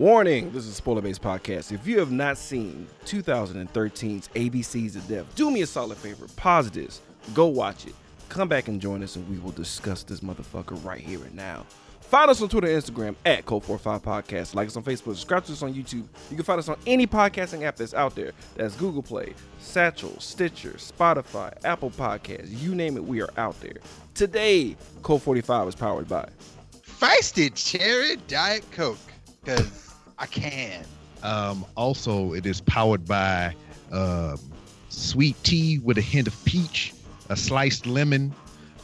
Warning, this is a spoiler based podcast. If you have not seen 2013's ABC's of Death, do me a solid favor. Pause this, go watch it, come back and join us, and we will discuss this motherfucker right here and now. Find us on Twitter and Instagram at Cult45 Podcast. Like us on Facebook, subscribe to us on YouTube. You can find us on any podcasting app that's out there. That's Google Play, Satchel, Stitcher, Spotify, Apple Podcasts. You name it, we are out there. Today, Cult 45 is powered by Feisty Cherry Diet Coke. Because I can. Um, also, it is powered by um, sweet tea with a hint of peach, a sliced lemon,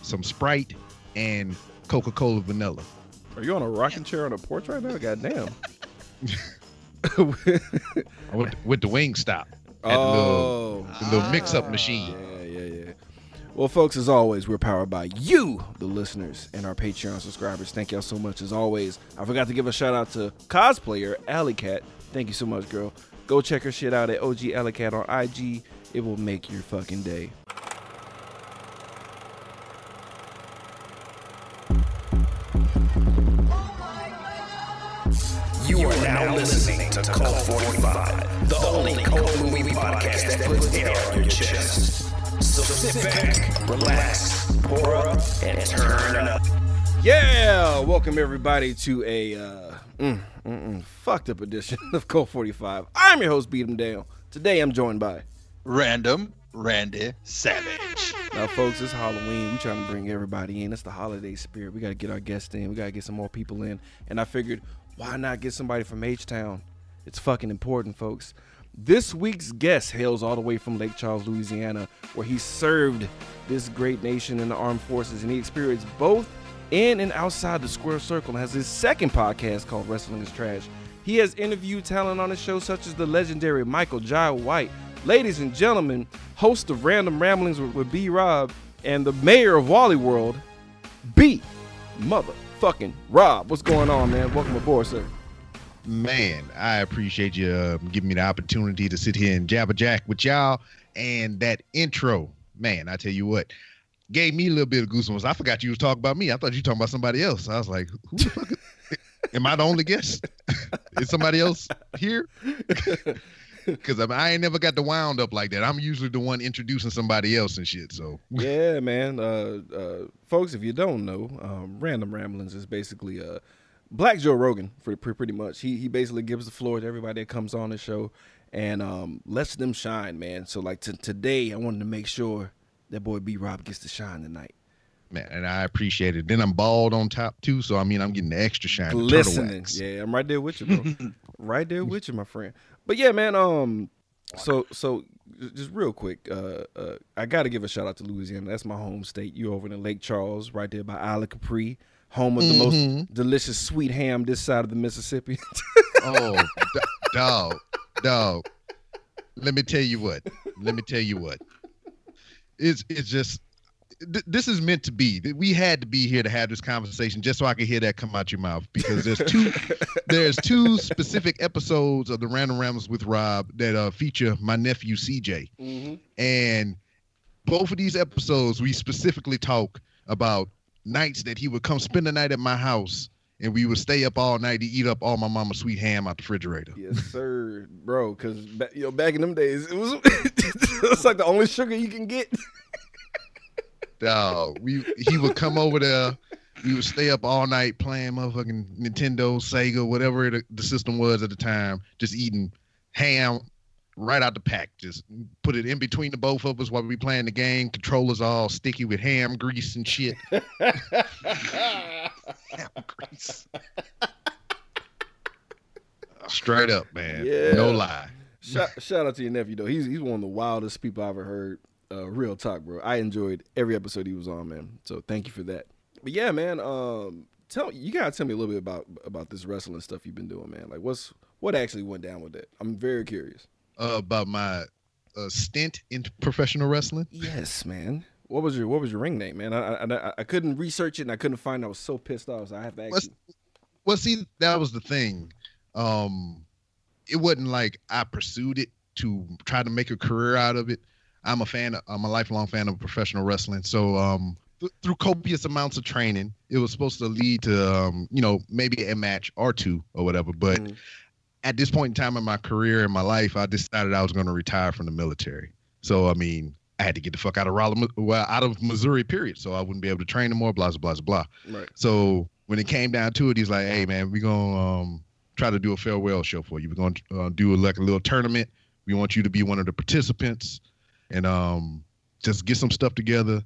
some Sprite, and Coca Cola vanilla. Are you on a rocking chair on a porch right now? Goddamn. with, with the wing stop. Oh. the little, the little mix up machine. Yeah, yeah, yeah. Well, folks, as always, we're powered by you, the listeners, and our Patreon subscribers. Thank y'all so much, as always. I forgot to give a shout out to cosplayer Alley Cat. Thank you so much, girl. Go check her shit out at OG Alley Cat on IG. It will make your fucking day. You are now listening to Cult 45, the only cult movie podcast that puts air on your chest. So sit back, relax, pour up, and turn up. Yeah, welcome everybody to a uh, mm, mm, mm, fucked up edition of Cult 45. I'm your host, Beat 'em Down. Today I'm joined by Random Randy Savage. Now, folks, it's Halloween. We trying to bring everybody in. It's the holiday spirit. We got to get our guests in. We got to get some more people in. And I figured, why not get somebody from H Town? It's fucking important, folks. This week's guest hails all the way from Lake Charles, Louisiana, where he served this great nation in the armed forces, and he experienced both in and outside the square circle. And has his second podcast called Wrestling is Trash. He has interviewed talent on his show such as the legendary Michael Jai White. Ladies and gentlemen, host of Random Ramblings with, with B Rob and the mayor of Wally World, B motherfucking Rob. What's going on, man? Welcome aboard, sir. Man, I appreciate you uh, giving me the opportunity to sit here and jabber jack with y'all. And that intro, man, I tell you what, gave me a little bit of goosebumps. I forgot you was talking about me. I thought you were talking about somebody else. I was like, who the fuck? Am I the only guest? is somebody else here? Because I, mean, I ain't never got the wound up like that. I'm usually the one introducing somebody else and shit. So yeah, man. Uh, uh, folks, if you don't know, um, Random Ramblings is basically uh, Black Joe Rogan for pretty much. He he basically gives the floor to everybody that comes on the show and um, lets them shine, man. So like t- today, I wanted to make sure that boy B Rob gets to shine tonight. Man, and I appreciate it. Then I'm bald on top too, so I mean I'm getting the extra shine. Listening, yeah, I'm right there with you, bro. right there with you, my friend. But yeah, man. Um, so so just real quick, uh, uh, I got to give a shout out to Louisiana. That's my home state. You over in Lake Charles, right there by Isle of Capri, home of the most delicious sweet ham this side of the Mississippi. Oh, d- dog, dog. Let me tell you what. Let me tell you what. It's it's just th- this is meant to be. We had to be here to have this conversation just so I could hear that come out your mouth because there's two there's two specific episodes of the Random Rambles with Rob that uh, feature my nephew CJ, and both of these episodes we specifically talk about nights that he would come spend the night at my house and we would stay up all night to eat up all my mama's sweet ham out the refrigerator. yes, sir, bro. Because you know, back in them days, it was it's like the only sugar you can get. Dog, we he would come over there. We would stay up all night playing motherfucking Nintendo, Sega, whatever the, the system was at the time, just eating ham right out the pack. Just put it in between the both of us while we playing the game. Controllers all sticky with ham grease and shit. Ham grease. Straight up, man. Yeah. No lie. Shout, shout out to your nephew though. He's he's one of the wildest people I ever heard. Uh, real talk, bro. I enjoyed every episode he was on, man. So thank you for that. But yeah, man. Um, tell you gotta tell me a little bit about about this wrestling stuff you've been doing, man. Like, what's what actually went down with that? I'm very curious. Uh, about my uh, stint in professional wrestling. Yes, man. What was your what was your ring name, man? I I, I, couldn't research it and I couldn't find. it. I was so pissed off. So I have to ask What's- you. Well, see, that was the thing. Um, it wasn't like I pursued it to try to make a career out of it. I'm a fan. Of, I'm a lifelong fan of professional wrestling. So, um, th- through copious amounts of training, it was supposed to lead to, um, you know, maybe a match or two or whatever. But Mhm. At this point in time in my career and my life, I decided I was going to retire from the military. So I mean, I had to get the fuck out of Rolla, well, out of Missouri, period. So I wouldn't be able to train anymore. Blah blah blah blah. Right. So when it came down to it, he's like, "Hey man, we're gonna um, try to do a farewell show for you. We're gonna uh, do like a little tournament. We want you to be one of the participants, and um, just get some stuff together.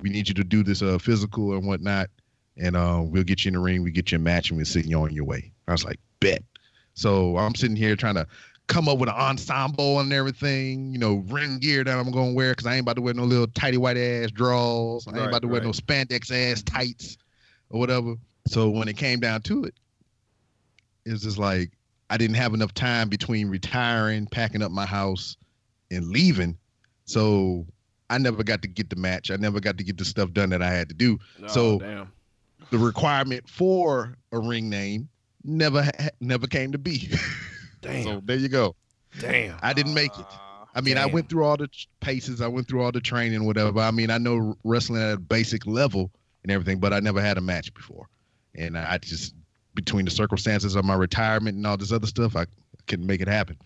We need you to do this uh, physical and whatnot, and uh, we'll get you in the ring. We get you a match, and we'll send you on your way." I was like, "Bet." So I'm sitting here trying to come up with an ensemble and everything, you know, ring gear that I'm gonna wear because I ain't about to wear no little tighty white ass drawers. I ain't Right, about to wear no spandex ass tights or whatever. So when it came down to it, it was just like I didn't have enough time between retiring, packing up my house, and leaving. So I never got to get the match. I never got to get the stuff done that I had to do. Oh, So- damn. The requirement for a ring name never ha- never came to be. Damn. so there you go. damn. I didn't make it. I mean, I went through all the paces. I went through all the training, whatever. I mean, I know wrestling at a basic level and everything, but I never had a match before. And I just, between the circumstances of my retirement and all this other stuff, I couldn't make it happen.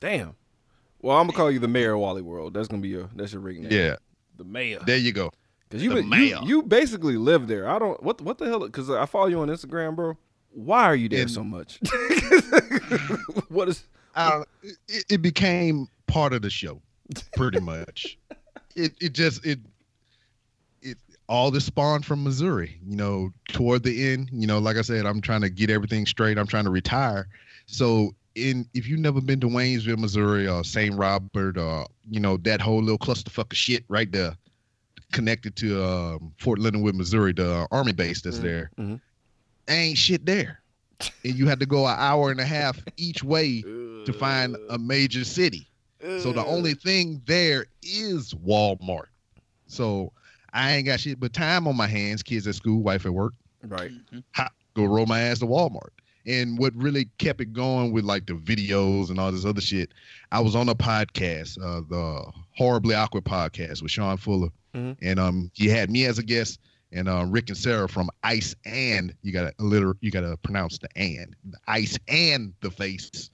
Damn. Well, I'm gonna call you the mayor of Wally World. That's gonna be your that's your ring name. Yeah, The mayor. there you go. Because you, The been- you you basically live there. I don't what what the hell? Because I follow you on Instagram, bro. Why are you there And- so much? what is? Uh, it, it became part of the show, pretty much. it it just it it all this spawned from Missouri. You know, toward the end, you know, like I said, I'm trying to get everything straight. I'm trying to retire. So in if you've never been to Waynesville, Missouri, or St. Robert, or you know that whole little clusterfuck of shit right there, connected to um, Fort Leonard Wood, Missouri, the army base that's Mhm, there, mhm. Ain't shit there. And you had to go an hour and a half each way to find a major city. So the only thing there is Walmart. So I ain't got shit but time on my hands, kids at school, wife at work, right. go roll my ass to Walmart. And what really kept it going with like the videos and all this other shit, I was on a podcast, uh, the Horribly Awkward podcast with Sean Fuller. Mhm. And um he had me as a guest and uh, Rick and Sarah from Ice and you gotta liter you gotta pronounce the and the Ice and the face.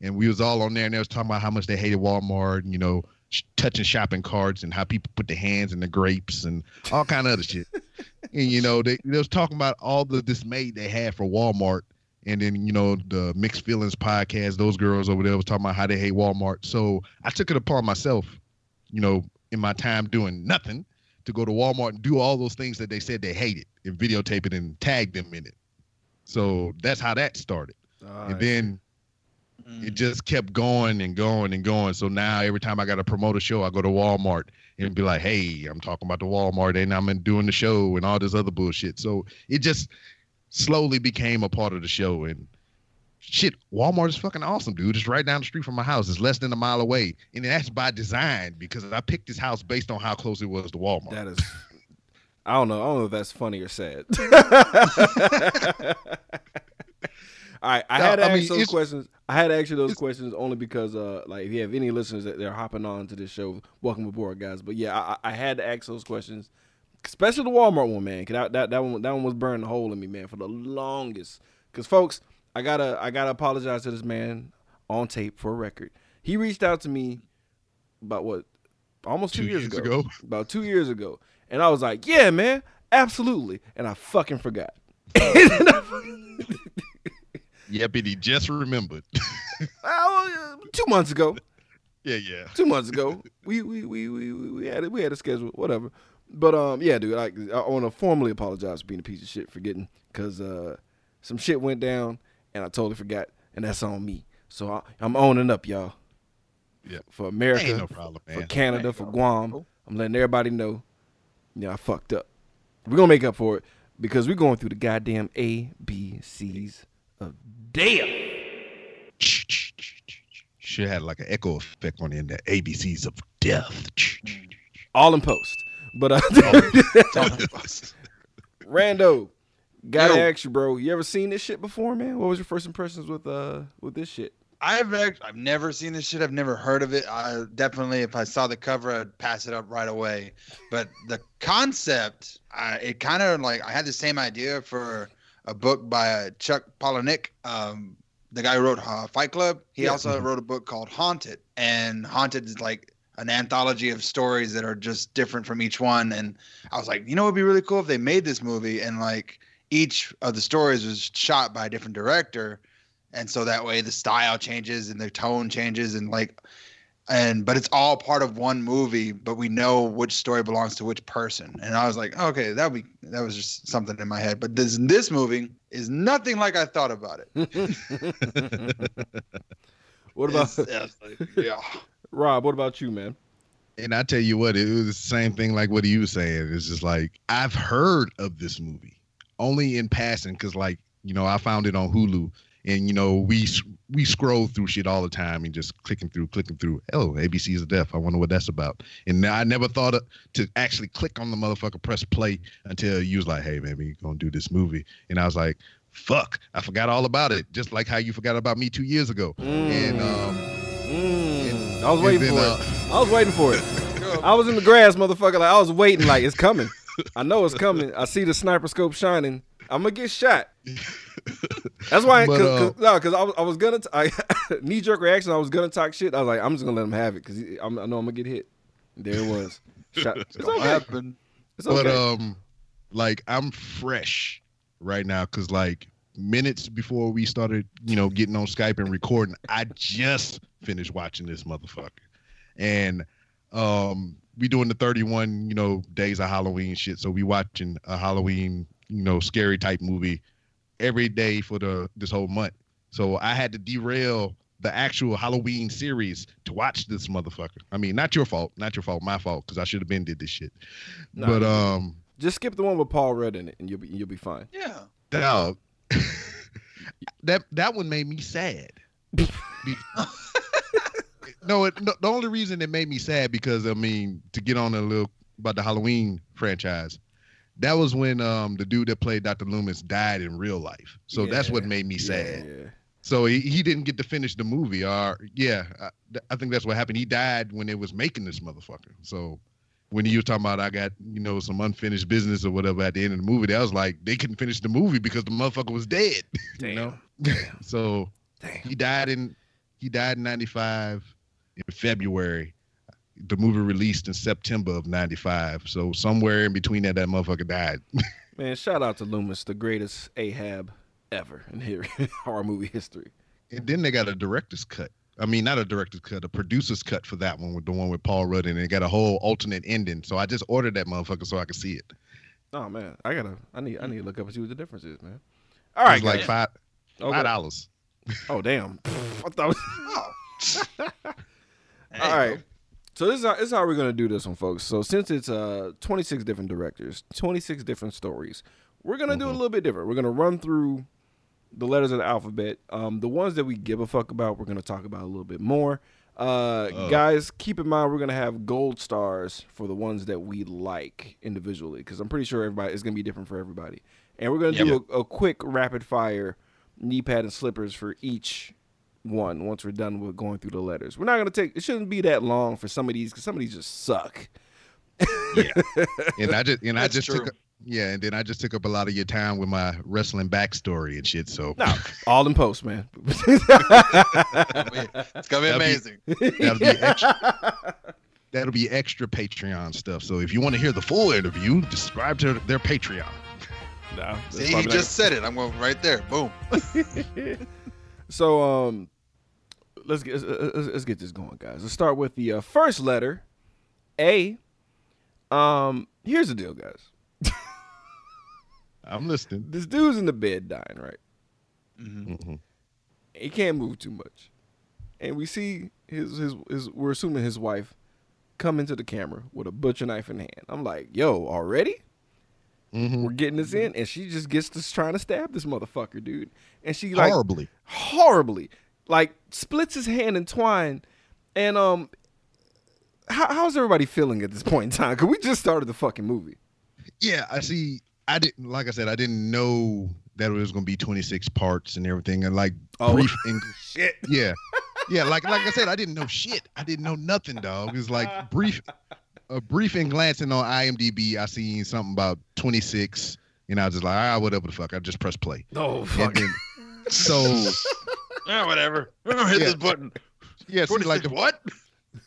And we was all on there and they was talking about how much they hated Walmart and you know sh- touching shopping carts and how people put their hands in the grapes and all kind of other shit. and you know they, they was talking about all the dismay they had for Walmart. And then you know the mixed feelings podcast, those girls over there was talking about how they hate Walmart. So I took it upon myself, you know, in my time doing nothing, to go to Walmart and do all those things that they said they hated and videotape it and tag them in it. So that's how that started. And then Mm. it just kept going and going and going. So now every time I got to promote a show, I go to Walmart and be like, "Hey, I'm talking about the Walmart, and I'm doing the show and all this other bullshit." So it just slowly became a part of the show. And shit, Walmart is fucking awesome, dude. It's right down the street from my house. It's less than a mile away, and that's by design because I picked this house based on how close it was to Walmart. That is. I don't know. I don't know if that's funny or sad. All right, I No, had to I ask mean, those questions. I had to ask you those questions only because, uh, like, if you have any listeners that they're hopping on to this show, welcome aboard, guys. But yeah, I, I had to ask those questions, especially the Walmart one, man. Cause that, that that one that one was burning a hole in me, man, for the longest. Cause folks, I gotta I gotta apologize to this man on tape for a record. He reached out to me about what almost two, Two years, years ago, ago. about two years ago, and I was like, yeah, man, absolutely, and I fucking forgot. Yep, and he just remembered. Uh, two months ago. yeah, yeah. Two months ago, we we we we we had it. We had a schedule, whatever. But um, yeah, dude, I I want to formally apologize for being a piece of shit, forgetting, cause uh, some shit went down and I totally forgot, and that's on me. So I, I'm owning up, y'all. Yeah. For America, Ain't no problem, for man. Canada, for Guam, I'm letting everybody know. Yeah, I fucked up. We're gonna make up for it because we're going through the goddamn A B C's of damn. Should have had like an echo effect on the end. The ABCs of death. All in post. But uh, Rando, gotta Yo. ask you, bro. You ever seen this shit before, man? What was your first impressions with uh with this shit? I've I've never seen this shit. I've never heard of it. I definitely, if I saw the cover, I'd pass it up right away. But the concept, I, it kind of like I had the same idea for a book by uh, Chuck Palahniuk, um, the guy who wrote uh, Fight Club. He Yeah. also wrote a book called Haunted, and Haunted is like an anthology of stories that are just different from each one. And I was like, you know, it'd be really cool if they made this movie and like each of the stories was shot by a different director, and so that way the style changes and the tone changes and like. And but it's all part of one movie, but we know which story belongs to which person. And I was like, okay, that would be that was just something in my head. But this this movie is nothing like I thought about it. what about It's- it's like, yeah. Rob? What about you, man? And I tell you what, it was the same thing like what he was saying. It's just like I've heard of this movie only in passing because, like, you know, I found it on Hulu, and you know, we we scroll through shit all the time and just clicking through, clicking through. Oh, ABC is deaf. I wonder what that's about. And I never thought of, to actually click on the motherfucker, press play until you was like, "Hey, man, we gonna do this movie," and I was like. Fuck! I forgot all about it, just like how you forgot about me two years ago. And um, Mm. I was and waiting then, for uh, it. I was waiting for it. I was in the grass, motherfucker. Like I was waiting. Like it's coming. I know it's coming. I see the sniper scope shining. I'm gonna get shot. That's why, But, cause, uh, 'cause- no, because I was, I was gonna, t- I, knee jerk reaction. I was gonna talk shit. I was like, I'm just gonna let him have it because I know I'm gonna get hit. There it was. Shot. It's What okay. happened? It's okay. But um, like I'm fresh right now because like minutes before we started, you know, getting on Skype and recording, I just finished watching this motherfucker, and um, we doing the 31, you know, days of Halloween shit. So we watching a Halloween, you know, scary type movie every day for the this whole month. So I had to derail the actual Halloween series to watch this motherfucker. I mean, not your fault, not your fault, my fault, because I should have been did this shit. Nah, but um, just skip the one with Paul Rudd in it, and you'll be you'll be fine. Yeah. dog, that that one made me sad. No, it, no, the only reason it made me sad because I mean to get on a little about the Halloween franchise. That was when um the dude that played Dr. Loomis died in real life. So that's what made me sad. Yeah, yeah. So he, he didn't get to finish the movie. Or yeah, I, I think that's what happened. He died when it was making this motherfucker. So when he was talking about I got you know some unfinished business or whatever at the end of the movie, that was like they couldn't finish the movie because the motherfucker was dead. You know. so Damn. he died in he died in '95 in February. The movie released in September of '95. So somewhere in between that, that motherfucker died. Man, shout out to Loomis, the greatest Ahab ever in here horror movie history. And then they got a director's cut. I mean, not a director's cut, a producer's cut for that one with the one with Paul Rudd, and it got a whole alternate ending. So I just ordered that motherfucker so I could see it. Oh man, I gotta, I need, I need to look up and see what the difference is, man. All right, It was like five Okay. five dollars. Oh damn! I thought. was- Oh. All right. So this is how, this is how we're gonna do this one, folks. So since it's uh 26 different directors, 26 different stories, we're gonna do a little bit different. We're gonna run through the letters of the alphabet. Um, the ones that we give a fuck about, we're gonna talk about a little bit more. Uh, Oh. guys, keep in mind we're gonna have gold stars for the ones that we like individually, because I'm pretty sure everybody is gonna be different for everybody. And we're gonna do a, a quick rapid fire knee pad and slippers for each one once we're done with going through the letters. We're not gonna take. It shouldn't be that long for some of these because some of these just suck. Yeah. And I just and I just true. took a- yeah, and then I just took up a lot of your time with my wrestling backstory and shit. So No, all in post, man. It's gonna be That'd be- amazing. that'll be extra. That'll be extra Patreon stuff. So if you want to hear the full interview, subscribe to their Patreon. no, See, he just said it. I'm going right there. Boom. So um, let's get let's, let's get this going, guys. Let's start with the uh, first letter, A. Um, here's the deal, guys. I'm listening. This dude's in the bed dying, right? Mm-hmm. He can't move too much, and we see his his his. We're assuming his wife come into the camera with a butcher knife in hand. I'm like, yo, already? Mhm. We're getting this in, and she just gets to trying to stab this motherfucker, dude. And she like Horribly. horribly, like splits his hand in twine. And um, how, how's everybody feeling at this point in time? Cause we just started the fucking movie. Yeah, I see. I didn't like I said, I didn't know that it was gonna be 26 parts and everything, and like Oh. brief and Shit. yeah, yeah. Like like I said, I didn't know shit. I didn't know nothing, dog. It's like brief, a brief and glancing on IMDb, I seen something about 26, and I was just like, ah, whatever the fuck. I just press play. Oh And fuck. then, so Yeah, whatever. Hit Yeah. this button. Yeah, see, like the, what?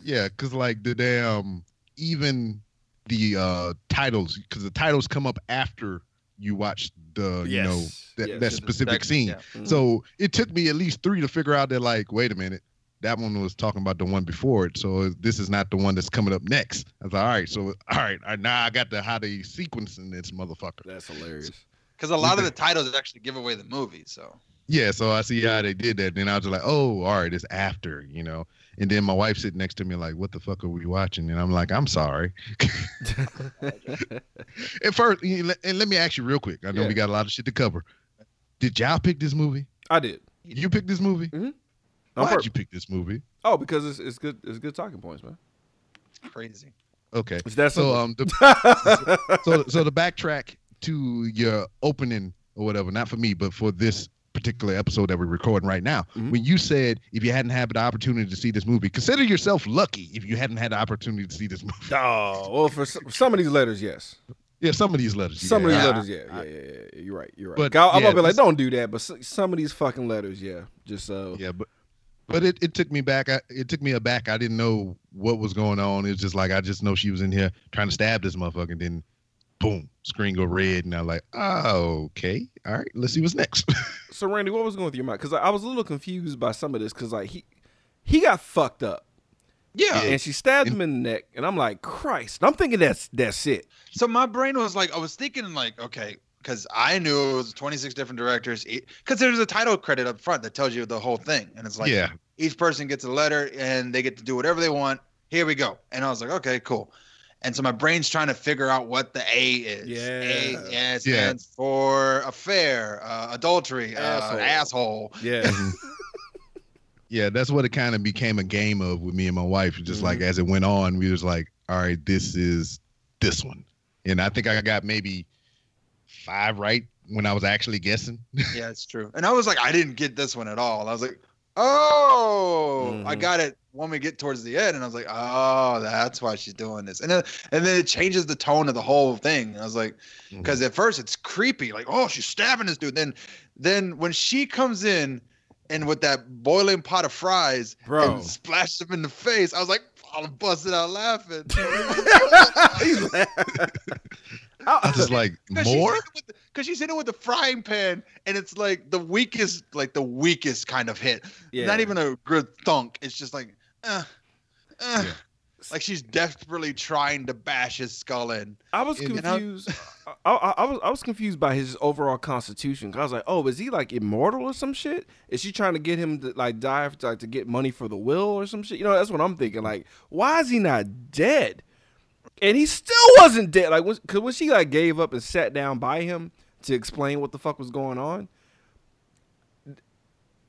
yeah, because like the damn even the uh titles because the titles come up after you watch the you know that, yes. that The specific second- scene. yeah. Mhm. So it took me at least three to figure out that like, wait a minute, that one was talking about the one before it. So this is not the one that's coming up next. I was like, all right, so all right, all right, now I got the how they sequencing this motherfucker. That's hilarious. Because a lot of the titles actually give away the movie. So Yeah, so I see how they did that. Then I was just like, oh, all right, it's after, you know. And then my wife sitting next to me like, what the fuck are we watching? And I'm like, I'm sorry. At first, let- and let me ask you real quick. I know Yeah. we got a lot of shit to cover. Did y'all pick this movie? I did. You picked this movie? On Why'd purpose. you pick this movie? Oh, because it's, it's good. It's good talking points, man. crazy. Okay. It's that So um the, so so the backtrack to your opening or whatever, not for me, but for this particular episode that we're recording right now. Mhm. When you said if you hadn't had the opportunity to see this movie, consider yourself lucky if you hadn't had the opportunity to see this movie. oh, well, for some, some of these letters, yes. Yeah, some of these letters. Some of yeah. these Yeah. letters, yeah, yeah, yeah, yeah, yeah. You're right. You're right. But, I'll, I'm yeah, gonna be like, don't do that. But some of these fucking letters, yeah, just uh, Yeah, but but it, it took me back. I, it took me aback. I didn't know what was going on. It's just like I just know she was in here trying to stab this motherfucker. And then, boom, screen go red, and I'm like, oh, okay, all right, let's see what's next. So Randy, what was going through your mind? Because I, I was a little confused by some of this. Because like he he got fucked up, Yeah. and she stabbed him in the neck, and I'm like, Christ! I'm thinking that's that's it. So my brain was like, I was thinking like, okay, because I knew it was 26 different directors. Because there's a title credit up front that tells you the whole thing, and it's like, yeah, each person gets a letter and they get to do whatever they want. Here we go. And I was like, okay, cool. And so my brain's trying to figure out what the A is. Yeah. A yeah, Yeah. stands for affair, uh, adultery, Asshole. Uh, asshole. Yeah, Mhm. yeah. That's what it kind of became a game of with me and my wife. Just like Mhm. as it went on, we was like, all right, this is this one, and I think I got maybe five right when I was actually guessing. Yeah, it's true. And I was like, I didn't get this one at all. I was like, oh, I Mhm. got it when we get towards the end. And I was like, oh, that's why she's doing this. And then, and then it changes the tone of the whole thing. And I was like, Mm-hmm. because at first it's creepy, like, oh, she's stabbing this dude. Then, then when she comes in and with that boiling pot of fries Bro. and splashes him in the face, I was like, "I'm busted out laughing. He's I was just like more. Because she's in it with the frying pan, and it's like the weakest, like the weakest kind of hit. Yeah. Not even a good thunk. It's just like, uh, uh, Yeah. like she's desperately trying to bash his skull in. I was And- and confused. I, I, I was I was confused by his overall constitution. 'Cause I was like, oh, is he like immortal or some shit? Is she trying to get him to like die to, like, to get money for the will or some shit? You know, that's what I'm thinking. Like, why is he not dead? And he still wasn't dead. Like, was, cause when she like gave up and sat down by him to explain what the fuck was going on,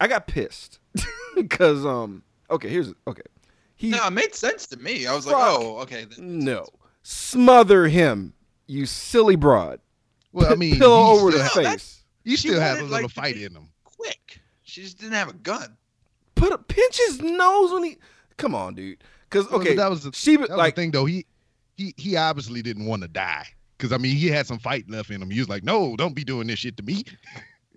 I got pissed because um okay here's okay he No, it made sense to me. I was like, oh, okay. th- no smother him you silly broad Well, I mean, pillow over still, the face You still have a little like, fight in him. Quick. She just didn't have a gun. put a pinch his nose when he come on dude because Well, okay that was the, she that was like the thing though. He he he obviously didn't want to die because I mean he had some fight left in him. He was like, no, don't be doing this shit to me.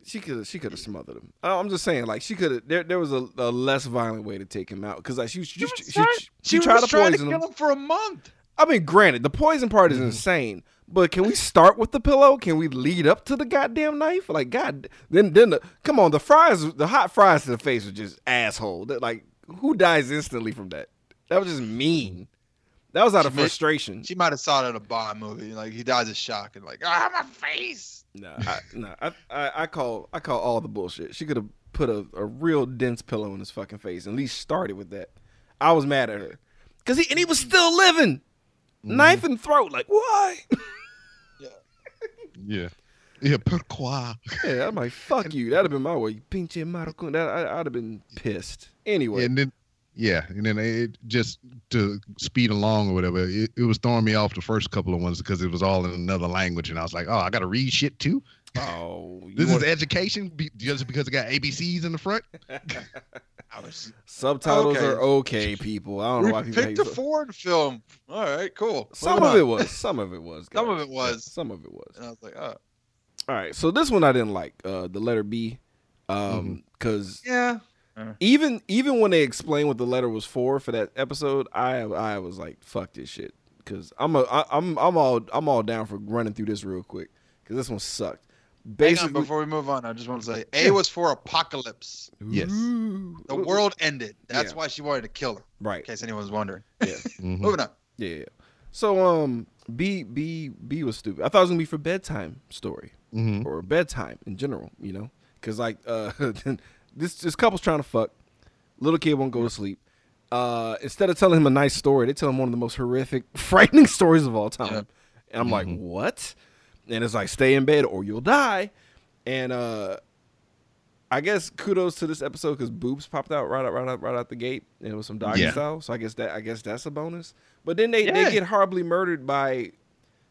she could she could have smothered him i'm just saying like she could have there, there was a, a less violent way to take him out because like she she, she, was she, she, She, tried was to trying to poison kill him him for a month. I mean, granted, the poison part is mm-hmm. insane, but can we start with the pillow? Can we lead up to the goddamn knife? Like, God, then then the come on, the fries, the hot fries to the face was just asshole. That like, who dies instantly from that? That was just mean. That was out of She made- frustration. She might have saw it in a Bond movie. Like he dies of shock and like, ah, my face. Nah, I, nah, I, I, I call I call all the bullshit. She could have put a, a real dense pillow in his fucking face. At least started with that. I was mad at her because he and he was still living, knife in throat. Like why? Yeah. Yeah, yeah. pourquoi? Yeah, I'm like, fuck you. That'd have been my way. You pinche maricon. That I, I'd have been pissed. Anyway, And then, yeah, and then it just to speed along or whatever, it, it was throwing me off the first couple of ones because it was all in another language, and I was like, oh, I got to read shit too. oh, This want- is education be, just because it got ABCs in the front. Was, subtitles Okay. are okay, people. I don't know why people picked hate a sub- Ford film. All right, cool. Some Moving of it on. was. Some of it was. Some of it was. Some of it was. And I was like, oh, All right, so this one I didn't like. Uh, the letter B, um, because yeah. Even even when they explained what the letter was for for that episode, I I was like, fuck this shit, because I'm a I, I'm I'm all I'm all down for running through this real quick because this one sucked. Hang on, before we move on, I just want to say A was for apocalypse. Yes. Ooh. The world ended. That's Yeah. why she wanted to kill her. Right. In case anyone's wondering. Yeah. Mhm. Moving on. Yeah, yeah. So um, B B B was stupid. I thought it was gonna be for bedtime story Mhm. or bedtime in general. You know, because like uh, this this couple's trying to fuck. Little kid won't go to sleep. Uh, instead of telling him a nice story, they tell him one of the most horrific, frightening stories of all time. Yeah. And I'm like, what? And it's like, stay in bed or you'll die. And uh, I guess kudos to this episode because boobs popped out right out right out right out the gate, and it was some doggy Yeah. style. So I guess that I guess that's a bonus. But then they, Yeah. they get horribly murdered by.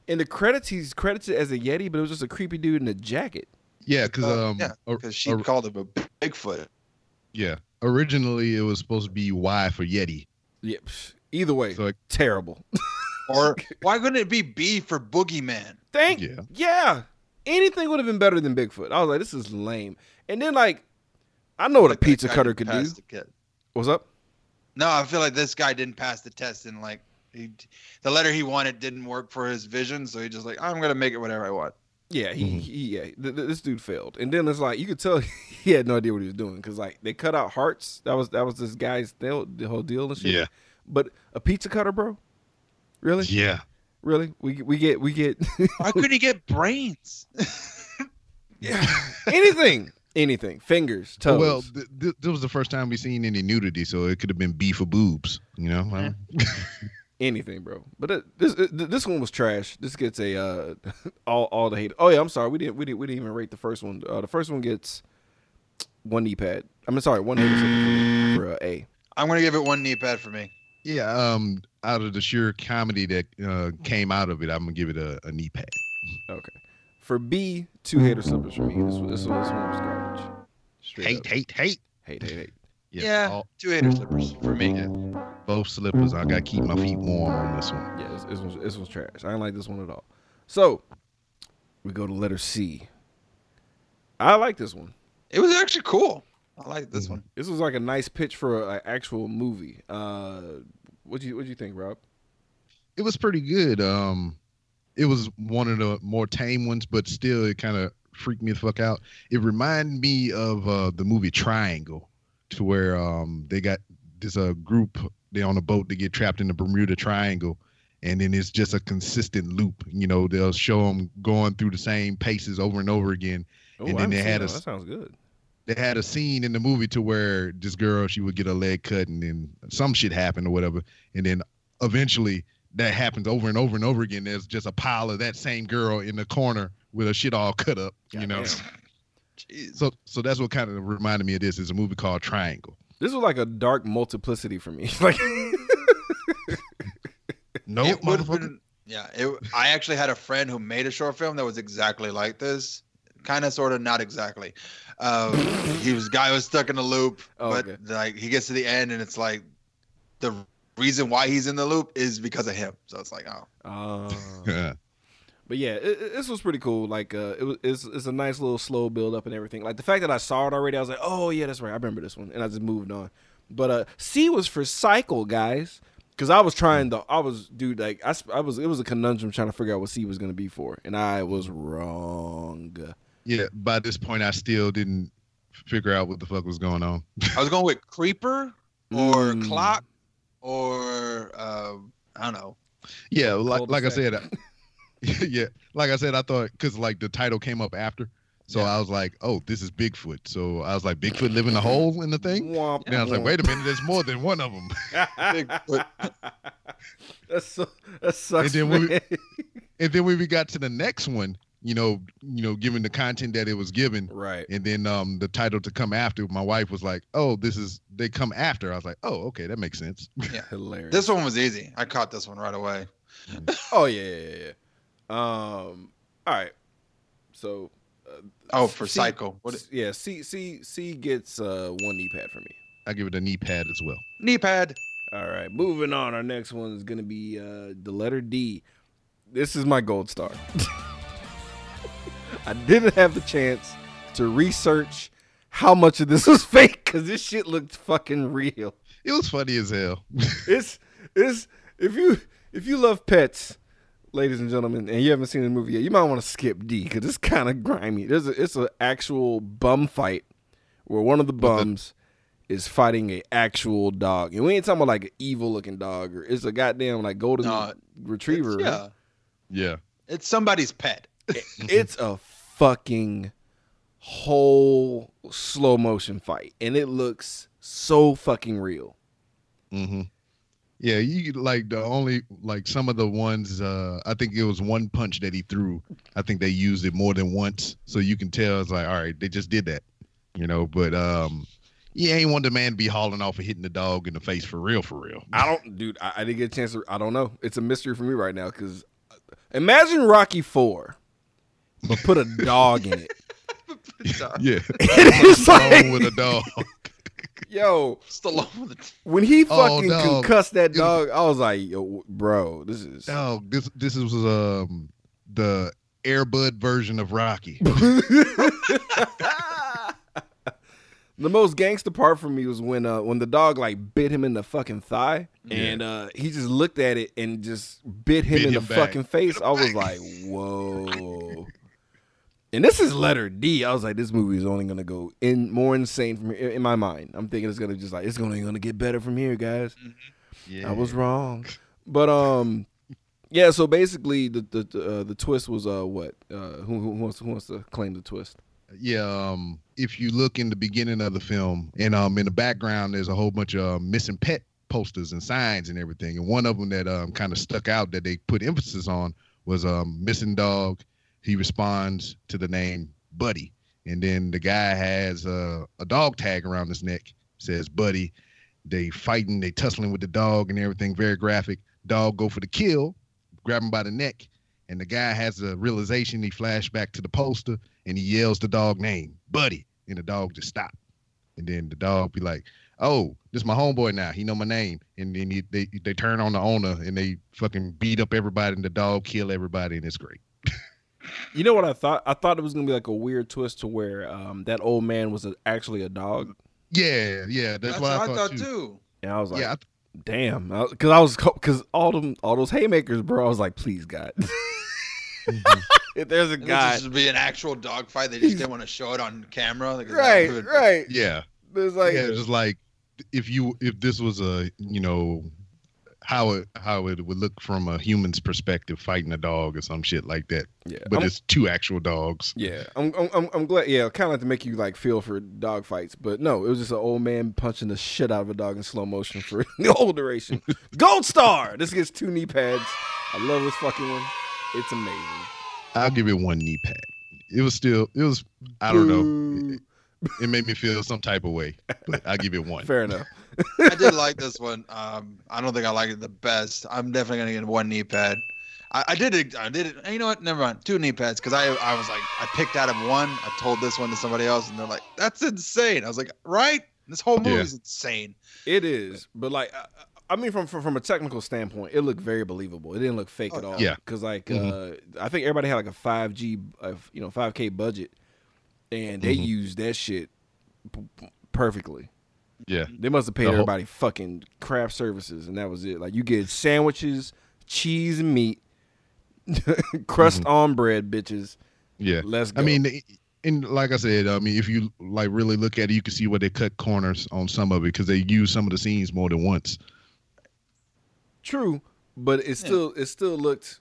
In the credits, he's credited as a yeti, but it was just a creepy dude in a jacket. Yeah, because Uh, um, yeah, because she or- called him a Bigfoot. yeah, originally it was supposed to be Y for Yeti. Yeah, psh, either way, So, like, terrible. Or why couldn't it be B for Boogeyman? Thank Yeah. yeah. Anything would have been better than Bigfoot. I was like, this is lame. And then like, I know what a Like, that pizza cutter didn't could do. pass the kid. What's up? No, I feel like this guy didn't pass the test and like he, the letter he wanted didn't work for his vision, so he just like I'm gonna make it whatever I want. Yeah, he, Mhm. he yeah, th- th- this dude failed. And then it's like you could tell he had no idea what he was doing because like they cut out hearts. That was that was this guy's deal, the whole deal and shit. Yeah. But a pizza cutter, bro? Really? Yeah, Really? We we get we get Why couldn't he get brains? Yeah. Anything, anything, fingers, toes. well, th- th- this was the first time we seen any nudity, so it could have been beef or boobs. You know, I- anything, bro. But it, this it, this one was trash. This gets a uh, all all the hate. Oh yeah, I'm sorry. We didn't we didn't we didn't even rate the first one. Uh, the first one gets one knee pad. I mean, sorry, one hater for, for uh, A. I'm gonna give it one knee pad for me. yeah. Um, out of the sheer comedy that uh, came out of it, I'm gonna give it a, a knee pad. Okay. For B, two hater slippers for me. This one, this this one was garbage. Straight Hate, up. hate, hate. hate, hate, hate. Yeah, all- two hater slippers for me. Yeah. both slippers. I gotta keep my feet warm on this one. Yeah, this, this was this was trash. I didn't like this one at all. So we go to letter C. I like this one. It was actually cool. I like this Mhm. one. This was like a nice pitch for an actual movie. Uh, what you what you think, Rob? It was pretty good. Um, it was one of the more tame ones, but still, it kind of freaked me the fuck out. It reminded me of uh, the movie Triangle, to where um they got this uh group they on a boat they get trapped in the Bermuda Triangle, and then it's just a consistent loop. You know, they'll show them going through the same paces over and over again. Oh, And then they had a that. sounds good. they had a scene in the movie to where this girl she would get a leg cut and then some shit happened or whatever and then eventually that happens over and over and over again there's just a pile of that same girl in the corner with her shit all cut up you know. So so that's what kind of reminded me of this is a movie called triangle This was like a dark multiplicity for me. like, no it would have motherfucker. been. Yeah, it, I actually had a friend who made a short film that was exactly like this. Kind of, sort of, not exactly. Um, he was guy was stuck in a loop, Oh, but okay. like he gets to the end and it's like the reason why he's in the loop is because of him. So it's like, oh, uh, Yeah. but yeah, it, it- this was pretty cool. Like, uh, it was it's, it's a nice little slow build up and everything. Like the fact that I saw it already, I was like, oh yeah, that's right, I remember this one, and I just moved on. But uh, C was for cycle, guys. Cause I was trying to, I was, dude, like I, I was, it was a conundrum trying to figure out what C was gonna be for, and I was wrong. yeah by this point i still didn't figure out what the fuck was going on I was going with creeper or Mm. clock or uh, I don't know. yeah like, like i said yeah like i said i thought because like the title came up after so Yeah. i was like oh this is bigfoot so i was like bigfoot living a hole in the thing Womp, And I was like, wait a minute, there's more than one of them. Bigfoot. That's so that sucks. And then when we- And then when we got to the next one, you know, you know, given the content that it was given, right. and then um the title to come after, my wife was like, "Oh, this is they come after." I was like, "Oh, okay, that makes sense." Yeah, Hilarious. This one was easy. I caught this one right away. Oh yeah, yeah, yeah, yeah. Um. All right. So. Uh, Oh, for C- Psycho. What? yeah. C C C gets uh, one knee pad for me. I give it a knee pad as well. Knee pad. All right. Moving on. Our next one is gonna be uh, the letter D. This is my gold star. I didn't have the chance to research how much of this was fake because this shit looked fucking real. It was funny as hell. It's it's if you if you love pets, ladies and gentlemen, and you haven't seen the movie yet, you might want to skip D because it's kind of grimy. There's a, it's an actual bum fight where one of the bums is fighting a actual dog, and we ain't talking about like an evil looking dog or it's a goddamn like golden No, retriever. It's- yeah, yeah. it's somebody's pet. it's a fucking whole slow motion fight, and it looks so fucking real. hmm Yeah, you like the only like some of the ones. uh I think it was one punch that he threw. I think they used it more than once, so you can tell it's like, all right, they just did that, you know. But um, you ain't want the man to be hauling off and hitting the dog in the face for real, for real. I don't, dude. I, I didn't get a chance to. I don't know. It's a mystery for me right now because imagine Rocky Four, but put a dog in it. Yeah, it's wrong like, with a dog. Yo, Stallone with the when he Oh, fucking no. concussed that It- dog, I was like, yo, bro, this is. Dog, this this was um the Airbud version of Rocky. the most gangster part for me was when uh when the dog like bit him in the fucking thigh and uh he just looked at it and just bit him Bit in him the back. fucking face. I was like, whoa. And this is letter D. I was like, this movie is only gonna go in more insane from here in my mind. I'm thinking it's gonna just like it's only gonna get better from here, guys. Yeah, I was wrong, but um, yeah. So basically, the the the, uh, the twist was uh what uh who, who wants who wants to claim the twist? Yeah, um, if you look in the beginning of the film, and um, in the background, there's a whole bunch of uh, missing pet posters and signs and everything. And one of them that um, kind of stuck out that they put emphasis on was um, missing dog. He responds to the name Buddy, and then the guy has uh, a dog tag around his neck, says Buddy. They fighting, they tussling with the dog and everything. Very graphic. Dog go for the kill, grab him by the neck, and the guy has a realization. He flash back to the poster and he yells the dog name, Buddy, and the dog just stop. And then the dog be like, "Oh, this my homeboy now. He know my name." And then he, they they turn on the owner and they fucking beat up everybody, and the dog kill everybody, and it's great. You know what I thought? I thought it was gonna be like a weird twist to where um that old man was a, actually a dog, Yeah, yeah, that's, That's what I what thought, too. too. and I was like, Yeah, I, damn, because I was because all them all those haymakers, bro. I was like, please God, mhm. if there's a It guy, would just be an actual dog fight. They just didn't want to show it on camera. Like, right, right, yeah, there's like, yeah. Just like if you if this was a you know how it how it would look from a human's perspective fighting a dog or some shit like that. yeah, But I'm- it's two actual dogs. Yeah, I'm, I'm, I'm, glad. Yeah, kind of like to make you like feel for dog fights, but no, it was just an old man punching the shit out of a dog in slow motion for the whole duration. Gold star. This gets two knee pads. I love this fucking one. It's amazing. I'll give it one knee pad. It was still it was I don't know. It, it made me feel some type of way, but I'll give it one. Fair enough. I did like this one. Um, I don't think I like it the best. I'm definitely gonna get one knee pad. I, I did it. I did it. You know what? Never mind. Two knee pads because I I was like I picked out of one. I told this one to somebody else, and they're like, "That's insane." I was like, "Right? This whole movie Yeah. is insane." It is, but like, I, I mean, from, from from a technical standpoint, it looked very believable. It didn't look fake Oh, at all. yeah. because like, Mhm. uh, I think everybody had like a five G, uh, you know, five K budget, and they Mhm. used that shit p- p- perfectly. Yeah. They must have paid The whole- everybody fucking craft services, and that was it. Like you get sandwiches, cheese and meat, crust on bread, bitches. Yeah. Let's go. I mean, and like I said, I mean, if you like really look at it, you can see where they cut corners on some of it because they use some of the scenes more than once. true, but it still it still looked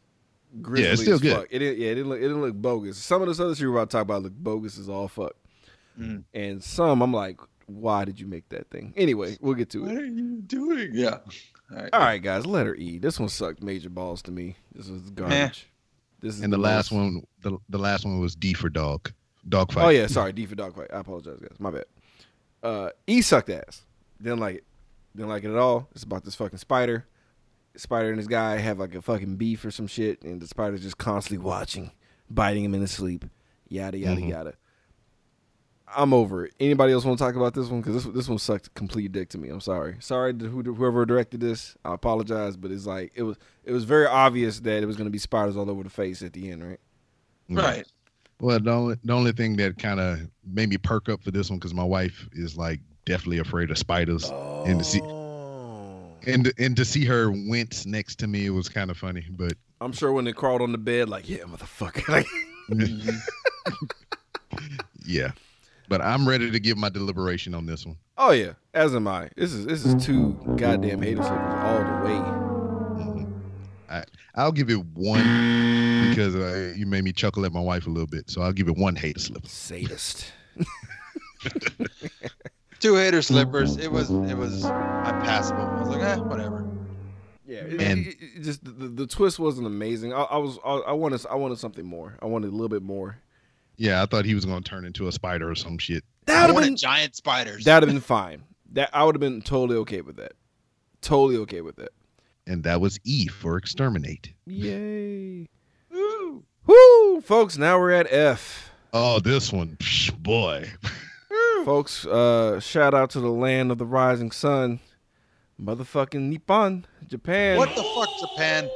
grisly it's still as good. fuck. It didn't, yeah, it didn't look it didn't look bogus. Some of this other shit we're about to talk about look bogus as all fuck, Mm. and some I'm like, why did you make that thing? Anyway, we'll get to What it. are you doing? Yeah. All right. All right, guys, letter E. This one sucked major balls to me. This was garbage. This is And the last most- one, the, the last one was D for dog, dog fight. Oh yeah, sorry, D for dogfight. I apologize, guys. My bad. Uh, E sucked ass. Didn't like it. Didn't like it at all. It's about this fucking spider. Spider and this guy have like a fucking beef or some shit, and the spider's just constantly watching, biting him in his sleep. Yada yada Mhm. yada. I'm over it. Anybody else want to talk about this one? Because this this one sucked complete dick to me. I'm sorry. Sorry to who, whoever directed this. I apologize, but it's like it was it was very obvious that it was going to be spiders all over the face at the end, right? Right. Well, the only the only thing that kind of made me perk up for this one because my wife is like definitely afraid of spiders, and to see Oh. and and to see her wince next to me it was kind of funny. But I'm sure when they crawled on the bed, like, yeah, motherfucker. Yeah, but I'm ready to give my deliberation on this one. oh yeah, as am I. This is this is two goddamn hater slippers all the way. Mhm. I I'll give it one because uh, you made me chuckle at my wife a little bit, so I'll give it one hater slipper. Sadist. Two hater slippers. It was it was unpassable. I was like, eh, whatever. Yeah, it, And- it- it just the, the, the twist wasn't amazing. I, I was I, I wanted I wanted something more. I wanted a little bit more. Yeah, I thought he was gonna turn into a spider or some shit. That would have been giant spiders. that'd have been fine. That I would have been totally okay with that. Totally okay with that. And that was E for exterminate. Yay. Woo. Woo, folks. Now we're at F. Oh, this one, psh, boy. folks, uh, shout out to the land of the rising sun, motherfucking Nippon, Japan. What the fuck, Japan?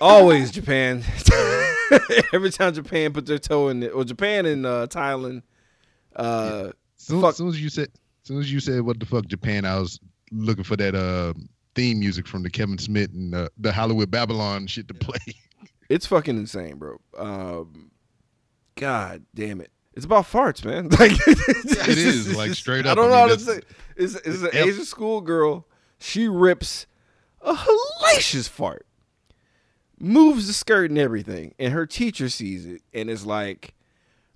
Always Japan. Every time Japan puts their toe in it, or Japan and uh, Thailand. Uh, Soon, Fuck. soon as you said, soon as you said what the fuck Japan, I was looking for that uh theme music from the Kevin Smith and uh, the Hollywood Babylon shit to play. it's fucking insane, bro. Um, God damn it. It's about farts, man. Like It is, like, straight up. I don't I know mean, how to that's- say. It's, it's an Yep. Asian school girl. She rips a hellacious fart, moves the skirt and everything, and her teacher sees it and is like,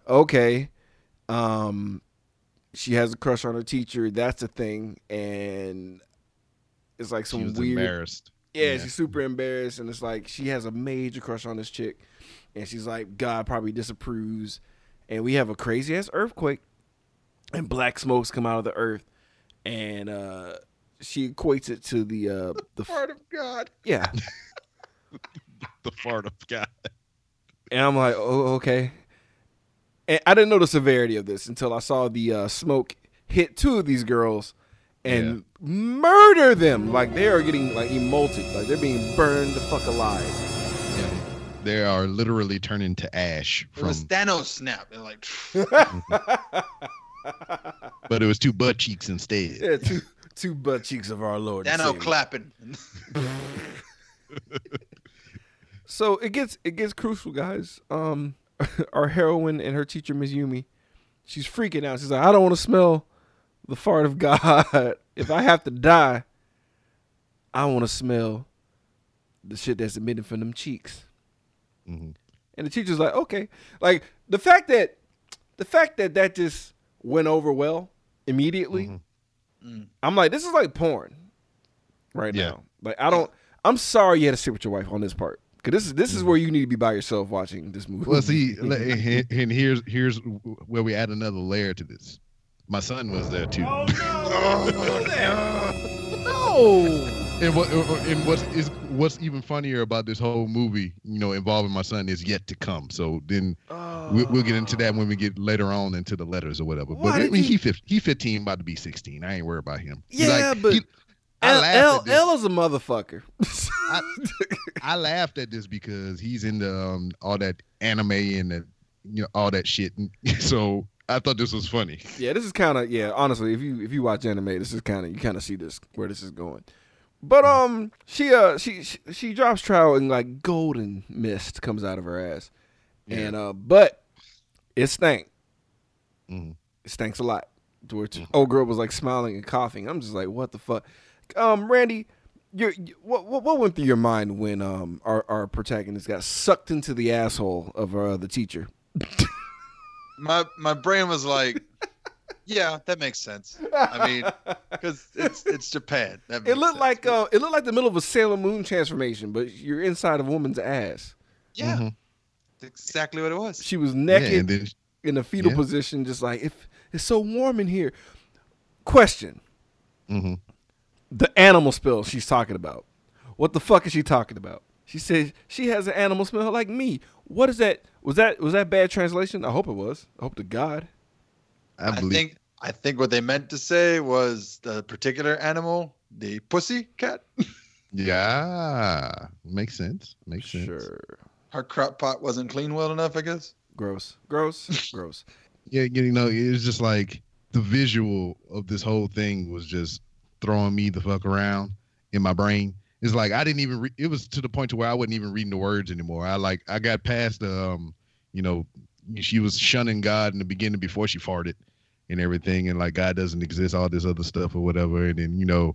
"Okay, um, she has a crush on her teacher. That's a thing." And it's like some weird. embarrassed. Yeah, Yeah. she's super embarrassed, and it's like she has a major crush on this chick, and she's like, God probably disapproves, and we have a crazy ass earthquake, and black smokes come out of the earth, and uh, she equates it to the uh, the Part of God. yeah, The fart of God. and I'm like, oh okay, and I didn't know the severity of this until I saw the uh, smoke hit two of these girls. And murder them like they are getting like emulted, like they're being burned the fuck alive. And they are literally turning to ash It from, was Thanos snap. They're like, but it was two butt cheeks instead. Yeah, two two butt cheeks of our Lord. and Thanos clapping. So it gets it gets crucial, guys. Um, our heroine and her teacher, Miss Yumi, she's freaking out. She's like, I don't want to smell the fart of God. if I have to die, I want to smell the shit that's emitting from them cheeks. Mhm. And the teacher's like, okay, like the fact that the fact that that just went over well immediately. Mhm. Mm. I'm like, this is like porn right Yeah. now. Like, I don't. I'm sorry you had to sit with your wife on this part because this is this is mm. where you need to be by yourself watching this movie. Well, see, and and here's here's where we add another layer to this. My son was there too. Oh no. no. And what and what's is what's even funnier about this whole movie, you know, involving my son is yet to come. So then we'll, we'll get into that when we get later on into the letters or whatever. Why but I mean, you- he fif- he 15, about to be 16. I ain't worried about him. He Yeah, but he- I L, L. L is a motherfucker. I, I laughed at this because he's into um, all that anime and the, you know all that shit. So I thought this was funny. yeah, this is kind of yeah. Honestly, if you if you watch anime, this is kind of you kind of see this where this is going. But um, she uh she she, she drops trial and like golden mist comes out of her ass, Yeah. and uh, but it stank. Mhm. It stinks a lot. To which Mhm. old girl was like smiling and coughing. I'm just like, what the fuck? Um, Randy, you what, what what went through your mind when um our our protagonist got sucked into the asshole of uh, the teacher? my my brain was like, yeah, that makes sense. I mean, because it's it's Japan. That it looked sense. like uh, it looked like the middle of a Sailor Moon transformation, but you're inside of a woman's ass. yeah, Mhm. that's exactly what it was. She was naked and then in a fetal Yeah. position, just like if it's so warm in here. Question: mhm. The animal spill she's talking about. What the fuck is she talking about? She says she has an animal smell like me. What is that? Was that was that bad translation? I hope it was. I hope to God. I I think I think what they meant to say was the particular animal, the pussy cat. yeah, makes sense. Makes sense. Sure. Her crop pot wasn't clean well enough, I guess. Gross. Gross. Gross. Yeah, you know, it was just like the visual of this whole thing was just throwing me the fuck around in my brain. It's like I didn't even. Re- it was to the point to where I wasn't even reading the words anymore. I like I got past the, um, you know, she was shunning God in the beginning before she farted and everything, and like God doesn't exist, all this other stuff or whatever. And then you know,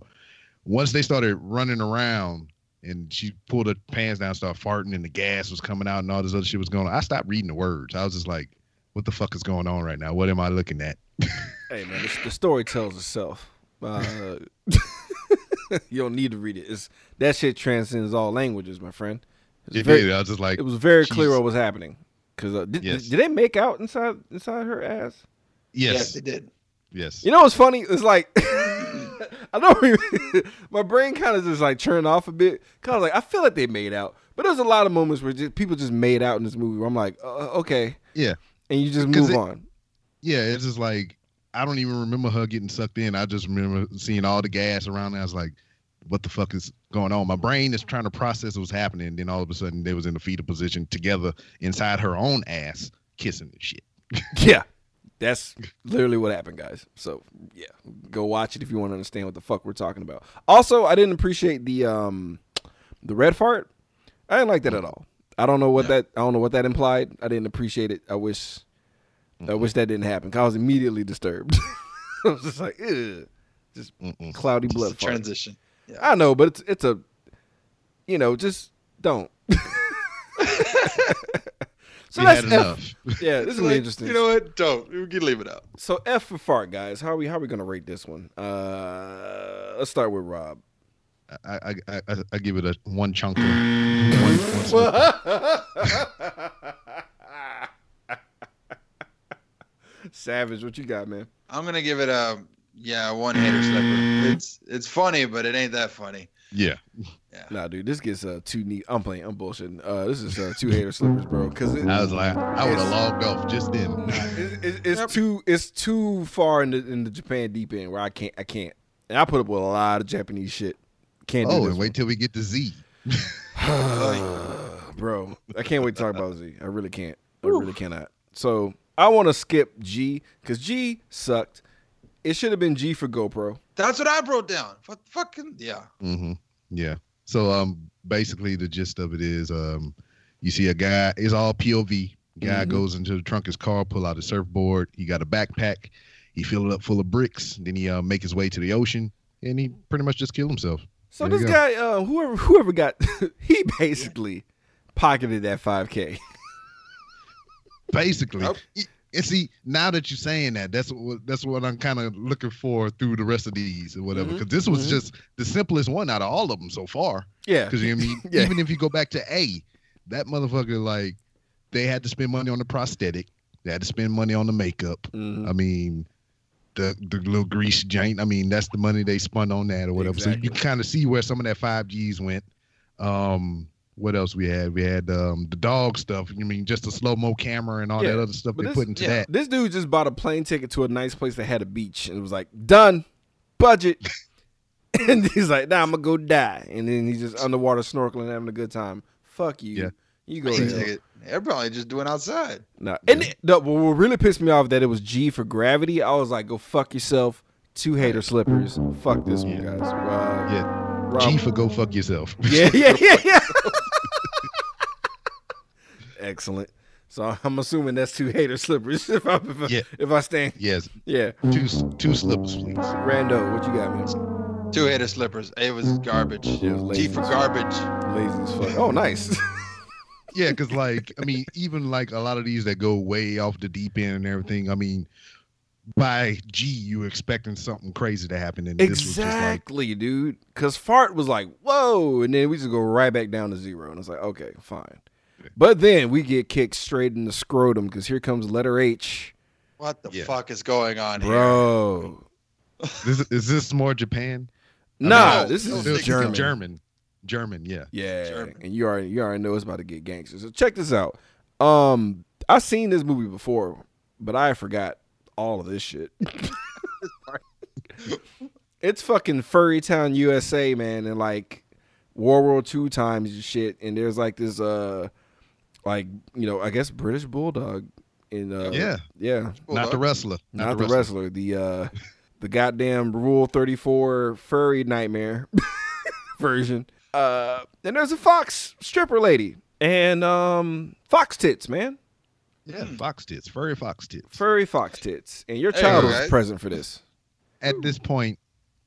once they started running around and she pulled her pants down, started farting, and the gas was coming out, and all this other shit was going on. I stopped reading the words. I was just like, "What the fuck is going on right now? What am I looking at?" Hey man, the, the story tells itself. Uh, you don't need to read it. It's that shit transcends all languages, my friend. It's It very- did. I was just like, it was very clear what was happening. Cause uh, did, Yes. did they make out inside inside her ass? Yes, yes, they did. yes. You know what's funny? It's like I don't. Really, my brain kind of just like turned off a bit. Kind of like I feel like they made out, but there's a lot of moments where just, people just made out in this movie. Where I'm like, uh, okay, Yeah. and you just move it- on. yeah, it's just like I don't even remember her getting sucked in. I just remember seeing all the gas around. there. I was like, "What the fuck is going on?" My brain is trying to process what's happening. And then all of a sudden, they was in the fetal position together inside her own ass, kissing and shit. Yeah, that's literally what happened, guys. So yeah, go watch it if you want to understand what the fuck we're talking about. Also, I didn't appreciate the um the red fart. I didn't like that at all. I don't know what that I don't know what that implied. I didn't appreciate it. I wish I wish that didn't happen. I was immediately disturbed. I was just like, Ugh. just Mm-mm. cloudy blood transition. I know, but it's it's a you know, just don't. so we that's F- enough. yeah, this is Like, interesting. You know what? Don't. We can leave it out. So F for fart, guys. How are we how are we gonna rate this one? Uh let's start with Rob. I, I, I, I, give it a one chunker. one, one Savage, what you got, man? I'm gonna give it a yeah one hater slipper. It's it's funny, but it ain't that funny. yeah. yeah. Nah, dude, this gets uh too neat. I'm playing. I'm bullshitting. Uh, this is uh, two hater slippers, bro. Cause it, I was like, I would have logged off just then. it, it, it's Yep. too it's too far in the in the Japan deep end where I can't I can't. And I put up with a lot of Japanese shit. Can't Oh, this and wait till we get to Z. bro. I can't wait to talk about Z. I really can't. I really cannot. So I want to skip G because G sucked. It should have been G for GoPro. That's what I wrote down. Fuck, fucking yeah. hmm Yeah. So um, basically the gist of it is um, you see a guy. It's all POV. Guy Mhm. goes into the trunk of his car, pull out a surfboard. He got a backpack. He fill it up full of bricks. Then he uh, make his way to the ocean, and he pretty much just killed himself. So There this guy, uh, whoever whoever got, he basically pocketed that 5K. Basically. Y- and see now that you're saying that, that's what that's what I'm kind of looking for through the rest of these or whatever. Because this was Mhm. just the simplest one out of all of them so far. Yeah, Because you know I mean, Yeah. even if you go back to A, that motherfucker like they had to spend money on the prosthetic, they had to spend money on the makeup. Mhm. I mean, the the little grease joint. I mean, that's the money they spent on that or whatever. So you kind of see where some of that five Gs went. Um, what else we had? We had um the dog stuff. You mean just the slow mo camera and all Yeah, that other stuff but they this- put into yeah. that. This dude just bought a plane ticket to a nice place that had a beach and was like, done, budget. and he's like, nah, I'm gonna go die. And then he's just underwater snorkeling, having a good time. Fuck you. Yeah. You go Plane to hell. ticket. They're probably just doing outside. No. And it- the, what really pissed me off that it was G for gravity. I was like, go fuck yourself. Two hater slippers. Fuck this one, Yeah. guys. Wow. Yeah, Rob- G for go fuck yourself. Yeah, yeah, yeah, yeah. Excellent. So I'm assuming that's two hater slippers. If I if I, Yeah. if I stand, yes, yeah. two two slippers, please. Rando, what you got, man? Two hater slippers. It was garbage. It was lazy G for garbage. Lazy as fuck. Oh, nice. Yeah, because like I mean, even like a lot of these that go way off the deep end and everything. I mean, by G, you expecting something crazy to happen, and this was just like, exactly, dude. Cause fart was like, whoa, and then we just go right back down to zero, and it's like, okay, fine. But then we get kicked straight in the scrotum because here comes letter H, What the Yeah. fuck is going on here? bro. this is this more Japan? Nah, no, this is This German. German, German, yeah. Yeah, German. and you already you already know it's about to get gangster. So check this out. Um, I seen this movie before, but I forgot all of this shit. it's fucking Furry Town, USA, man, and like World War II times and shit. And there's like this uh like you know, I guess British Bulldog in uh, Yeah. yeah, Not the wrestler. not, the wrestler, the uh, the goddamn Rule Thirty Four furry nightmare version. Uh, and there's a fox stripper lady and um fox tits, man, Yeah, fox tits, furry fox tits. furry fox tits, and your child go, was guys. present for this. At this point,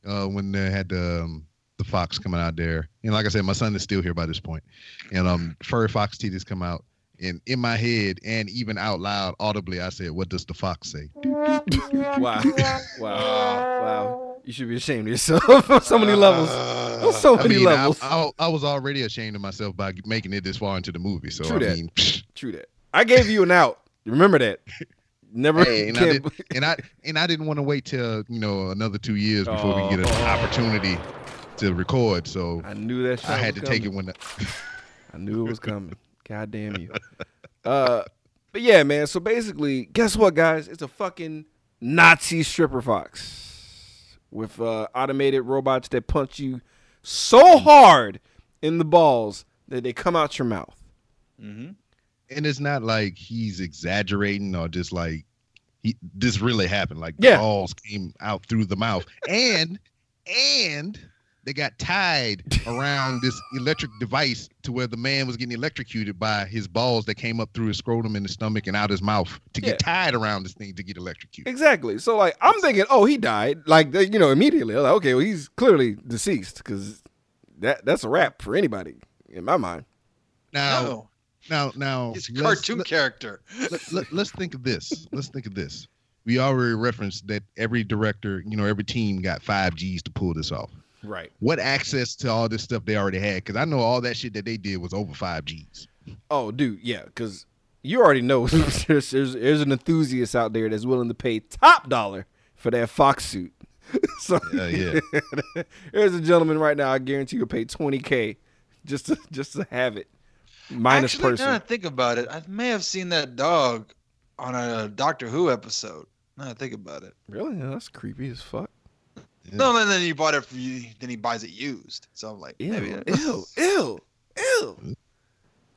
uh, when they had the um, the fox coming out there, and like I said, my son is still here by this point. and um, furry fox titties come out, and in my head and even out loud, audibly, I said, "What does the fox say?" Wow, wow, wow! You should be ashamed of yourself on so many levels. On so I many mean, levels. I, I was already ashamed of myself by making it this far into the movie. So True I that. mean, True that. I gave you an out. Remember that. Never. hey, and, I did, and I and I didn't want to wait till you know another two years before we get an Oh. opportunity to record. So I knew that. Shot I had to was take it when. The, I knew it was coming. God damn you. Uh, but yeah, man. So basically, guess what, guys? It's a fucking Nazi stripper fox with uh, automated robots that punch you so hard in the balls that they come out your mouth. Mm-hmm. and it's not like he's exaggerating or just like he this really happened. Like Yeah. the balls came out through the mouth, and and they got tied around this electric device to where the man was getting electrocuted by his balls that came up through his scrotum in his stomach and out his mouth to get tied around this thing to get electrocuted. Exactly. So like, I'm thinking, oh, he died. Like, you know, immediately. I was like, okay, well, he's clearly deceased because that that's a wrap for anybody in my mind. Now, No, now, now, he's a let's- cartoon let- character. let, let, let's think of this. Let's think of this. We already referenced that every director, you know, every team got five G's to pull this off. Right. What access to all this stuff they already had? Because I know all that shit that they did was over five G's. Oh, dude, yeah, because you already know there's, there's there's an enthusiast out there that's willing to pay top dollar for that fox suit. so Yeah, yeah. there's a gentleman right now. I guarantee you'll pay 20k just to just to have it, minus Actually, person. now that I think about it, I may have seen that dog on a Doctor Who episode. Now I think about it. Really? Yeah, that's creepy as fuck. Yeah. No, and then he bought it. For, you, then he buys it used. So I'm like, Ew, maybe ew, ew, ew.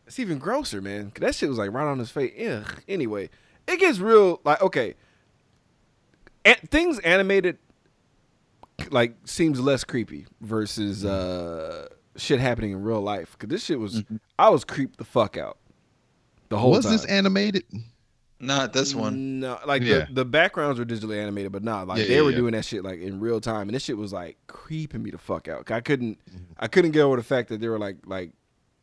It's even grosser, man. that shit was like right on his face. Ugh. Anyway, it gets real. Like, okay, A- things animated like seems less creepy versus uh shit happening in real life. Cause this shit was, I was creeped the fuck out the whole was time. this animated? Not this one. No, like Yeah. the, the backgrounds were digitally animated, but nah, like Yeah, they yeah, were yeah. doing that shit like in real time, and this shit was like creeping me the fuck out. I couldn't. I couldn't get over the fact that they were like, like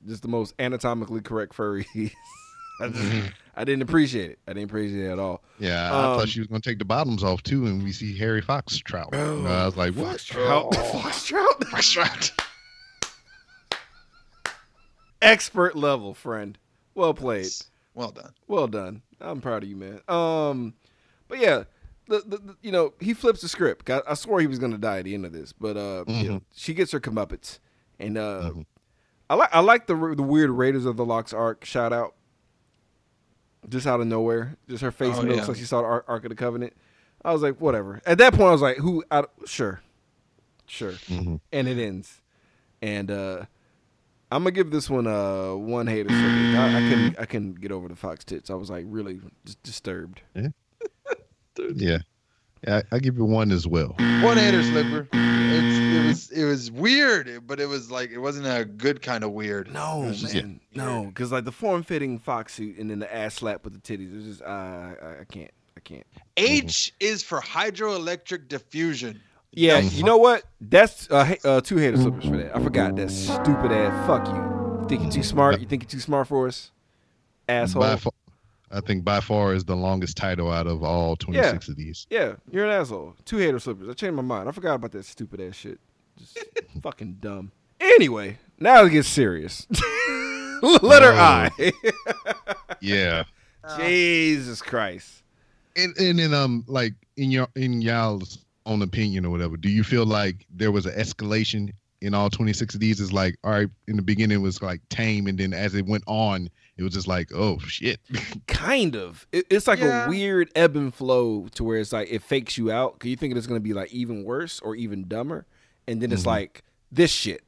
just the most anatomically correct furries. I, just. I didn't appreciate it. I didn't appreciate it at all. Yeah, I Um, thought she was gonna take the bottoms off too, and we see Harry Fox trout. And I was like, what? Trout, Foxtrot, Foxtrot. expert level friend. Well played. Well done. Well done. I'm proud of you, man. Um, but yeah, the, the, the- you know he flips the script. I, I swore he was gonna die at the end of this, but uh, you know, she gets her comeuppance, and uh, I like I like the the weird Raiders of the Lost Ark shout out, just out of nowhere, just her face Oh, looks yeah. like she saw the Ark, of the Covenant. I was like, whatever. At that point, I was like, who? I, sure, sure, Mhm. and it ends, and uh. I'm gonna give this one uh one hater. slipper. I, I couldn't I couldn't get over the fox tits. I was like really just disturbed. Yeah, yeah, I, I give you one as well. One hater slipper. It's, it was it was weird, but it was like it wasn't a good kind of weird. No It was just- man, no, because like the form fitting fox suit and then the ass slap with the titties. It was just uh, I, I can't I can't. H is for hydroelectric diffusion. Yeah, you know what? That's uh, uh, two hater slippers for that. I forgot that stupid ass. Fuck you. Think you're too smart? You think you're too smart for us? Asshole. By far, I think by far is the longest title out of all 26 of these. Yeah, you're an asshole. Two hater slippers. I changed my mind. I forgot about that stupid ass shit. Just fucking dumb. Anyway, now it gets serious. Letter Oh. I. Yeah. Jesus Christ. and and then um like in your in y'all's own opinion or whatever do you feel like there was an escalation in all 26 of these is like all right in the beginning it was like tame and then as it went on it was just like oh shit Kind of. It, it's like Yeah. a weird ebb and flow to where it's like it fakes you out because you think it's going to be like even worse or even dumber. And then it's Mhm. like this shit.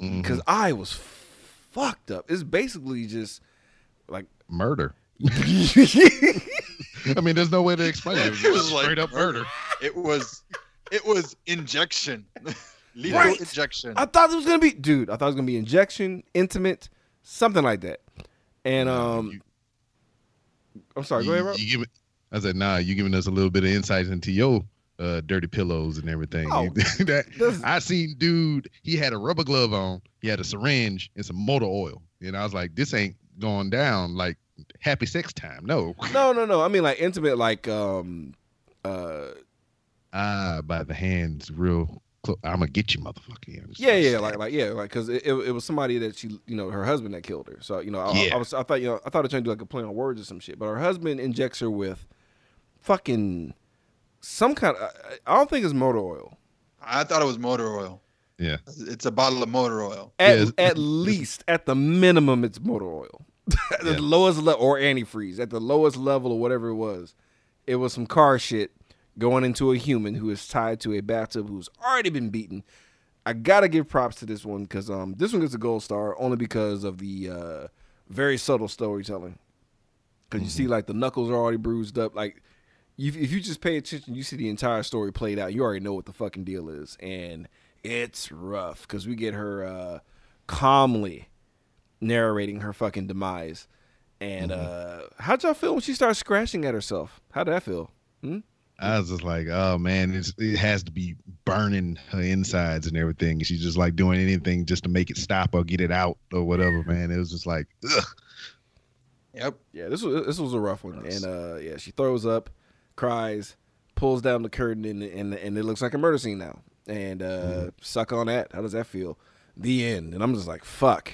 Mhm. Because I was fucked up. It's basically just like Murder. yeah, I mean, there's no way to explain it. It was, It was like straight up murder. It was, it was injection, lethal Right. injection. I thought it was gonna be, dude. I thought it was gonna be injection, intimate, something like that. And um, You- I'm sorry. Go ahead, bro. you give it, I said, nah, you giving us a little bit of insight into your uh, dirty pillows and everything. Oh, that, this- I seen dude, he had a rubber glove on, he had a syringe and some motor oil. And I was like, this ain't going down like happy sex time. No. No, no, no. I mean like intimate, like um, uh, Ah, by the hands, real close. I'm gonna get you, motherfucker. You know, just yeah, yeah, like like yeah, like because it, it, it was somebody that she, you know, her husband that killed her. So you know, I, I, Yeah. was, I thought, you know, I thought it was trying to do like a play on words or some shit. But her husband injects her with fucking some kind of. I don't think it's motor oil. I thought it was motor oil. Yeah. It's a bottle of motor oil. At, Yes. at least, at the minimum, it's motor oil. At the Yeah. lowest level, or antifreeze, at the lowest level, or whatever it was, it was some car shit going into a human who is tied to a bathtub who's already been beaten. I gotta give props to this one because um, this one gets a gold star only because of the uh, very subtle storytelling. Because you see, like the knuckles are already bruised up. Like, you, if you just pay attention, you see the entire story played out. You already know what the fucking deal is, and it's rough because we get her uh, calmly narrating her fucking demise. And uh, how'd y'all feel when she started scratching at herself? How'd that feel? Hmm? I was just like, oh man, it's, it has to be burning her insides and everything. She's just like doing anything just to make it stop or get it out or whatever, man. It was just like, ugh. Yep. Yeah, this was this was a rough one, and uh, yeah, she throws up, cries, pulls down the curtain, and and, and it looks like a murder scene now. And uh, suck on that. How does that feel? The end. And I'm just like, fuck.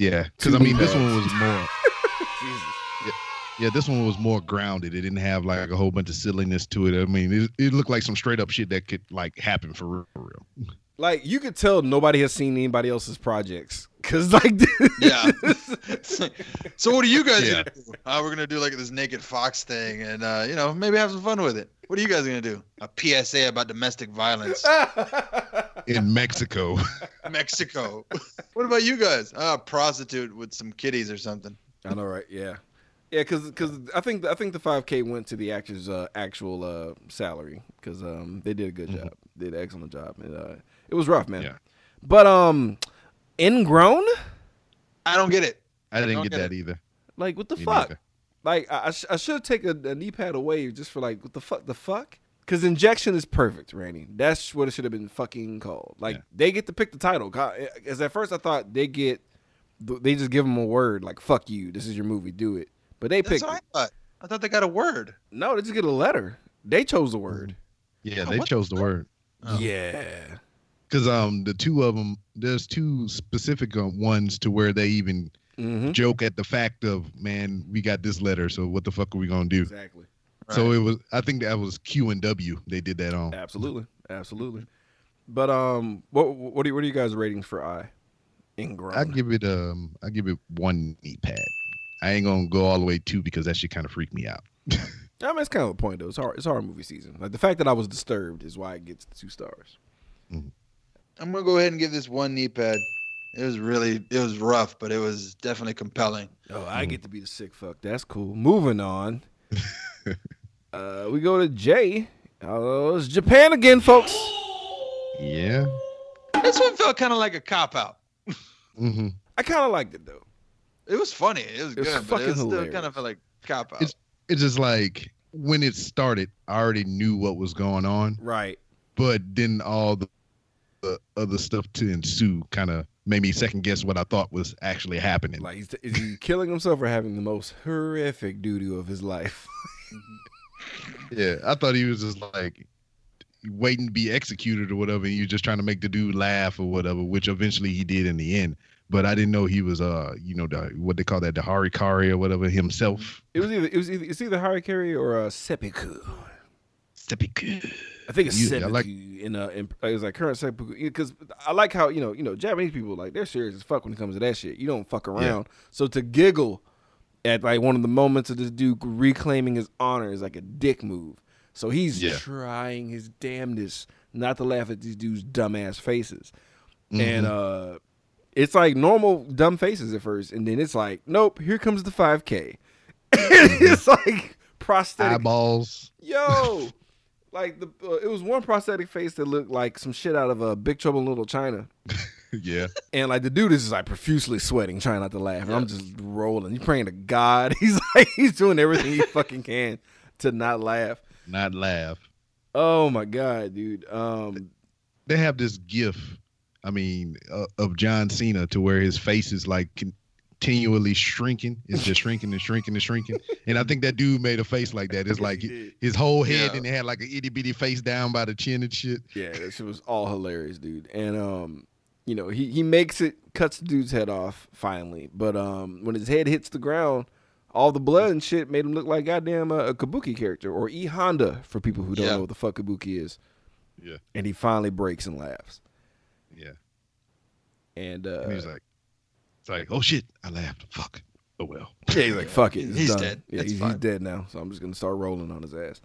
Yeah. Because I mean, this one was more, Jesus. yeah, this one was more grounded. It didn't have like a whole bunch of silliness to it. I mean, it, it looked like some straight up shit that could like happen for real. For real. Like you could tell nobody has seen anybody else's projects, cause like Yeah. so what are you guys Yeah. gonna do? Uh, we're gonna do like this naked fox thing, and uh, you know maybe have some fun with it. What are you guys gonna do? A PSA about domestic violence, In Mexico, Mexico. what about you guys? Uh, prostitute with some kitties or something. I know, right? Yeah, yeah. Because cause I think I think the five k went to the actors' uh, actual uh, salary because um, they did a good job, did an excellent job. And, uh, it was rough, man. Yeah. But um, ingrown, I don't get it. I didn't don't get get that it. either. like what the Me fuck? neither. Like I, I, should take a, a knee pad away just for like what the fuck the fuck. Because injection is perfect, Randy. That's what it should have been fucking called. Like Yeah. they get to pick the title. Because eh, at first I thought they get, they just give them a word like "fuck you." This is your movie. Do it. But they That's picked. what I thought. I thought they got a word. No, they just get a letter. They chose the word. Yeah, Oh, they what chose the word. Oh. Yeah. Because um the two of them there's two specific uh, ones to where they even Mm-hmm. joke at the fact of man we got this letter so what the fuck are we gonna do Exactly. so it was i think that was q and w they did that on Absolutely. Absolutely. But um, what what are, what are you guys ratings for I? Ingrown. i give it um i give it one knee pad i ain't gonna go all the way two because that shit kind of freaked me out I mean, it's kind of a point though. It's hard. It's horror movie season. Like the fact that I was disturbed is why it gets the two stars. I'm gonna go ahead and give this one knee pad. It was really, it was rough, but it was definitely compelling. Oh, I get to be the sick fuck. That's cool. Moving on. uh, we go to Jay. Oh, it's Japan again, folks. yeah This one felt kind of like a cop out. mm-hmm. I kind of liked it though. It was funny. It was It was good, but it was still hilarious. kind of felt like cop out. It's- it's just like when it started i already knew what was going on Right. but then all the, the other stuff to ensue kind of made me second guess what i thought was actually happening Like, he's, is he killing himself or having the most horrific doo doo of his life? Yeah, I thought he was just like waiting to be executed or whatever, and you're just trying to make the dude laugh or whatever, which eventually he did in the end. But I didn't know he was uh, you know, the what they call that, the Harikari or whatever himself. It was either it was either, it's either Harikari or uh, seppuku. Seppuku. I think it's Yeah, I seppuku like- in uh in, it's like current seppuku because I like how you know you know Japanese people like they're serious as fuck when it comes to that shit. You don't fuck around. So to giggle at like one of the moments of this dude reclaiming his honor is like a dick move. So he's Yeah. trying his damnedest not to laugh at these dudes' dumbass faces. Mm-hmm. And uh it's like normal dumb faces at first, and then it's like, nope, here comes the 5K. it's like prosthetic. Eyeballs. Yo, like the uh, it was one prosthetic face that looked like some shit out of a uh, Big Trouble in Little China. yeah. And like the dude is just like profusely sweating, trying not to laugh. And I'm just rolling. He's praying to God. He's like he's doing everything he fucking can to not laugh. Not laugh. Oh my god, dude. Um, They have this gif, I mean, uh, of John Cena to where his face is like continually shrinking. It's just shrinking and shrinking and shrinking. And I think that dude made a face like that. It's like his whole head Yeah. and it had like an itty bitty face down by the chin and shit. yeah, that shit was all hilarious, dude. And um, you know, he he makes it, cuts the dude's head off finally. But um, when his head hits the ground, all the blood and shit made him look like goddamn uh, a Kabuki character or E Honda for people who don't Yeah. know what the fuck Kabuki is. Yeah. And he finally breaks and laughs. Yeah. And uh, And he's like, it's like, oh shit, I laughed. Fuck. Oh well. Yeah, he's like, fuck it. It's He's done. dead. Yeah, he's, he's dead now. So I'm just gonna start rolling on his ass.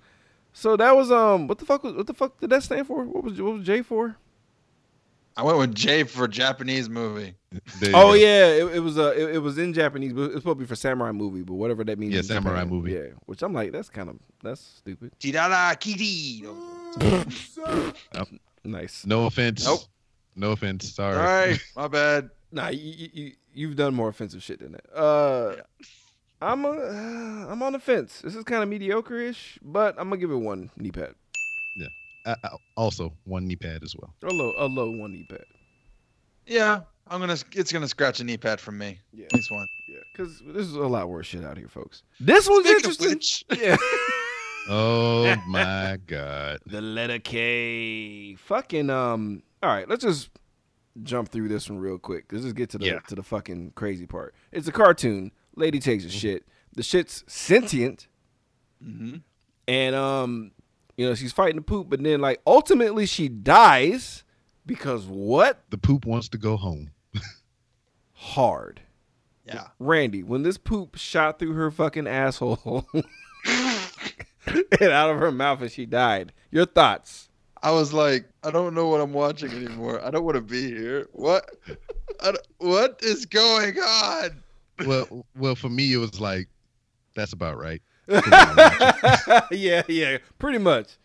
So that was um, what the fuck was what the fuck did that stand for? What was what was J for? I went with J for Japanese movie. Oh go. yeah, it, it was uh, it, it was in Japanese, but it's supposed to be for samurai movie, but whatever that means. Yeah, in samurai Japan. movie. Yeah, which I'm like, that's kind of that's stupid. Tirara Kiri. Nice. No offense. Nope. No offense. Sorry. Sorry, my bad. Nah, you, you, you you've done more offensive shit than that. Uh, I'm a, I'm on the fence. This is kind of mediocre-ish, but I'm gonna give it one knee pad, I, I- also, one knee pad as well. a low a low one knee pad. Yeah, I'm gonna. It's gonna scratch a knee pad from me. Yeah. At least one. Yeah, because this is a lot worse shit out here, folks. This was Speaking of interesting. which, Yeah. Oh my god. the letter K. Fucking um. All right, let's just jump through this one real quick. Let's just get to the Yeah. to the fucking crazy part. It's a cartoon. Lady takes a shit. The shit's sentient, Mhm. and um, you know she's fighting the poop, but then like ultimately she dies because what? The poop wants to go home. Hard. yeah. Randy, when this poop shot through her fucking asshole and out of her mouth and she died, your thoughts? I was like, I don't know what I'm watching anymore. I don't want to be here. What? I what is going on? Well, well, for me, it was like, that's about right. yeah, yeah, pretty much,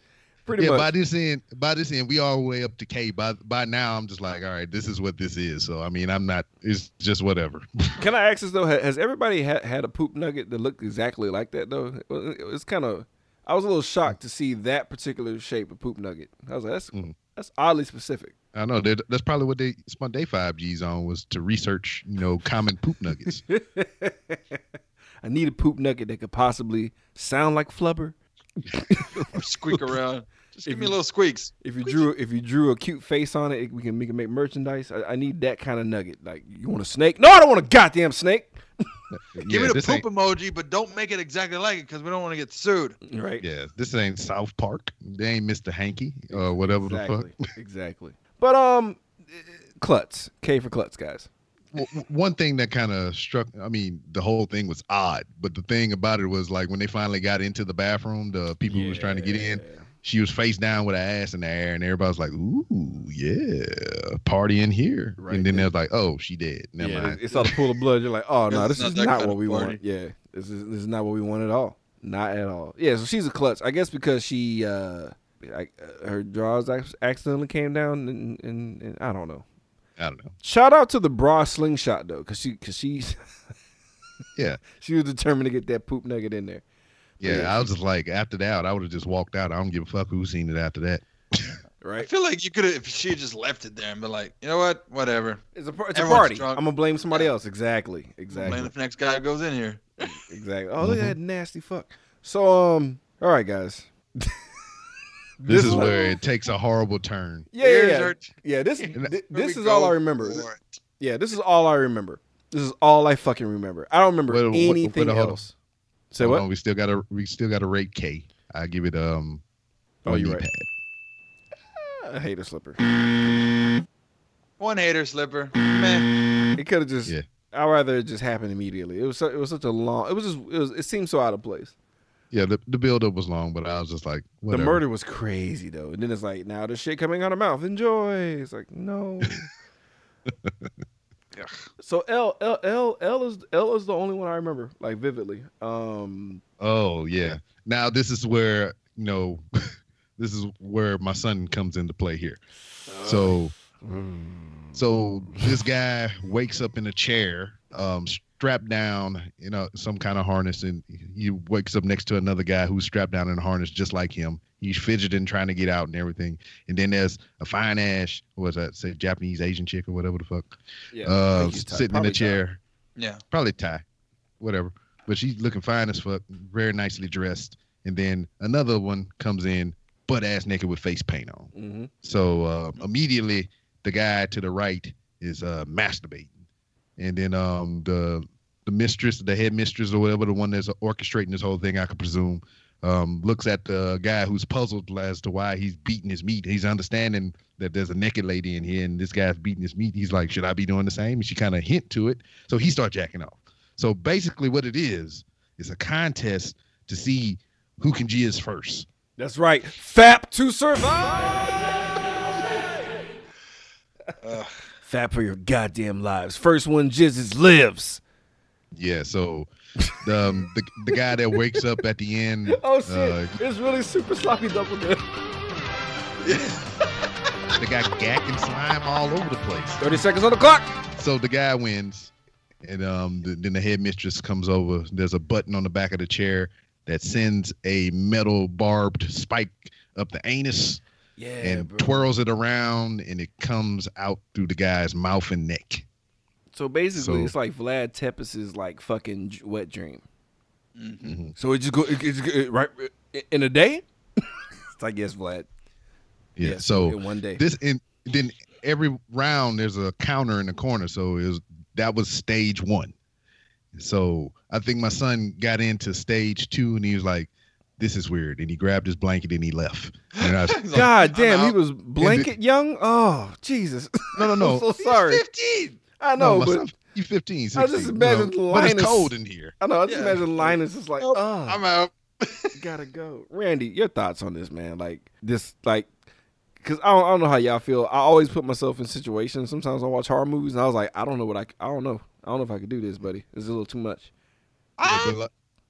pretty yeah, much. by this end, by this end, we all the way up to K. By by now, I'm just like, all right, this is what this is. So I mean, I'm not. It's just whatever. Can I ask this though? Has everybody ha- had a poop nugget that looked exactly like that though? It's kind of. I was a little shocked to see that particular shape of poop nugget. I was like, that's Mhm. that's oddly specific. I know that that's probably what they spent their five Gs on was to research, you know, common poop nuggets. I need a poop nugget that could possibly sound like flubber. Or squeak around. Just give If me you- little squeaks. If you drew if you drew a cute face on it, we can we can make merchandise. I, I need that kind of nugget. Like you want a snake? No, I don't want a goddamn snake. Give me the poop ain't, emoji, but don't make it exactly like it because we don't want to get sued. Right. yeah, this ain't South Park. They ain't Mr. Hanky or whatever Exactly. the fuck. exactly. But um, klutz. K for klutz, guys. W- w- One thing that kind of struck, I mean, the whole thing was odd, but the thing about it was like when they finally got into the bathroom, the people who was trying to get in, Yeah. She was face down with her ass in the air, and everybody was like, "Ooh, yeah, party in here." Right. And then they was like, "Oh, she dead." Never yeah, mind. It's all a pool of blood. You're like, oh no, This this is is not not what we party. want. Yeah, this is this is not what we want at all. Not at all. Yeah, so she's a klutz. I guess because she uh, like uh, her drawers accidentally came down, and, and, and I don't know. I don't know. Shout out to the bra slingshot though, cause she cause she Yeah, she was determined to get that poop nugget in there. Yeah. Yeah, I was just like, after that, I would have just walked out. I don't give a fuck who seen it after that. Right. I feel like you could have, if she had just left it there and been like, you know what, whatever. It's a par- it's a party. drunk. I'm gonna blame somebody Yeah. else. Exactly. Exactly. Man, if the next guy who goes in here. Exactly. Oh, look at that nasty fuck. So um, all right, guys. This, is one- where it takes a horrible turn. Yeah, yeah, Here's yeah. our- Yeah, this Here this is all I remember. Yeah, this is all I remember. This is all I fucking remember. I don't remember Wait, what- anything wait, hold on. else. Say Hold what? on, we still got to we still got to rate K. I give it um. Oh, you're right. pad. I hate a slipper. One hater slipper. Man, It could have just. Yeah. I'd rather it just happened immediately. It was. So, it was such a long. It was just. It was. It seemed so out of place. Yeah, the, the build up was long, but I was just like, whatever. The murder was crazy though, and then it's like now the shit coming out of mouth. Enjoy. It's like no. So L L L L is L is the only one I remember like vividly. Um, Oh yeah. Now this is where you know, this is where my son comes into play here. So, so this guy wakes up in a chair, um, strapped down, you know, some kind of harness, and he wakes up next to another guy who's strapped down in a harness just like him. He's fidgeting, trying to get out and everything. And then there's a fine ass, was that? Say Japanese Asian chick or whatever the fuck, yeah, uh, thank you, sitting in Probably a chair Yeah. probably Thai, whatever. But she's looking fine as fuck, very nicely dressed. And then another one comes in, butt ass naked with face paint on. Ty. Mhm. So uh, immediately, the guy to the right is uh, masturbating, and then um, the the mistress, the head mistress or whatever, the one that's orchestrating this whole thing, I could presume, um, looks at the guy who's puzzled as to why he's beating his meat. He's understanding that there's a naked lady in here, and this guy's beating his meat. He's like, should I be doing the same? And she kind of hint to it, so he starts jacking off. So basically, what it is is a contest to see who can jizz first. That's right. Fap to survive. Ugh. Fap for your goddamn lives. First one jizzes lives. Yeah, so the um, the, the guy that wakes up at the end, Oh shit! uh, it's really super sloppy double dip. got gack and slime all over the place. Thirty seconds on the clock. So the guy wins, and um, the, then the headmistress comes over. There's a button on the back of the chair that sends a metal barbed spike up the anus Yeah, and bro. twirls it around, and it comes out through the guy's mouth and neck. So basically, So- it's like Vlad Tepes's like fucking wet dream. Mhm. So it just go it, it's it, right in a day. it's like yes, Vlad. Yeah. Yes, so in one day. this and then every round there's a counter in the corner so it was that was stage one so i think my son got into stage two and he was like this is weird and he grabbed his blanket and he left and I was, He's like, God damn, he was blanket young. Oh Jesus! no no I'm no so sorry. 15. I know, no, my but son, he's 15 I just 16, imagine you know, but it's cold in here I know. I just Yeah. imagine Linus is like, oh, I'm out. gotta go. Randy, your thoughts on this, man? Like this, like, because I don't, I don't know how y'all feel. I always put myself in situations. Sometimes I watch horror movies and I was like, I don't know what I, I don't know. I don't know if I could do this, buddy. It's a little too much. I,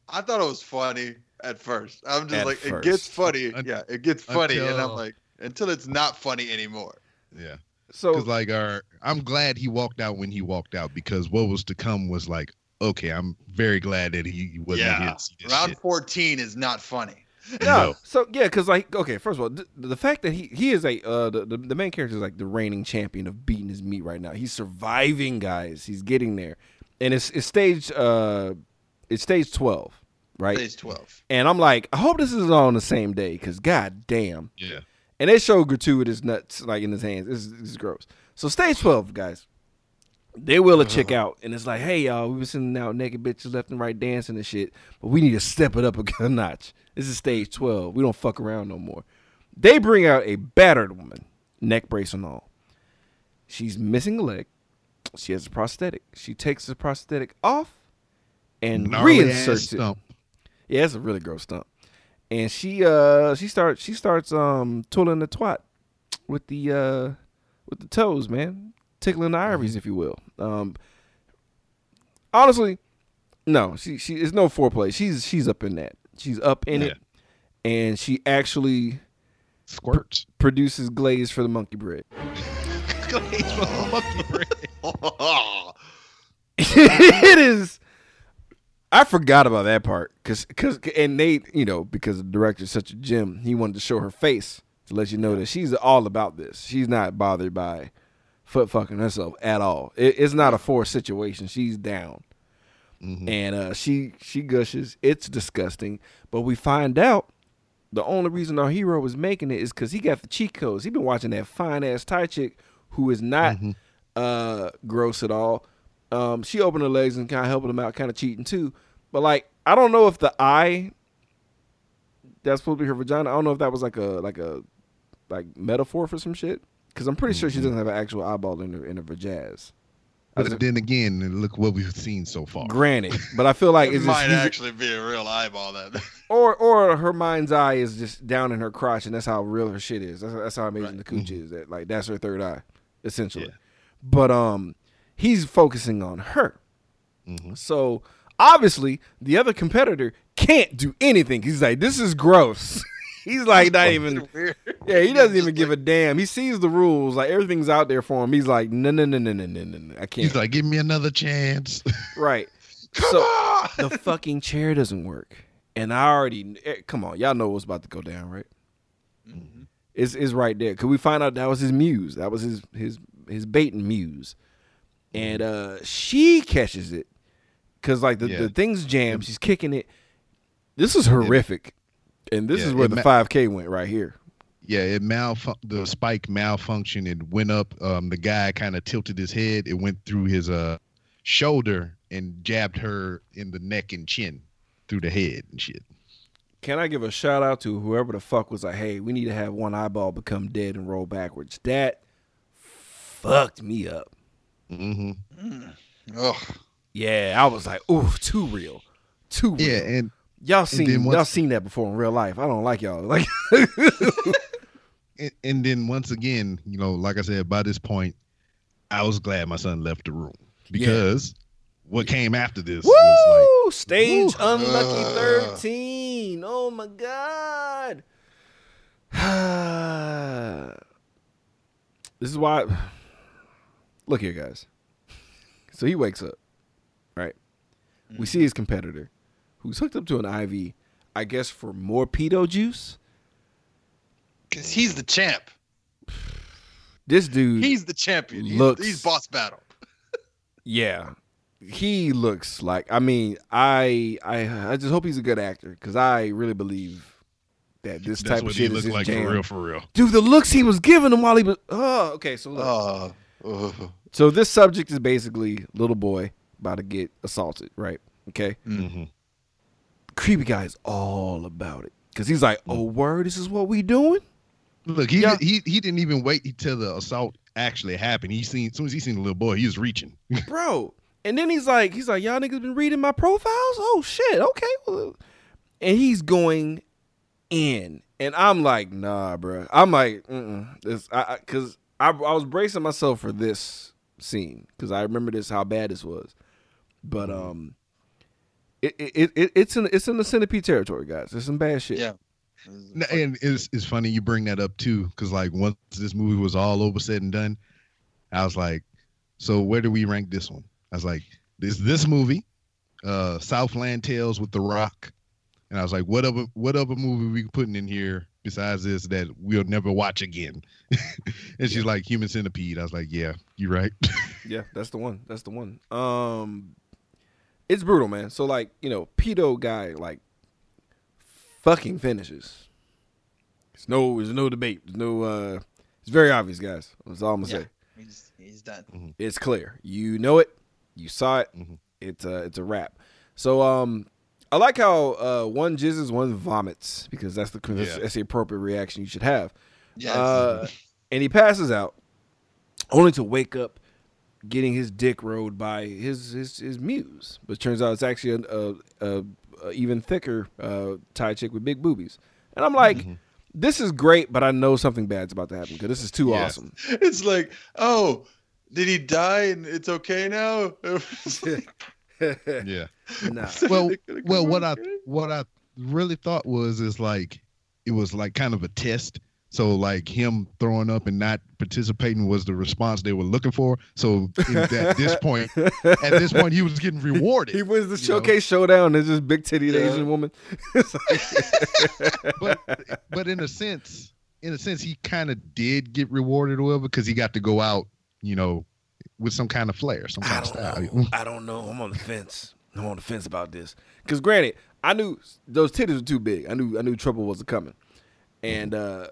I thought it was funny at first. I'm just At like, first. it gets funny. Un- yeah, it gets funny, and I'm like, until it's not funny anymore. yeah So because like our i'm glad he walked out when he walked out because what was to come was like okay i'm very glad that he wasn't here Yeah, to see this round shit. 14 is not funny. Yeah. No. So yeah, because like okay, first of all, th- the fact that he he is a uh the, the the main character is like the reigning champion of beating his meat right now. He's surviving, guys. He's getting there, and it's it's stage uh it's stage twelve, right? Stage 12. And I'm like, I hope this is all on the same day, because god damn. yeah And they show gratuitous nuts like in his hands. This is, gross. So stage twelve, guys. They will a chick out, and it's like, hey y'all, we been sending out naked bitches left and right dancing and shit, but we need to step it up a notch. This is stage twelve. We don't fuck around no more. They bring out a battered woman, neck brace and all. She's missing a leg. She has a prosthetic. She takes the prosthetic off and Gnarly reinserts it. stump. Yeah, it's a really gross stump. And she uh she starts she starts um twirling the twat with the uh with the toes, man. Tickling the ivories, if you will. Um honestly, no, she she is no foreplay. She's she's up in that. She's up in it. And she actually squirts produces glaze for the monkey bread. glaze for the monkey bread. it is. I forgot about that part because because and Nate, you know because the director's such a gem he wanted to show her face to let you know that she's all about this. She's not bothered by foot fucking herself at all. It, it's not a forced situation. She's down, and uh, she she gushes. It's disgusting, but we find out the only reason our hero was making it is because he got the cheat codes. He been watching that fine ass Thai chick who is not uh, gross at all. Um, she opened her legs and kind of helping him out, kind of cheating too. But like, I don't know if the eye that's supposed to be her vagina. I don't know if that was like a like a like metaphor for some shit. Because I'm pretty sure she doesn't have an actual eyeball in her in her vajazz. I but just- then again look what we've seen so far Granted, but I feel like It it's might he's- actually be a real eyeball then. or or her mind's eye is just down in her crotch, and that's how real her shit is. That's, that's how amazing Right. the cooch is. That like that's her third eye, essentially. Yeah. But um, he's focusing on her. Mhm. So obviously, the other competitor can't do anything. He's like, "This is gross." he's like, not even. Yeah, he doesn't even give a damn. He sees the rules, like everything's out there for him. He's like, "No, no, no, no, no, no, no. I can't." He's like, give me another chance. right. Come So on. the fucking chair doesn't work, and I already eh, come on, y'all know what's about to go down, right? Mhm. It's is right there. Could we find out that was his muse. That was his his his bait and muse, and uh she catches it, cause like the, Yeah. the thing's jammed. She's kicking it. This is horrific, and this Yeah, is where the five K went right here. yeah, it malfun- the spike malfunctioned. It went up. Um, the guy kind of tilted his head. It went through his uh shoulder and jabbed her in the neck and chin through the head and shit. Can I give a shout out to whoever the fuck was like, hey, we need to have one eyeball become dead and roll backwards. That fucked me up. Hmm Ugh. Yeah, I was like, ooh, too real, too real. Yeah, and y'all seen then once- y'all seen that before in real life. I don't like y'all. Like, and, and then once again, you know, like I said, by this point, I was glad my son left the room because what came after this was woo, stage Woo. unlucky Ugh. thirteen. Oh my god. this is why. Look here, guys. So he wakes up, right? We see mm-hmm. his competitor, who's hooked up to an IV, I guess for more pedo juice. Cause he's the champ. This dude, He's the champion. He's, Looks- he's boss battle. yeah, he looks like. I mean, I I I just hope he's a good actor because I really believe that this that's type of shit is his like jam. for real, for real. Dude, the looks he was giving him while he was. Oh, okay. So look. Oh. ugh. So this subject is basically little boy about to get assaulted, right? Okay. hmm Creepy guy is all about it because he's like, "Oh, word, this is what we doing." Look, he Yeah. he he didn't even wait until the assault actually happened. He seen as soon as he seen the little boy, he was reaching. bro. And then he's like, he's like, y'all niggas been reading my profiles? Oh shit, okay. And he's going in, and I'm like, nah, bro. I'm like, mm this, I, I, cause I, I was bracing myself for this scene because I remember this how bad this was, but um, it it, it it's in it's in the centipede territory, guys. It's some bad shit. Yeah. N- And it's it's funny you bring that up too, because like once this movie was all over said and done, I was like, so where do we rank this one? I was like, this this movie, uh, Southland Tales with The Rock, and I was like, what other what other movie we putting in here besides this that we'll never watch again? and she's like, Human Centipede. I was like, yeah, you're right. Yeah, that's the one. That's the one. Um, it's brutal, man. So like, you know, pedo guy like fucking finishes. There's no, there's no debate. There's no. uh It's very obvious, guys. That's all I'm gonna Yeah. say. He's he's done. It's clear. You know it. You saw it. Mhm. It's a it's a wrap. So um, I like how uh one jizzes, one vomits because that's the that's, Yeah. that's the appropriate reaction you should have. Yes. Uh, and he passes out, only to wake up getting his dick rode by his his, his muse. But it turns out it's actually a, a, a, a even thicker uh, Thai chick with big boobies. And I'm like, this is great, but I know something bad's about to happen because this is too Yeah. awesome. it's like, oh, did he die and it's okay now? It's like, yeah. nah. well, well, what I what I really thought was is like it was like kind of a test. So like him throwing up and not participating was the response they were looking for. So in, at this point, at this point, he was getting rewarded. He wins the you know? showcase showdown. There's this big titted Yeah. Asian woman. but but in a sense, in a sense, he kind of did get rewarded or whatever because he got to go out, you know, with some kind of flair, some kind of don't style. know. I don't know. I'm on the fence. I'm on the fence about this. Because granted, I knew those titties were too big. I knew I knew trouble was coming, and uh,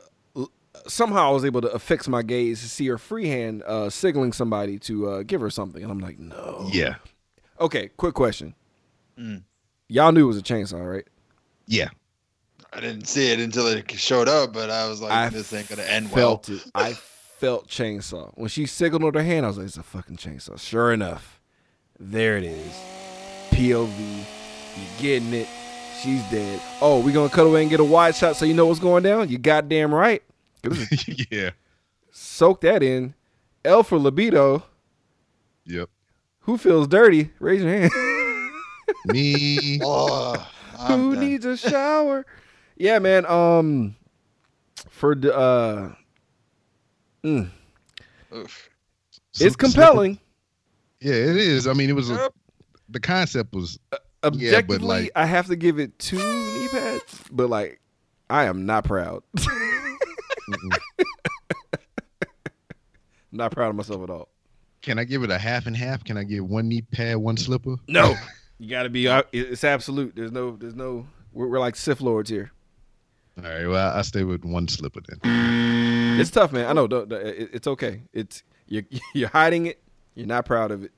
somehow I was able to affix my gaze to see her freehand uh, signaling somebody to uh, give her something, and I'm like, no. Yeah, Okay. Quick question. Mm. Y'all knew it was a chainsaw, right? yeah. I didn't see it until it showed up, but I was like, I this ain't gonna end well. felt it. I felt chainsaw when she signaled with her hand. I was like, "It's a fucking chainsaw." Sure enough, there it is. POV. You getting it? She's dead. Oh, we gonna cut away and get a wide shot so you know what's going down. You goddamn right. 'Cause this yeah. Soak that in. L for libido. Yep. Who feels dirty? Raise your hand. Me. Oh, Who done. needs a shower? yeah, man. Um, for the uh, mm, Oof. it's compelling. Yeah, it is. I mean, it was a, the concept was Objectively, like- I have to give it two knee pads, but like, I am not proud. not proud of myself at all. Can I give it a half and half? Can I give one knee pad, one slipper? No, you got to be. uh, It's absolute. There's no. There's no. We're, we're like Sith lords here. All right. Well, I stay with one slipper then. It's tough, man. I know. don't- don't- it- It's okay. It's you're you're hiding it. You're not proud of it.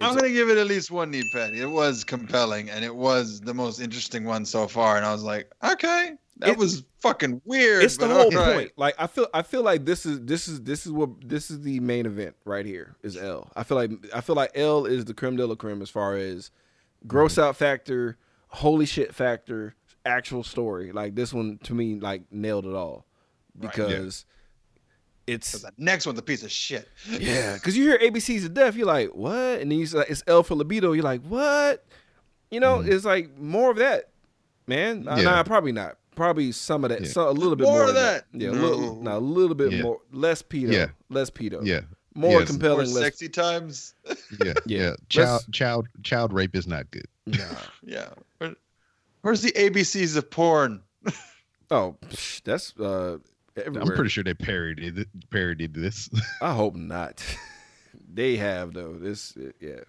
I'm gonna give it at least one knee pad. It was compelling, and it was the most interesting one so far. And I was like, okay, that It- was fucking weird. it's the whole alright. point. Like I feel, I feel like this is this is this is what this is the main event right here. Is L. I feel like I feel like L is the creme de la creme as far as gross Mm-hmm. out factor, holy shit factor, actual story. Like this one to me, like nailed it all Right. because it's the next one's a piece of shit. yeah. Because you hear ABCs of death, you're like what, and then you say it's L for libido, you're like what? You know, Mhm. it's like more of that, man. Nah, Yeah. nah, probably not. Probably some of that, Yeah. so, a little bit More more, of that. that. Yeah, a little, nah, a little bit Yeah. more, less pedo, Yeah. less pedo, Yeah. more Yes. More compelling, less. sexy times. Yeah. Yeah. yeah. Child, child, child rape is not good. Nah. Yeah. Where- where's the ABCs of porn? Oh, that's uh, everywhere. I'm pretty sure they parodied parodied this. I hope not. they have though. This, uh, yeah.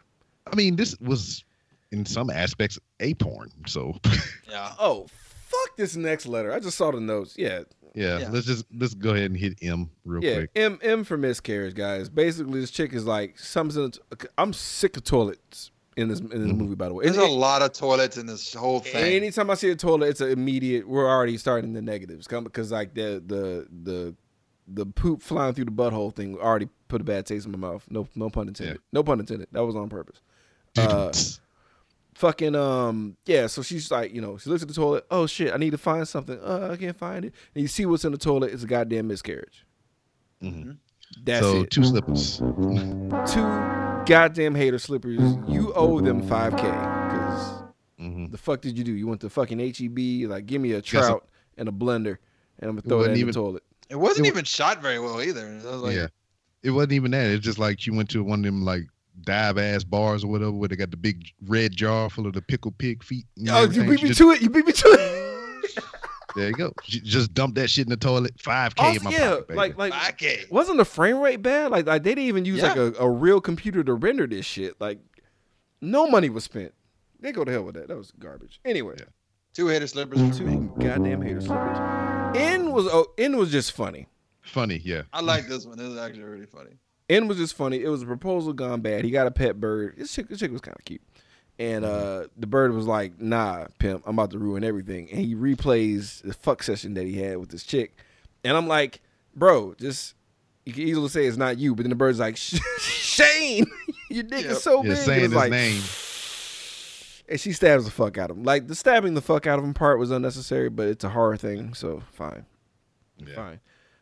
I mean, this was in some aspects a porn. So Yeah. Oh, fuck this next letter. I just saw the notes. Yeah, yeah, Yeah. let's just let's go ahead and hit M real yeah. quick. M M for miscarriage, guys. Basically, this chick is like something. I'm sick of toilets in this in this Mhm. movie. By the way, There's And- a lot of toilets in this whole thing. Anytime I see a toilet, it's an immediate. We're already starting the negatives, come because like the the the the poop flying through the butthole thing already put a bad taste in my mouth. No no pun intended. Yeah. No pun intended. That was on purpose. Uh, fucking um yeah. So she's like, you know, she looks at the toilet. Oh shit, I need to find something. Uh, I can't find it. And you see what's in the toilet. It's a goddamn miscarriage. Mhm. That's so it. two slippers. Two goddamn hater slippers. You owe them five k because hmm the fuck did you do? You went to fucking HEB, like give me a Got some- trout and a blender, and I'm gonna throw it, wasn't in even- the toilet. it wasn't it wa- even shot very well either. I was like, yeah, it wasn't even that. It's just like you went to one of them like dive ass bars or whatever, where they got the big red jar full of the pickle pig feet. and Oh, you everything. beat She me just- to it. You beat me to it. There you go. She just dump that shit in the toilet. Five k in my yeah, pocket, baby. like like okay. wasn't the frame rate bad? Like like they didn't even use like a, a real computer to render this shit. Like no money was spent. They go to hell with that. That was garbage. Anyway, Yeah. Two hater slippers two me. goddamn hater slippers. N was oh, N was just funny. funny. Yeah, I like this one. This is actually really funny. N was just funny. It was a proposal gone bad. He got a pet bird. This chick, this chick was kind of cute. And uh, the bird was like, nah, pimp, I'm about to ruin everything. And he replays the fuck session that he had with this chick. And I'm like, bro, just, you can easily say it's not you. But then the bird's like, Shane, your dick Yep. is so yeah. big. Saying his like, name. And she stabs the fuck out of him. Like, the stabbing the fuck out of him part was unnecessary, but it's a horror thing. So, fine. Yeah. Fine.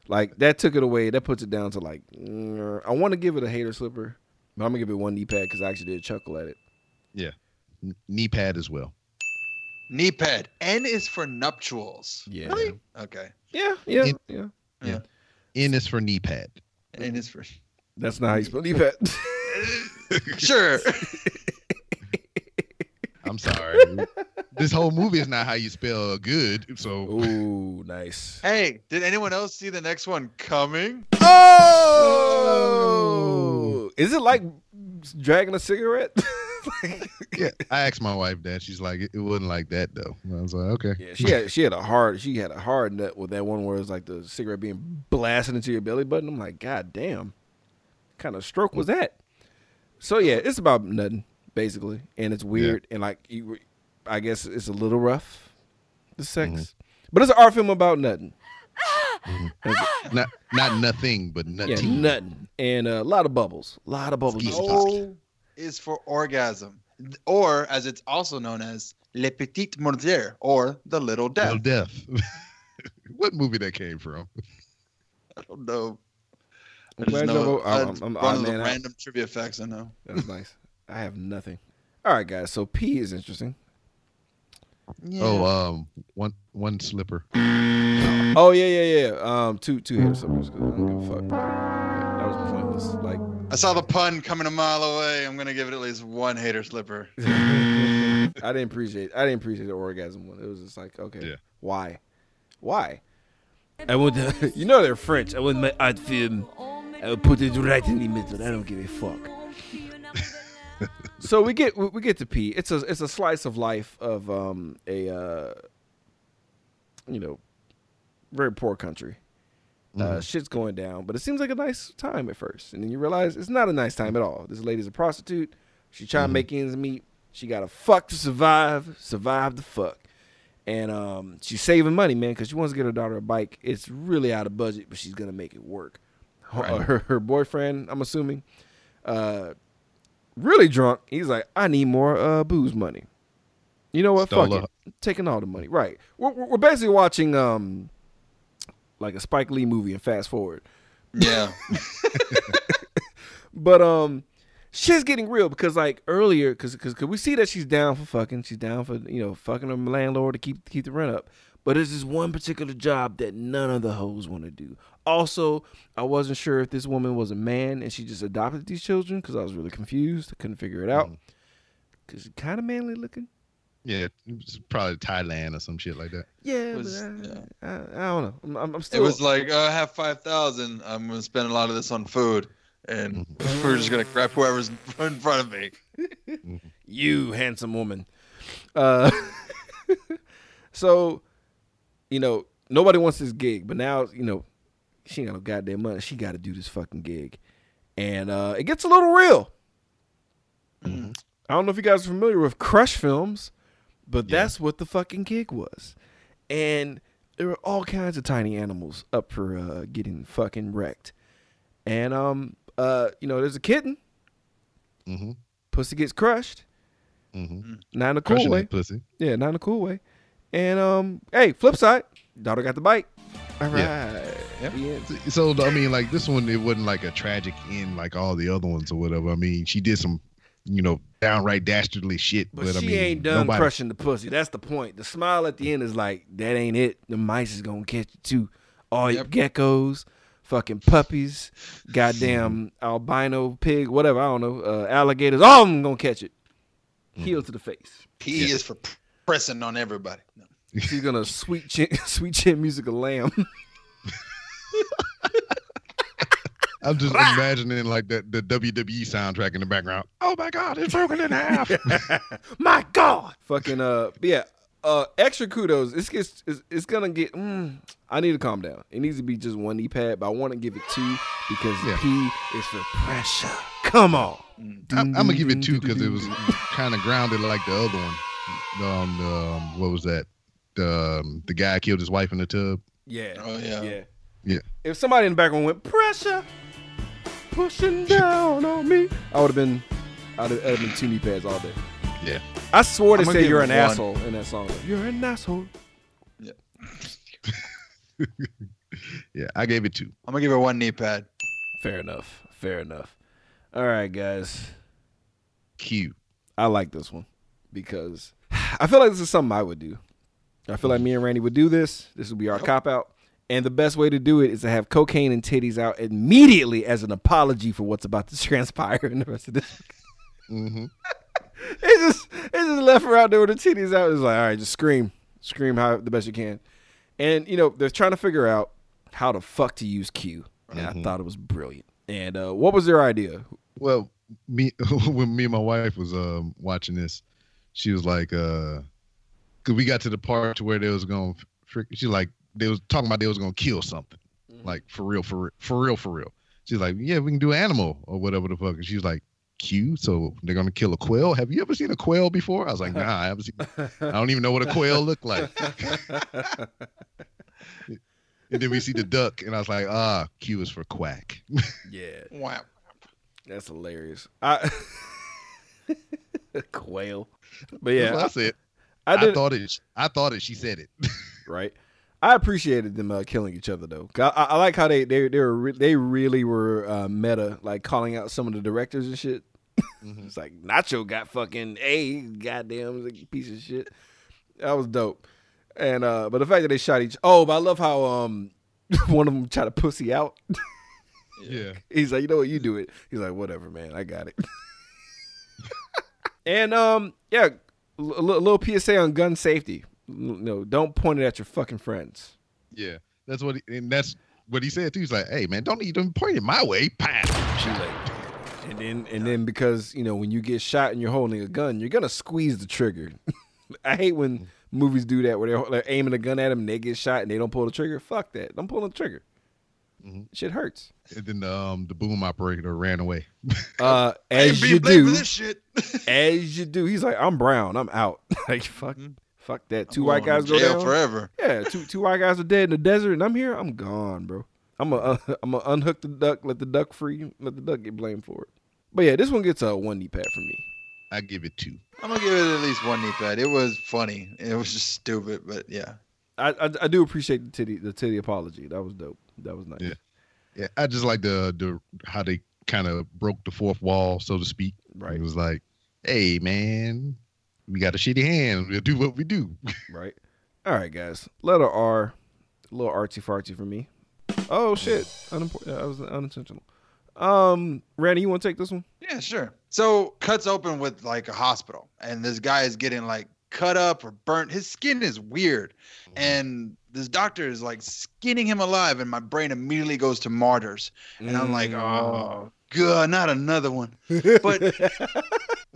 Like, that took it away. That puts it down to like, mm, I want to give it a hater slipper. But I'm going to give it one knee pad because I actually did chuckle at it. N- knee pad as well. Knee pad. N is for nuptials. Yeah. Really? Okay. Yeah, yeah, In- yeah. N is for knee pad. N is for. That's not how you spell knee pad. Sure. I'm sorry. this whole movie is not how you spell good. So Ooh, nice. hey, did anyone else see the next one coming? Oh, oh! is it like dragging a cigarette? yeah, I asked my wife that. She's like, it, it wasn't like that though. I was like, okay. yeah, she had she had a hard she had a hard nut with that one where it's like the cigarette being blasted into your belly button. I'm like, God damn, kind of stroke was that? So yeah, it's about nothing basically, and it's weird and like you, I guess it's a little rough, the sex, Mhm. but it's an art film about nothing. Not not nothing, but Yeah, nothing. nothing, and uh, a lot of bubbles, a lot of bubbles. Ski- O is for orgasm, or as it's also known as le petit mordier, or the little death. Little death. what movie that came from? I don't know. I'm just know y'all. uh, I'm, I'm, one I'm, of the man, I- random trivia facts I know. that's nice. I have nothing. All right, guys. So P is interesting. Oh, um, one one slipper. Oh yeah, yeah, yeah. Um, two two hair slippers. 'cause I don't give a fuck. That was pointless. Like I saw the pun coming a mile away. I'm gonna give it at least one hater slipper. I didn't appreciate. I didn't appreciate the orgasm one. It was just like, okay, Yeah. why, why? I would, you know, they're French. I want my art film. I would put it right in the middle. I don't give a fuck. so we get we we get to pee. It's a it's a slice of life of um a uh, you know very poor country. Uh, shit's going down, but it seems like a nice time at first, and then you realize it's not a nice time at all. This lady's a prostitute. She's trying to make ends meet. She got to fuck to survive. Survive the fuck, and um, she's saving money, man, because she wants to get her daughter a bike. It's really out of budget, but she's gonna make it work. Her, Right. her, her boyfriend, I'm assuming, uh, really drunk. He's like, I need more uh booze money. You know what? Stole Fuck her- it. Taking all the money. Right. We're, we're we're basically watching um like a Spike Lee movie and fast forward. Yeah. But um shit's getting real because like earlier cuz cuz we see that she's down for fucking, she's down for, you know, fucking her landlord to keep keep the rent up. But there's this one particular job that none of the hoes want to do. Also, I wasn't sure if this woman was a man and she just adopted these children cuz I was really confused. I couldn't figure it out. Cuz she's kind of manly looking. Yeah, it's probably Thailand or some shit like that. Yeah, Was- but I, yeah. I, I don't know. I'm, I'm, I'm It was like, oh, I have five thousand. I'm gonna spend a lot of this on food, and we're just gonna grab whoever's in front of me. you handsome woman. Uh, so, you know, nobody wants this gig, but now, you know, she ain't got no goddamn money. She got to do this fucking gig, and uh, it gets a little real. I don't know if you guys are familiar with Crush Films, but Yeah. that's what the fucking gig was, and there were all kinds of tiny animals up for uh, getting fucking wrecked, and um, uh, you know, there's a kitten. Mm-hmm. Pussy gets crushed. Mm-hmm. Not in a cool Crushing way. pussy. Yeah, not in a cool way. And um, hey, flip side, daughter got the bike. All right. Yeah. Yeah. So I mean, like this one, it wasn't like a tragic end like all the other ones or whatever. I mean, she did some, you know, downright dastardly shit. But, But, she I mean, ain't done nobody, crushing the pussy. That's the point. The smile at the end is like, that ain't it. The mice is gonna catch you too. All your geckos, fucking puppies, goddamn albino pig, whatever, I don't know, uh, alligators, all of them gonna catch it. Heel to the face. P is for pressing on everybody. No. She's gonna sweet chin, sweet chin music of lamb. I'm just imagining like the the WWE soundtrack in the background. Oh my God, it's broken in half. My God, fucking uh, yeah. Uh, extra kudos. It's gets it's, it's gonna get. Mm, I need to calm down. It needs to be just one knee pad, but I want to give it two because Yeah. P is for pressure. Come on. I'm, I'm gonna give it two because it was kind of grounded like the other one. Um, um, what was that? The um, the guy killed his wife in the tub. Yeah. Oh, yeah. Yeah. Yeah. If somebody in the background went pressure, pushing down on me, I would have been. I'd have, I'd have been two knee pads all day. Yeah. I swore to I'm say you're an one. asshole in that song. You're an asshole. Yeah, yeah, I gave it two. I'm gonna give her one knee pad. Fair enough. Fair enough. All right, guys. Q. I like this one because I feel like this is something I would do. I feel like me and Randy would do this. This would be our oh. cop out. And the best way to do it is to have cocaine and titties out immediately as an apology for what's about to transpire in the rest of this. Mm-hmm. It just it just left her out there with the titties out. It's like, all right, just scream. Scream how the best you can. And you know, they're trying to figure out how the fuck to use Q. And I thought it was brilliant. And uh, what was their idea? Well, me when me and my wife was um watching this, she was like, uh, cause we got to the part to where they was gonna, she like they was talking about they was gonna kill something, like for real, for real, for real, for real. She's like, yeah, we can do animal or whatever the fuck. And she's like, Q, so they're gonna kill a quail. Have you ever seen a quail before? I was like, nah, I haven't seen. I don't even know what a quail looked like. and then we see the duck, and I was like, ah, Q is for quack. Yeah. Wow. That's hilarious. I quail. But That's yeah, what I I, said. I I, thought it. I thought it. She said it. right. I appreciated them uh, killing each other though. I, I like how they they they were re- they really were uh, meta, like calling out some of the directors and shit. it's like Nacho got fucking a goddamn like, piece of shit. That was dope. And uh, but the fact that they shot each oh, but I love how um one of them tried to pussy out. Yeah. He's like, you know what, you do it. He's like, whatever, man, I got it. and um, yeah, a little PSA on gun safety. No, don't point it at your fucking friends. Yeah. That's what he, and that's what he said too. He's like, hey man, don't even point it my way. Pow. Too late. And then and then because you know when you get shot and you're holding a gun, you're gonna squeeze the trigger. I hate when movies do that where they're, they're aiming a gun at them and they get shot and they don't pull the trigger. Fuck that. Don't pull the trigger. Mhm. Shit hurts. And then um the boom operator ran away. Uh, as you do, this shit. as you do. He's like, I'm brown. I'm out. like fuck, Mhm. Fuck that. 2 I'm white guys to go jail down. forever. Yeah, two two white guys are dead in the desert, and I'm here. I'm gone, bro. I'm a uh, I'm a unhook the duck, let the duck free, let the duck get blamed for it. But yeah, this one gets a one knee pad from me. I give it two. I'm gonna give it at least one knee pad. It was funny. It was just stupid, but yeah. I, I I do appreciate the titty the titty apology. That was dope. That was nice. Yeah. Yeah, I just like the the how they kind of broke the fourth wall, so to speak. Right. It was like, hey man, we got a shitty hand. We'll do what we do. Right. All right, guys. Letter R, a little artsy fartsy for me. Oh shit, unimportant. That was unintentional. Um, Randy, you want to take this one? Yeah, sure. So cuts open with like a hospital, and this guy is getting like cut up or burnt. His skin is weird, and this doctor is like skinning him alive, and my brain immediately goes to martyrs, and I'm like, Mm. oh god, not another one. But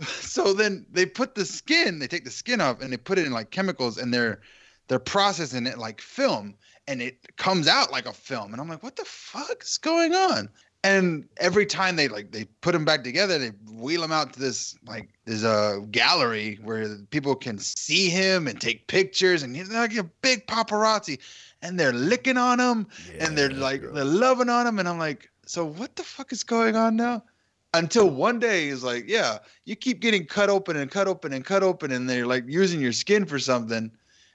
so then they put the skin, they take the skin off, and they put it in like chemicals, and they're they're processing it like film, and it comes out like a film, and I'm like, what the fuck is going on? And every time they like they put them back together, they wheel him out to this like there's a uh, gallery where people can see him and take pictures, and he's like a big paparazzi, and they're licking on him, and they're like gross. they're loving on him, and I'm like, so what the fuck is going on now? Until one day he's like, yeah, you keep getting cut open and cut open and cut open, and they're like using your skin for something,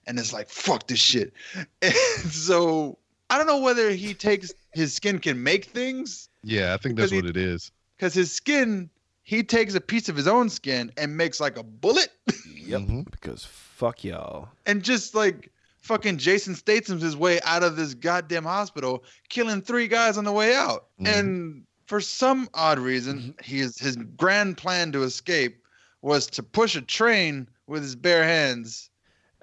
and it's like fuck this shit. And so I don't know whether he takes his skin can make things Yeah, I think that's Because what it is. because his skin he takes a piece of his own skin and makes like a bullet Yep. Mhm. Because fuck y'all. and just like fucking Jason Statham's his way out of this goddamn hospital, killing three guys on the way out. Mhm. And for some odd reason, his his grand plan to escape was to push a train with his bare hands,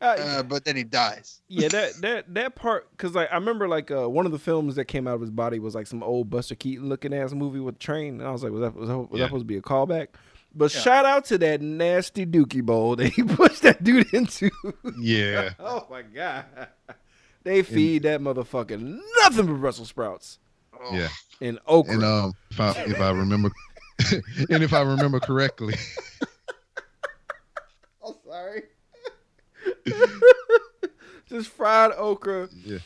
Uh, uh, but then he dies. yeah, that that that part because like I remember like uh, one of the films that came out of his body was like some old Buster Keaton looking ass movie with a train, and I was like, was that was that, was that supposed to be a callback? But Yeah. shout out to that nasty Dookie Bowl that he pushed that dude into. Yeah. oh my god, they feed that motherfucker nothing but Brussels sprouts Oh, Yeah. and okra. And um if I if I remember and if I remember correctly, I'm sorry. Just fried okra, yeah.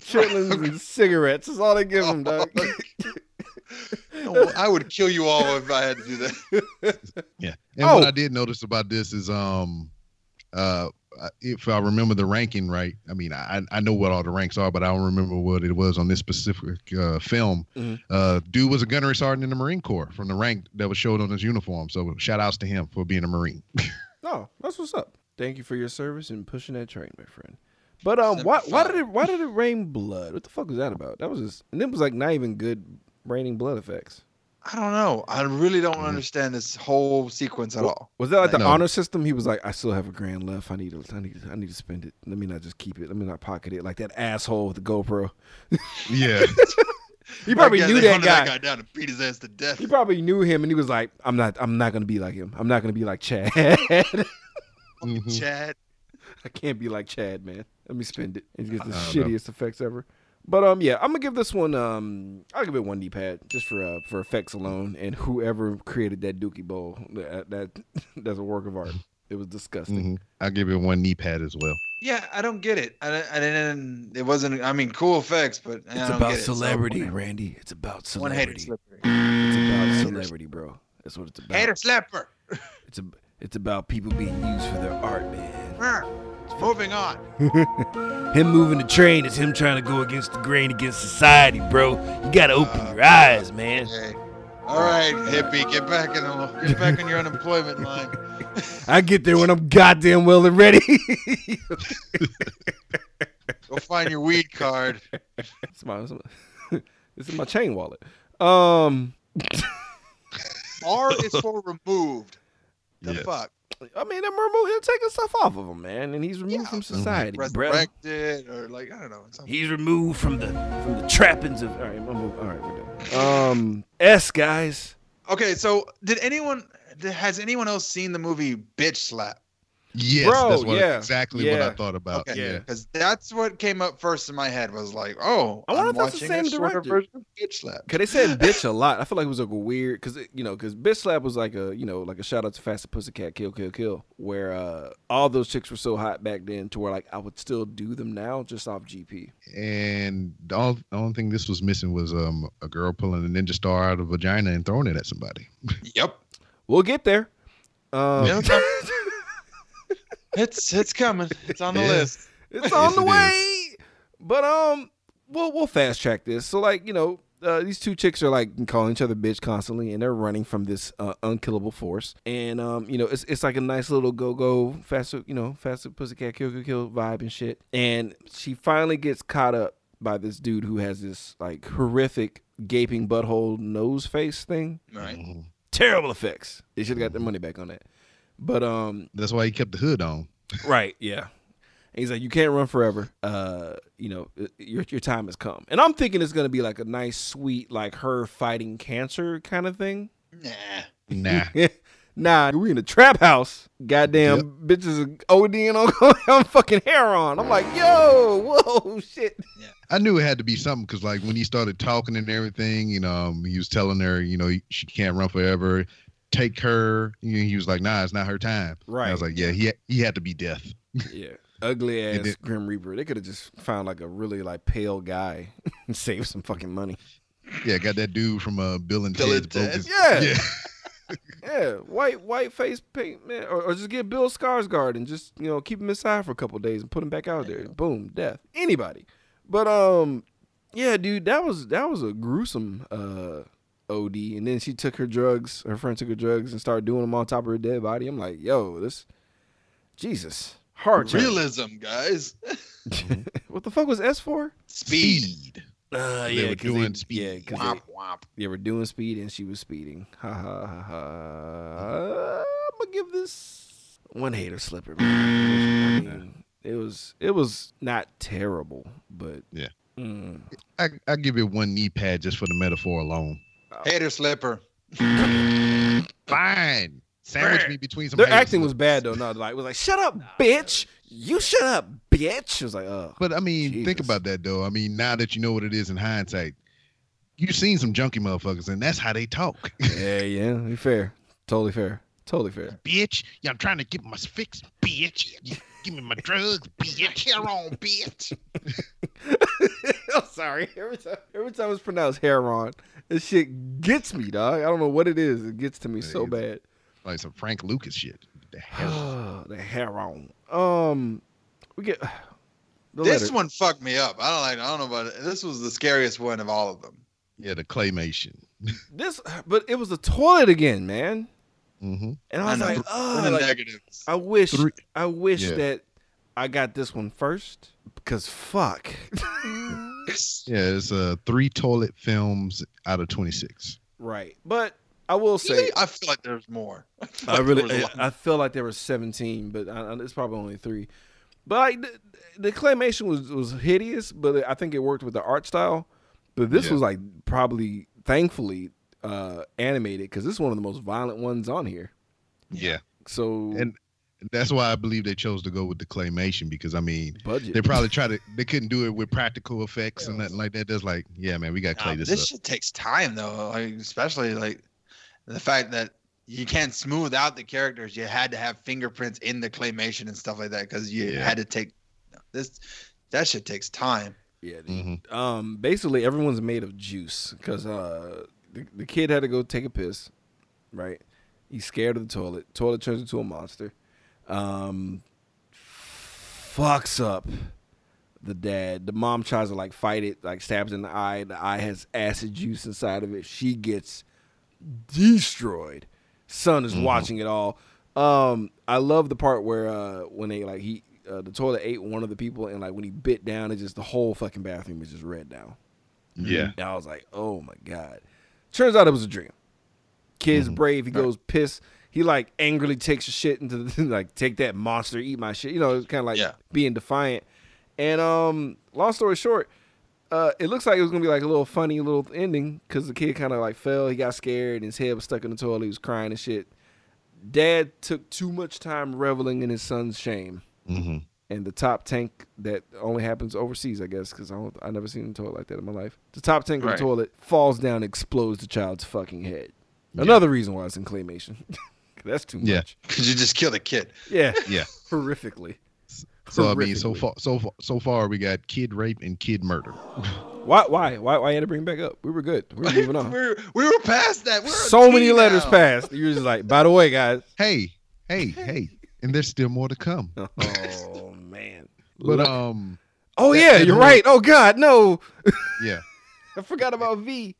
chitlins, and cigarettes. That's all they give him, dog. Oh, I would kill you all if I had to do that. Yeah. And Oh. what I did notice about this is um uh if I remember the ranking right, I mean I I know what all the ranks are, but I don't remember what it was on this specific uh, film. Mhm. Uh, dude was a gunnery sergeant in the Marine Corps from the rank that was showed on his uniform. So shout outs to him for being a Marine. No, that's what's up. Thank you for your service and pushing that train, my friend. But um, why why did it why did it rain blood? What the fuck was that about? That was just and it was like not even good raining blood effects. I don't know. I really don't understand this whole sequence at all. Was that like the No. honor system? He was like, I still have a grand left. I need to I need to, I need to spend it. Let me not just keep it. Let me not pocket it like that asshole with the GoPro. yeah. He probably Like, yeah, knew that guy. that guy down and beat his ass to death. He probably knew him, and he was like, "I'm not. I'm not gonna be like him. I'm not gonna be like Chad. Mhm. Chad. I can't be like Chad, man. Let me spend it. It gets the I don't know. shittiest effects ever. But um, yeah, I'm gonna give this one um, I'll give it one D pad just for uh, for effects alone, and whoever created that Dookie Bowl, that, that that's a work of art. It was disgusting. Mhm. I'll give it one knee pad as well. Yeah, I don't get it. I, I didn't. It wasn't. I mean, cool effects, but I It's don't about get it. So, celebrity, Randy. It's about One hater celebrity. slippery. It's about celebrity, bro. That's what it's about. Hater slapper. It's a, it's about people being used for their art, man. Moving on. Him moving the train is him trying to go against the grain against society, bro. You gotta open your eyes, man. Hey. All right, hippie, get back in the, get back in your unemployment line. I get there when I'm goddamn well and ready. Go find your weed card. it's my, it's my- this is my chain wallet. Um, R is for removed. The Yes. fuck? I mean, I'm remove, he'll take stuff off of him, man, and he's removed Yeah. from society, bro. Resurrected or like I don't know. something. He's removed from the from the trappings of. All right, I'm move, all right, we're done. Um, S guys. Okay, so did anyone has anyone else seen the movie Bitch Slap? Yes, Bro, that's what yeah, exactly what. I thought about. Okay, Yeah. because that's what came up first in my head was like, oh, I wonder I'm if that's the watching a same director. version of Bitch Slap. Cause they said bitch a lot. I feel like it was like a weird, cause you know, cause bitch slap was like a, you know, like a shout out to Faster Pussycat, Kill Kill Kill, where uh all those chicks were so hot back then to where like I would still do them now just off GP. And the only, the only thing this was missing was um a girl pulling a ninja star out of a vagina and throwing it at somebody. Yep, We'll get there. Um, Yeah. it's it's coming. It's on the Yeah. list. It's on Yes, the it way. But um, we'll we'll fast track this. So like you know, uh, these two chicks are like calling each other bitch constantly, and they're running from this uh, unkillable force. And um, you know, it's it's like a nice little go go faster, you know, faster pussycat kill kill kill vibe and shit. And she finally gets caught up by this dude who has this like horrific gaping butthole nose face thing. Right. Mhm. Terrible effects. They should have got their money back on that. But um, That's why he kept the hood on. Right. Yeah. And he's like, you can't run forever. Uh, you know, your your time has come. And I'm thinking it's gonna be like a nice, sweet, like her fighting cancer kind of thing. Nah. Nah. nah, we in a trap house. Goddamn bitches are ODing on, on fucking hair on. I'm like, yo, whoa, shit. I knew it had to be something because, like, when he started talking and everything, you know, um, he was telling her, you know, she can't run forever. Take her. You know, he was like, nah, it's not her time. And Right. I was like, yeah, he he had to be death. Yeah. Ugly ass then- Grim Reaper. They could have just found like a really like pale guy and saved some fucking money. Yeah, got that dude from uh, Bill and Bill Ted's Ted? Yeah. yeah. Yeah, white white face paint, man, or, or just get Bill Skarsgård and just you know keep him inside for a couple days and put him back out there. Boom, death. Anybody, but um, yeah, dude, that was that was a gruesome uh OD. And then she took her drugs. Her friend took her drugs and started doing them on top of her dead body. I'm like, yo, this, Jesus, hard change. Realism, guys. what the fuck was S for? Speed. Speed. Uh, They were 'cause doing speed. Yeah, because Womp womp. they were doing speed and she was speeding. Ha ha ha ha. I'm gonna give this one hater slipper. Man. I mean, it was it was not terrible, but Yeah. Mm. I I give it one knee pad just for the metaphor alone. Hater slipper. Fine. Sandwich me between some. their haters. acting was bad though. Not like it was like, shut up, bitch. You shut up, bitch. It was like, oh, But I mean, think about that though. I mean, now that you know what it is in hindsight, you've seen some junky motherfuckers, and that's how they talk. yeah, yeah, you fair, totally fair, totally fair. bitch, yeah, I'm trying to get my fix, bitch. You Give me my drugs, bitch. Here on, bitch. I'm sorry. Every time, every time it's pronounced heron, this shit gets me, dog. I don't know what it is. It gets to me so It is. bad. Like some Frank Lucas shit. The hell? the heron. Um, we get the This letter. one fucked me up. I don't like. I don't know about it. This was the scariest one of all of them. Yeah, the claymation. This, but it was the toilet again, man. Mm-hmm. And I was know. like, oh, the like, negatives. I wish, Three- I wish Yeah. that I got this one first because fuck. Yeah, it's uh three toilet films out of twenty six. right, but I will say. Really? I feel like there's more. I, feel I like there was really, I, I feel like there were 17, but I, I- it's probably only three. But like the, the claymation was was hideous, but I think it worked with the art style. But this Yeah. was like probably, thankfully, uh, animated because this is one of the most violent ones on here. Yeah, So and that's why I believe they chose to go with the claymation because I mean budget. they probably tried to they couldn't do it with practical effects and nothing like that. That's like, yeah, man, we got clay Nah, this, this up. shit takes time though, like especially like the fact that you can't smooth out the characters. You had to have fingerprints in the claymation and stuff like that because you Yeah. had to take this. That shit takes time. yeah. dude. Mhm. Um, basically everyone's made of juice because uh, the, the kid had to go take a piss, right? He's scared of the toilet. Toilet turns into a monster. Um, fucks up the dad. The mom tries to like fight it, like stabs in the eye. The eye has acid juice inside of it. She gets destroyed. Son is watching it all. Um, I love the part where uh when they like he uh, the toilet ate one of the people and like when he bit down, it just the whole fucking bathroom is just red now. Yeah. And I was like, oh my god. Turns out it was a dream. Kid's brave. He goes piss. He like angrily takes a shit into the like take that monster, eat my shit. You know, it's kind of like Yeah. being defiant. And um, long story short, uh, it looks like it was gonna be like a little funny little ending because the kid kind of like fell. He got scared and his head was stuck in the toilet. He was crying and shit. Dad took too much time reveling in his son's shame. hmm And the top tank that only happens overseas, I guess, because I don't, I never seen a toilet like that in my life. The top tank of the toilet falls down, and explodes the child's fucking head. Another reason why it's in claymation. That's too Yeah. much. Because you just killed a kid. Yeah, Yeah. horrifically. So I mean, so far, so far, so far, we got kid rape and kid murder. Why? Why? Why? Why you had to bring it back up? We were good. We were moving on. We're, we were past that. We're so many teen letters now. passed. You're just like, by the way, guys. Hey, hey, hey, and there's still more to come. Oh man. But Le- um, oh that- yeah, that you're whole- right. Oh god, no. yeah, I forgot about V.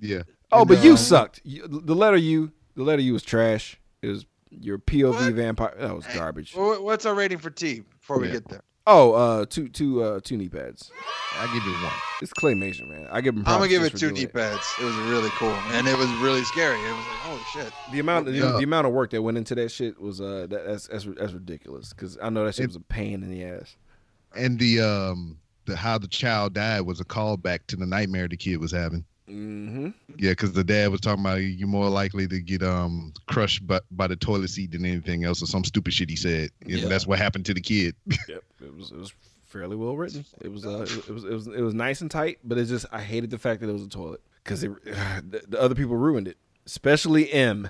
yeah. Oh, And, but you um, sucked. You, the letter U, the letter U was trash. It was your POV vampire. That was garbage. What's our rating for T before we Yeah. get there? Oh, uh, two, two, uh, two knee pads. I give you one. It's claymation, man. I give him. I'm gonna give it two doing knee pads. It was really cool, and it was really scary. It was like, holy shit. The amount, the, Yeah. the amount of work that went into that shit was uh, that, that's that's that's ridiculous. Because I know that shit It- was a pain in the ass. And the um, the how the child died was a callback to the nightmare the kid was having. Mm-hmm. Yeah, because the dad was talking about you're more likely to get um crushed by, by the toilet seat than anything else, or some stupid shit he said, and Yeah. that's what happened to the kid. Yep. It was it was fairly well written. It was uh it was it was it was nice and tight, but it's just I hated the fact that it was a toilet because the, the other people ruined it, especially M.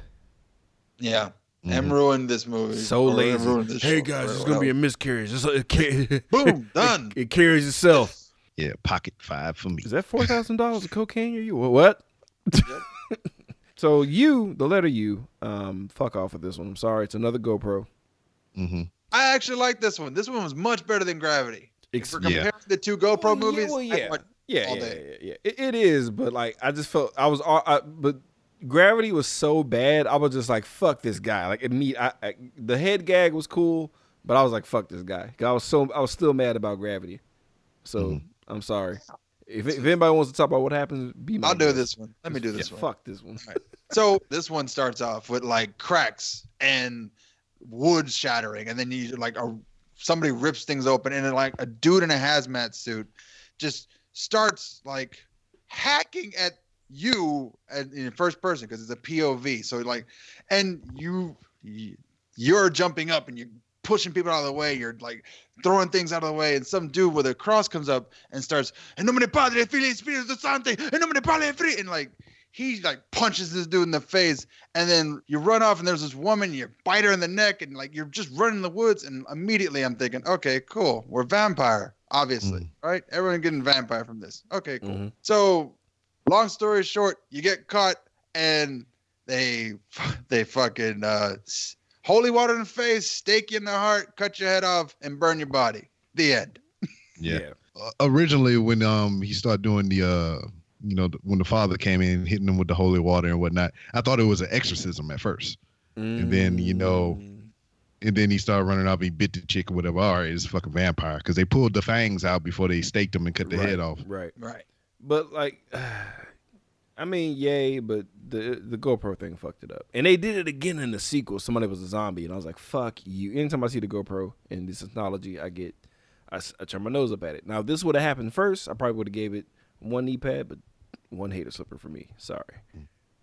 Yeah. Mhm. M ruined this movie. So Or lazy. Hey guys, it's gonna be a miscarriage. It's, it, boom done. It, it carries itself. Yeah, pocket five for me. Is that four thousand dollars of cocaine or you? What? so you, the letter U, um, fuck off with this one. I'm sorry. It's another GoPro. hmm I actually like this one. This one was much better than Gravity. If Ex- we're Yeah. comparing the two GoPro Well, movies, well, I yeah. Yeah, yeah, yeah, yeah. It, it is, but like I just felt I was, all- I, but Gravity was so bad. I was just like, fuck this guy. Like immediate, I, I, the head gag was cool, but I was like, fuck this guy. 'Cause I was so, I was still mad about Gravity. So Mhm. I'm sorry. If, if anybody wants to talk about what happens, be my I'll do guest. this one. Let me do Yeah, this one. Fuck this one. So this one starts off with like cracks and wood shattering, and then you like a somebody rips things open, and then like a dude in a hazmat suit just starts like hacking at you at, in first person because it's a POV. So like, and you you- you're jumping up and you're pushing people out of the way. You're like throwing things out of the way, and some dude with a cross comes up and starts, "En nomine Padre, Filii, Spiritus Sancti, en nomine Padre, Filii," and like he like punches this dude in the face, and then you run off, and there's this woman, you bite her in the neck, and like you're just running in the woods, and immediately I'm thinking, okay, cool, we're vampire, obviously, right? Everyone getting vampire from this. Okay, cool. Mhm. So, long story short, you get caught, and they they fucking uh, holy water in the face, stake you in the heart, cut your head off, and burn your body. The end. Yeah. Uh, originally, when um he started doing the uh you know when the father came in hitting him with the holy water and whatnot, I thought it was an exorcism at first, And then, you know, Mm. and then he started running off. He bit the chick or whatever. All right, it's a fucking vampire because they pulled the fangs out before they staked him and cut the right, head off. Right. Right. But like, I mean, yay, but the the GoPro thing fucked it up, and they did it again in the sequel. Somebody was a zombie, and I was like, "Fuck you!" Anytime I see the GoPro and this technology, I get, I turn my nose up at it. Now, if this would have happened first, I probably would have gave it one knee pad, but one hater slipper for me. Sorry,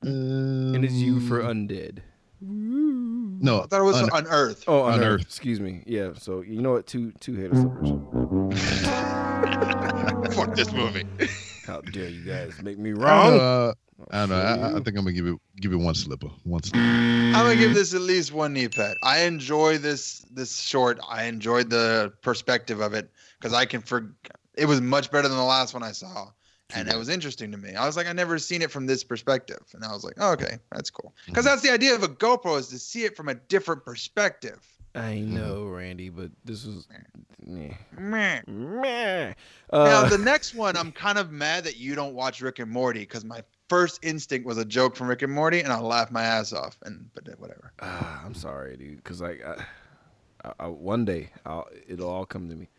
and it's you for Um, undead. no. I thought it was un- unearthed. Oh, unearthed. Unearthed. Excuse me. Yeah. So you know what? Two two hater slippers. Fuck this movie. How dare you guys make me wrong? know, uh, I don't know. I, I think I'm gonna give it give it one slipper. One slipper. I'm gonna give this at least one knee pad. I enjoy this this short. I enjoyed the perspective of it because I can for. It was much better than the last one I saw, and it was interesting to me. I was like, I never seen it from this perspective, and I was like, oh, okay, that's cool. Because that's the idea of a GoPro is to see it from a different perspective. I know, Randy, but this was. Meh. Meh. Meh. now Uh, the next one, I'm kind of mad that you don't watch Rick and Morty because my first instinct was a joke from Rick and Morty, and I'll laugh my ass off. And but whatever. ah, I'm sorry, dude, because like, I, I, I, one day I'll, it'll all come to me.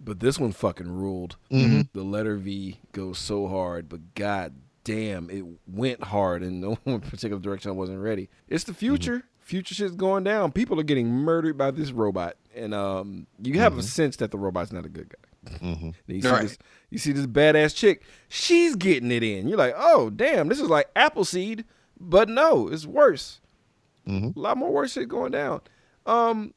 But this one fucking ruled. Mhm. The letter V goes so hard, but god damn, it went hard in no one particular direction. I wasn't ready. It's the future. Future shit's going down. People are getting murdered by this robot, and um, you have a sense that the robot's not a good guy. Mhm. You see Right. this, you see this badass chick. She's getting it in. You're like, oh damn, this is like Appleseed, but no, it's worse. Mhm. A lot more worse shit going down. Um,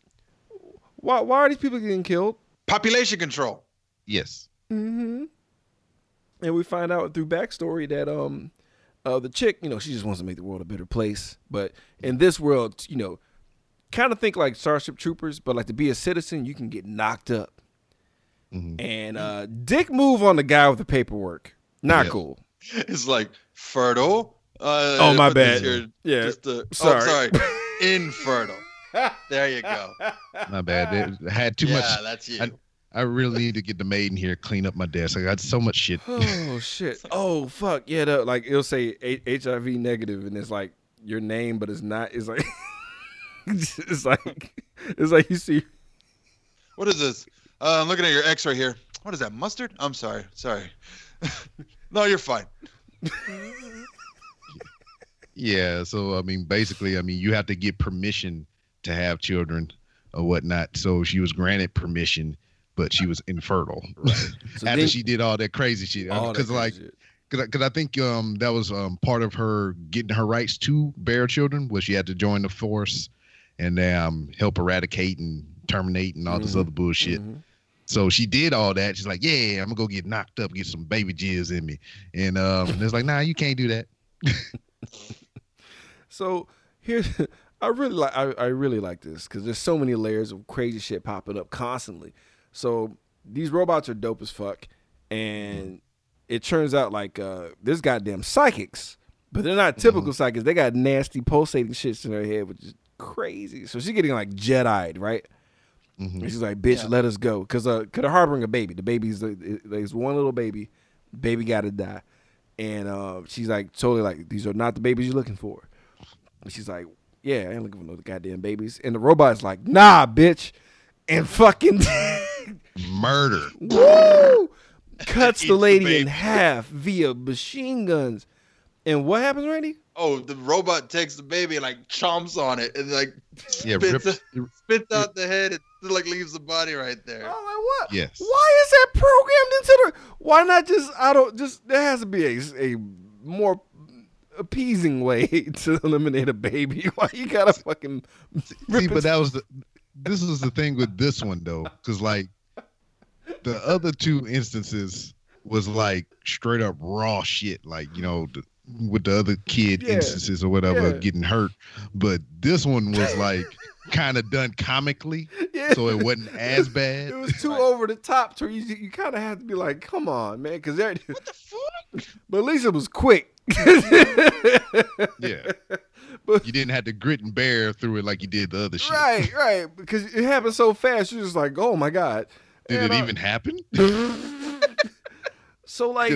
why why are these people getting killed? Population control. Yes. Mm-hmm. And we find out through backstory that um, uh, the chick, you know, she just wants to make the world a better place. But in this world, you know, kind of think like Starship Troopers, but like to be a citizen, you can get knocked up. Mhm. And uh, dick move on the guy with the paperwork. Not Yeah. cool. It's like fertile. Uh, Oh, my put bad. here Yeah, Just the, sorry. Oh, sorry. Infertile. There you go. My bad. I had too yeah, much. that's you. I- I really need to get the maid in here, clean up my desk. I got so much shit. oh shit. Oh fuck. Yeah. The, like it'll say H- HIV negative, and it's like your name, but it's not. It's like it's like it's like you see. What is this? Uh, I'm looking at your X right here. What is that? Mustard? I'm sorry. Sorry. no, you're fine. Yeah. So I mean, basically, I mean, you have to get permission to have children or whatnot. So she was granted permission, but she was infertile So after then- she did all that crazy shit. Because like, because I think um that was um part of her getting her rights to bear children was she had to join the force and um help eradicate and terminate and all this Mhm. other bullshit. Mhm. So she did all that. She's like, yeah, I'm gonna go get knocked up, get some baby jizz in me, and um and it's like, nah, you can't do that. So here's I really like I, I really like this because there's so many layers of crazy shit popping up constantly. So these robots are dope as fuck, and it turns out like uh, there's goddamn psychics, but they're not typical psychics. They got nasty pulsating shits in their head, which is crazy. So she's getting like Jedi'd, right? Mhm. And she's like, "Bitch, Yeah. let us go," because uh, cause they're harboring a baby. The baby's there's one little baby, baby got to die, and uh, she's like, totally like, these are not the babies you're looking for. And she's like, "Yeah, I ain't looking for no goddamn babies." And the robot's like, "Nah, bitch," and fucking Murder. woo, cuts Eats the the lady in half via machine guns. And what happens, Randy? Oh, the robot takes the baby and like chomps on it and like Yeah, spits, rips, spits out the head and like leaves the body right there. I'm like, what? Yes. Why is that programmed into the? Why not just? I don't. Just there has to be a, a more appeasing way to eliminate a baby. Why you gotta fucking See, rip but that was the. This was the thing with this one though, because like the other two instances was like straight up raw shit, like you know, the, with the other kid Yeah. instances or whatever Yeah. getting hurt. But this one was like kind of done comically, yeah. so it wasn't as bad. It was too over the top to where you, you kind of have to be like, come on, man, because What the fuck? but at least it was quick. Yeah, But- you didn't have to grit and bear through it like you did the other shit. right, right, because it happened so fast. You're just like, oh my god. Did And, it uh, even happen? So like,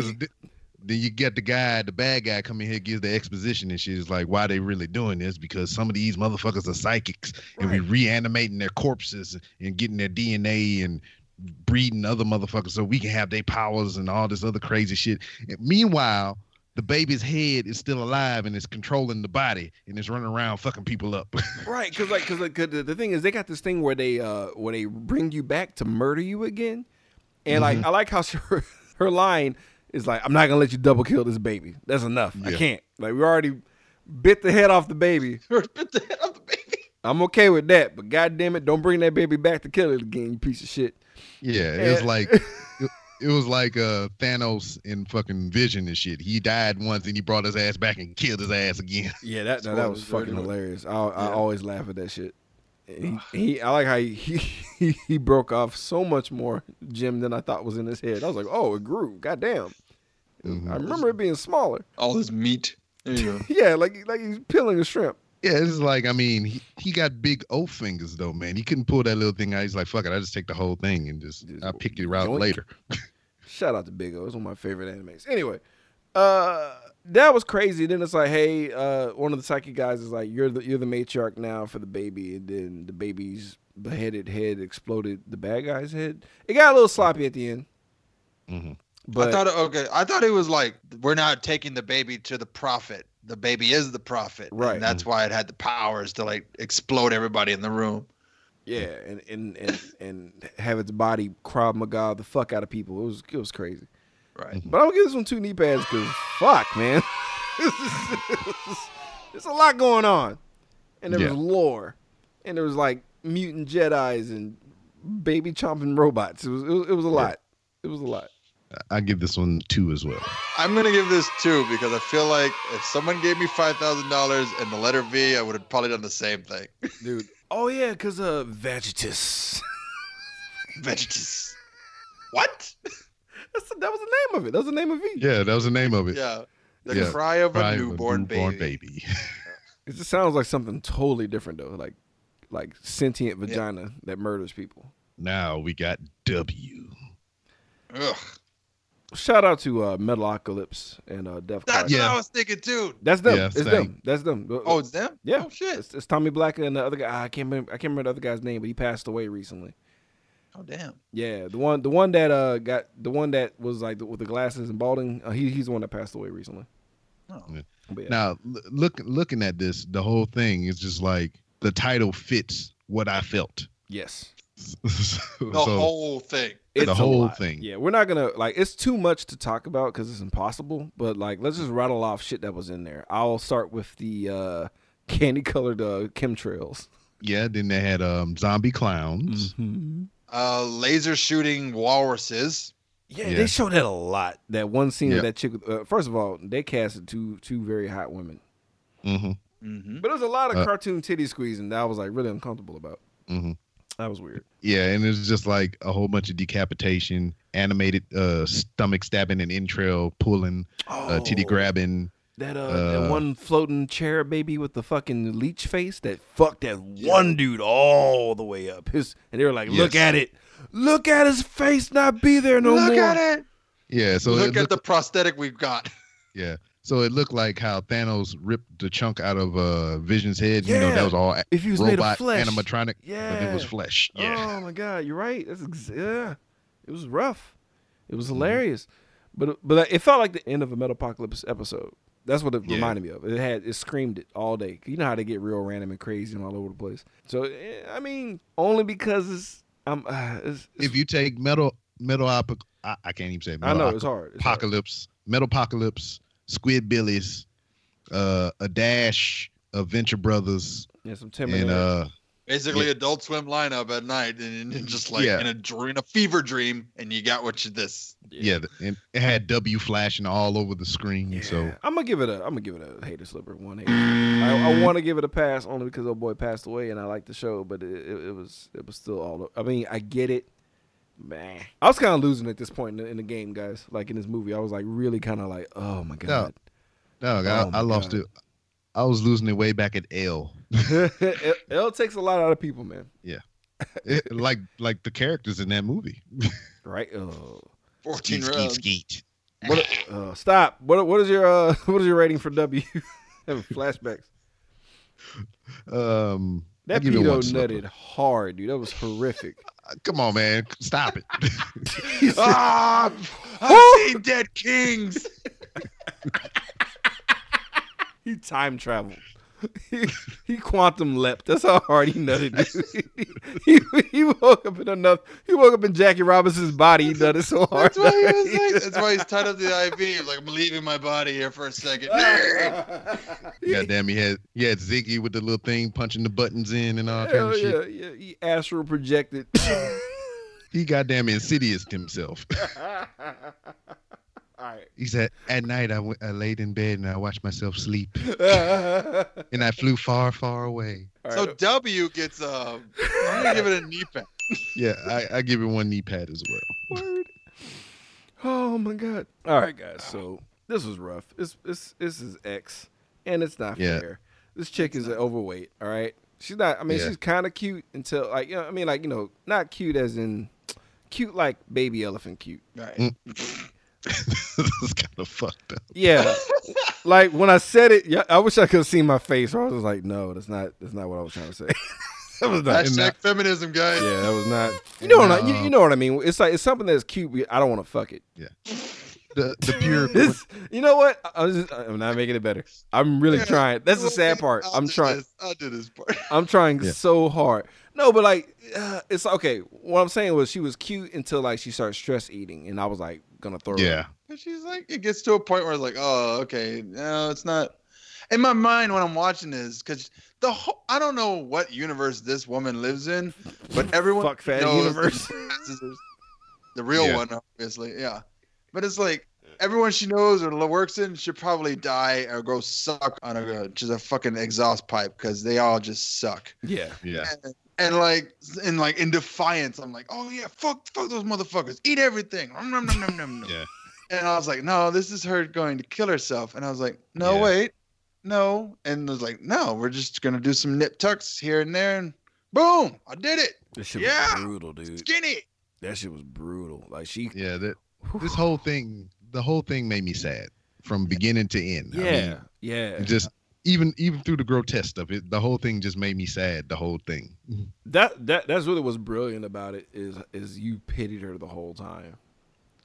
then you get the guy, the bad guy, come in here, gives the exposition and shit. It's like, why they really doing this? Because some of these motherfuckers are psychics, and we reanimating their corpses and getting their DNA and breeding other motherfuckers so we can have their powers and all this other crazy shit. And meanwhile, the baby's head is still alive and it's controlling the body and it's running around fucking people up. Right, because like, because like, 'cause the, thing is, they got this thing where they uh where they bring you back to murder you again, and like I like how she, her, her line is like, "I'm not gonna let you double kill this baby. That's enough. I can't. Like we already bit the head off the baby. Bit the head off the baby. I'm okay with that, but god damn it, don't bring that baby back to kill it again, you piece of shit. yeah, it was like. It- It was like uh, Thanos in fucking Vision and shit. He died once and he brought his ass back and killed his ass again. Yeah, that no, that was Spoilers, fucking already hilarious. I, I Yeah. always laugh at that shit. He, he I like how he, he he broke off so much more Jim than I thought was in his head. I was like, oh, it grew. God damn. Mhm. I remember it being smaller. All this meat. There you go. Yeah, like like he's peeling a shrimp. Yeah, it's like I mean, he, he got big O fingers though, man. He couldn't pull that little thing out. He's like, fuck it, I just take the whole thing and just Just I'll pick it out later. Shout out to Big O. It's one of my favorite animes. Anyway, uh, that was crazy. Then it's like, hey, uh, one of the psychic guys is like, you're the you're the matriarch now for the baby, and then the baby's beheaded head exploded the bad guy's head. It got a little sloppy at the end, hmm but I thought okay. I thought it was like we're not taking the baby to the prophet. The baby is the prophet, Right. And that's why it had the powers to like explode everybody in the room. Yeah, and and and and have its body Krav Maga the fuck out of people. It was it was crazy. Right. But I'm gonna give this one two knee pads because fuck, man, there's a lot going on, and there Yeah. was lore, and there was like mutant Jedi's and baby chomping robots. It was it was, it was a lot. It was a lot. I give this one two as well. I'm gonna give this two because I feel like if someone gave me five thousand dollars and the letter V, I would have probably done the same thing. dude. Oh yeah, cause uh, Vagitus. Vagitus. What? That's the, that was the name of it. That was the name of it. Yeah, that was the name of it. Yeah. The Yeah. cry of Cry a of newborn, baby. baby. It just sounds like something totally different though, like like sentient vagina that murders people. now we got W. Ugh. Shout out to uh, Metalocalypse and uh, Def That's Clark. what Yeah. I was thinking too. That's them. Yeah, it's same. them. That's them. Oh, it's them. Yeah. Oh shit. It's, it's Tommy Blacha and the other guy. I can't remember. I can't remember the other guy's name, but he passed away recently. Oh damn. Yeah, the one, the one that uh got the one that was like the, with the glasses and balding. Uh, he he's the one that passed away recently. Oh. Yeah. Yeah. Now look looking at this, the whole thing is just like the title fits what I felt. yes, so, The whole thing. it's The whole thing. Yeah, we're not gonna like. It's too much to talk about because it's impossible. But like, let's just rattle off shit that was in there. I'll start with the uh candy colored uh, chemtrails. yeah, then they had um zombie clowns. Mm-hmm. Uh, laser shooting walruses. Yeah, Yeah. they showed that a lot. That one scene Yeah. of that chick. Uh, first of all, they casted two two very hot women, hmm Mm-hmm. but there was a lot of Uh, cartoon titty squeezing that I was like really uncomfortable about. hmm That was weird. Yeah, and it's just like a whole bunch of decapitation, animated uh stomach stabbing and entrail pulling, uh titty Oh, grabbing. That uh, uh, that one floating chair baby with the fucking leech face that fucked that one dude all the way up. His and they were like, look Yes. at it, look at his face not be there no Look more. Look at it. Yeah, so Look it at looked, the prosthetic we've got. yeah. So it looked like how Thanos ripped the chunk out of uh Vision's head. You know, Yeah. that was all If he was made of robot flesh, animatronic, yeah, but it was flesh. Yeah. Oh my god, you're right. That's ex- yeah. It was rough. It Mm-hmm. was hilarious, but but it felt like the end of a Metapocalypse episode. That's what it Yeah. reminded me of. It had it screamed it all day. You know how they get real random and crazy and all over the place. So eh, I mean, only because it's I'm. Uh, it's, it's, if you take metal metal I, I can't even say it. I know Metal it's hard. It's hard. apocalypse, metal apocalypse, Squid Billies, uh, a dash of Venture Brothers, Yeah, some Tim and uh, Basically, Yeah. Adult Swim lineup at night, and, and just like Yeah. in a dream, a fever dream, and you got what you this. yeah, the- and it had W flashing all over the screen. Yeah. So I'm gonna give it a I'm gonna give it a hater slipper one hater. I, I want to give it a pass only because old boy passed away and I like the show, but it, it, it was it was still all. I mean, I get it. Man, I was kind of losing at this point in the, in the game, guys. Like in this movie, I was like really kind of like, oh my god. no, Oh I, my I lost God. it. I was losing it way back at L. L, it takes a lot out of people, man. It- like like the characters in that movie. Right? Oh. 14 skeet, rounds. skeet. What? Uh, stop. What? What is your uh? What is your rating for W? Having flashbacks. Um, That give it pedo nutted hard, dude. That was horrific. Come on, man, stop it. ah, I've seen dead kings. He time traveled. He, he quantum leapt. That's how hard he nutted. Dude. he, he woke up in another. He woke up in Jackie Robinson's body. He nutted so hard. That's why he was like. That's why he's tied up to the IV. Like, I'm leaving my body here for a second. God damn, he had he had Ziggy with the little thing punching the buttons in and all kind Hell of shit. yeah, yeah. He astral projected. He goddamn insidious himself. All right. He said, "At night, I, w- I laid in bed and I watched myself sleep, and I flew far, far away." So. W gets um. I'm gonna give it a knee pad. Yeah, I, I give it one knee pad as well. Word. Oh my god. All right, guys. So this was rough. This this this is X, and it's not Yeah. fair. This chick is overweight. All right. She's not. I mean, Yeah. she's kind of cute until like you know. I mean, like you know, not cute as in cute like baby elephant cute. Right. This is kind of fucked up. Yeah. like when I said it, yeah, I wish I could have seen my face. Where I was like, no, that's not. That's not what I was trying to say. that was not. Hashtag feminism, guys. Yeah, that was not. You know, what I, you, you know what I mean. It's like it's something that's cute. but I don't want to fuck it. Yeah. The the pure This, you know what? I- I'm, just, I'm not making it better. I'm really Yeah. trying. That's the sad part. I'll I'm trying. This. I'll do this part. I'm trying Yeah. so hard. No, but like, uh, it's okay. What I'm saying was she was cute until like she started stress eating, and I was like gonna throw. her. yeah. But she's like, it gets to a point where it's like, oh, okay, no, it's not. In my mind, when I'm watching this, because the whole, I don't know what universe this woman lives in, but everyone Fuck fat universe. the- the real Yeah. one, obviously, yeah. But it's like everyone she knows or works in should probably die or go suck on a just a fucking exhaust pipe because they all just suck. Yeah. Yeah. And, and like in like in defiance, I'm like, oh yeah, fuck, fuck those motherfuckers, eat everything. Nom, nom, nom, nom, nom, nom. Yeah. And I was like, no, this is her going to kill herself. And I was like, no, Yeah. wait, no. And I was like, no, we're just gonna do some nip tucks here and there, and boom, I did it. This shit Yeah. was brutal, dude. Skinny. That shit was brutal. Like she. Yeah. That this whole thing, the whole thing made me sad from beginning to end. I Yeah. mean, yeah. just even even through the grotesque stuff, it, the whole thing just made me sad. The whole thing. Mm-hmm. that that that's really what's brilliant about it is is you pitied her the whole time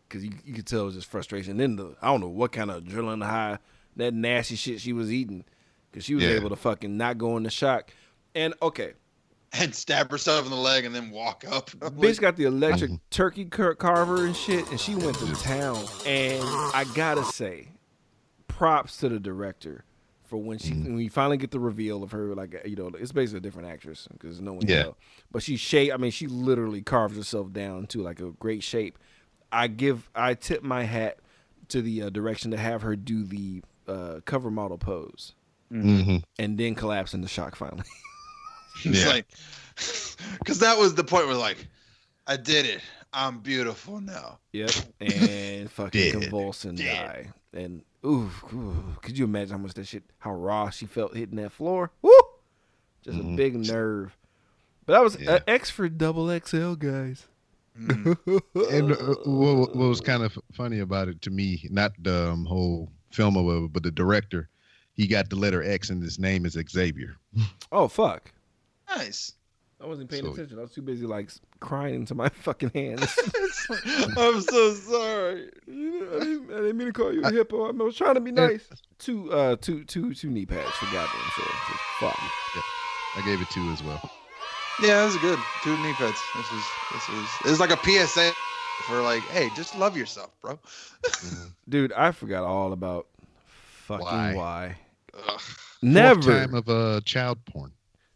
because you you could tell it was just frustration. Then the I don't know what kind of adrenaline high that nasty shit she was eating because she was Yeah. able to fucking not go into shock. And okay, And stab herself in the leg and then walk up. I'm bitch like, got the electric mm-hmm. turkey carver and shit, and she went to town. And I gotta say, props to the director for when she when you finally get the reveal of her. Like you know, it's basically a different actress because no one Yeah. know. But she shape. I mean, she literally carves herself down to like a great shape. I give. I tip my hat to the uh, direction to have her do the uh, cover model pose Mhm. and then collapse into shock finally. It's Yeah. like, because that was the point where like, I did it. I'm beautiful now. Yep. And fucking Dead. convulse and Dead. die. And ooh, ooh, could you imagine how much that shit, how raw she felt hitting that floor? Woo! Just a Mhm. big nerve. But that was Yeah. uh, X for double XL, guys. Mm. And uh, what, what was kind of funny about it to me, not the um, whole film of it, but the director, he got the letter X and his name is Xavier. oh fuck! nice. I wasn't paying So- attention. I was too busy like crying into my fucking hands. I'm so sorry. You know, I, didn't, I didn't mean to call you a hippo. I was trying to be nice. Two, uh, two, two, two knee pads for goddamn sure. Just fuck. I gave it two as well. Yeah, that was good. Two knee pads. This was this was it was like a PSA for like, hey, just love yourself, bro. Dude, I forgot all about fucking Why? why. Never, Fourth time of uh, child porn.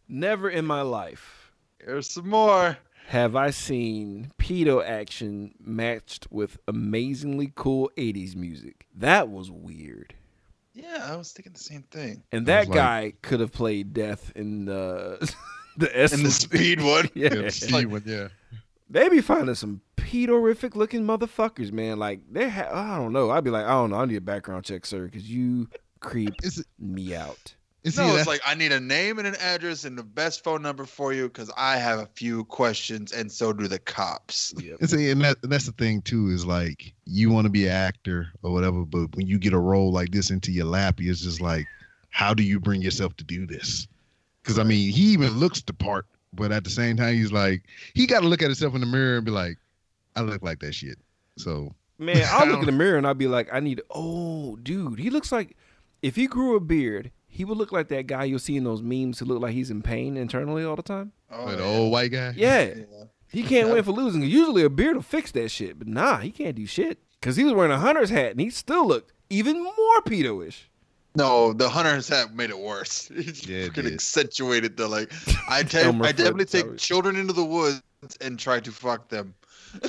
never in my life Here's some more. have I seen pedo action matched with amazingly cool 80s music. That was weird. Yeah, I was thinking the same thing. And that like- guy could have played Death in the the S And the speed one. Yeah. Yeah, see when- yeah. They be finding some pedorific looking motherfuckers, man. Like they ha- I don't know. I'd be like, I don't know. I need a background check, sir, because you creep Is it? me out. Is No, it's like I need a name and an address and the best phone number for you because I have a few questions and so do the cops. Yep. And see, and that, that's the thing too is like you want to be an actor or whatever, but when you get a role like this into your lap, it's just like, how do you bring yourself to do this? Because I mean, he even looks the part, but at the same time, he's like, he got to look at himself in the mirror and be like, I look like that shit. So Man, I'll look in the mirror and I'll be like, I need. Oh, dude, he looks like if he grew a beard, he would look like that guy you'll see in those memes who look like he's in pain internally all the time. Oh, the yeah. old white guy, Yeah, Yeah. he can't Yeah. win for losing. Usually a beard will fix that shit, but nah, he can't do shit because he was wearing a hunter's hat and he still looked even more pedo-ish. No, the hunter's hat made it worse. It Yeah, it fucking did. accentuated the like. I, te- I definitely take children into the woods and try to fuck them.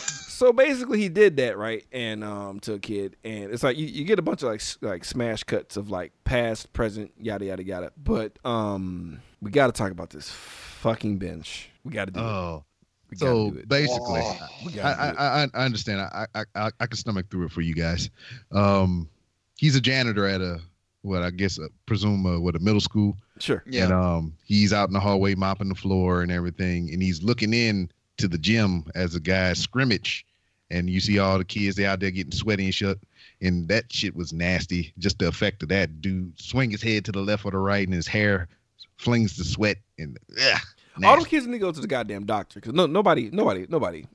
So basically, he did that right, and um, to a kid, and it's like you, you get a bunch of like like smash cuts of like past, present, yada yada yada. But um, we got to talk about this fucking bench. We got to do it. Oh, We So basically, Oh. I, gotta do it. I, I I understand. I, I I I can stomach through it for you guys. Um, he's a janitor at a what I guess uh, presume uh, what a middle school. Sure. Yeah. And um, he's out in the hallway mopping the floor and everything, and he's looking in to the gym as a guy mm-hmm. scrimmage, and you see all the kids they out there getting sweaty and shit, and that shit was nasty. Just the effect of that dude swing his head to the left or the right, and his hair flings the sweat and ugh, All them kids need to go to the goddamn doctor because no, nobody, nobody, nobody.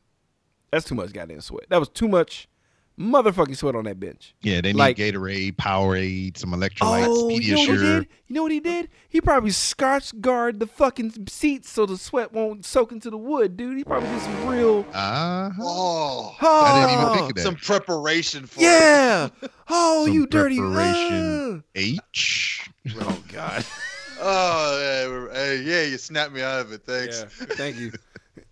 That's too much goddamn sweat. That was too much motherfucking sweat on that bench. yeah, they need like- Gatorade, Powerade, some electrolytes, oh, you know what he did? You know what he did? He probably Scotchgard the fucking seats so the sweat won't soak into the wood, dude. He probably did some real. Uh-huh. Oh, I didn't even Oh, think of that. some preparation for it. Yeah. Oh, Some you dirty. preparation. H. ah. Oh God. Oh, yeah, yeah, you snapped me out of it. Thanks. Yeah. Thank you.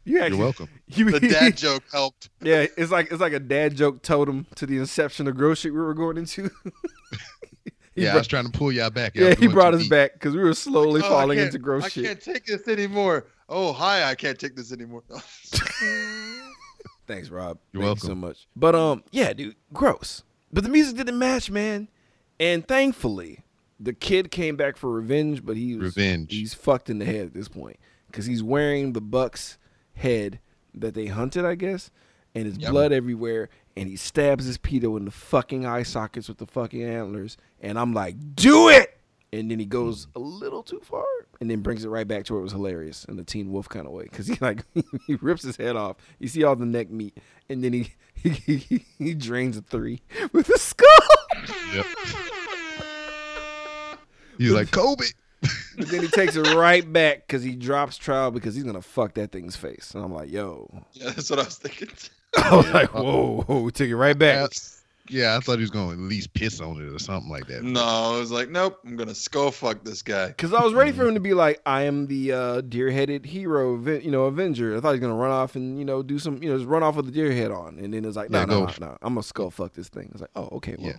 You actually, You're welcome. You, The dad joke helped. Yeah, it's like it's like a dad joke totem to the inception of grocery we were going into. He yeah, I was trying to pull y'all back. Y'all yeah, he brought us deep. back because we were slowly Oh, falling into gross I shit. can't take this anymore. Oh, hi, I can't take this anymore. Thanks, Rob. You're Thank you so much. But um, yeah, dude, gross. But the music didn't match, man. And thankfully, the kid came back for revenge. But he was Revenge. He's fucked in the head at this point because he's wearing the buck's head that they hunted, I guess, and his Yep. blood everywhere. And he stabs his pedo in the fucking eye sockets with the fucking antlers. And I'm like, do it. And then he goes a little too far, and then brings it right back to where it was hilarious in the Teen Wolf kind of way. Because he like he rips his head off. You see all the neck meat, and then he he, he, he drains a three with a skull. Yep. He's like Kobe. But then he takes it right back because he drops trial because he's gonna fuck that thing's face. And I'm like, yo, yeah, that's what I was thinking. I was like, whoa, whoa, took it right back. Yeah, I thought he was going to at least piss on it or something like that. No, I was like, nope, I'm gonna skull fuck this guy. Because I was ready for him to be like, I am the uh, deer-headed hero, you know, Avenger. I thought he was gonna run off and you know do some, you know, just run off with the deer head on, and then it's like, no, Yeah, no, no, no, I'm gonna skull fuck this thing. It's like, oh, okay, well, Yeah.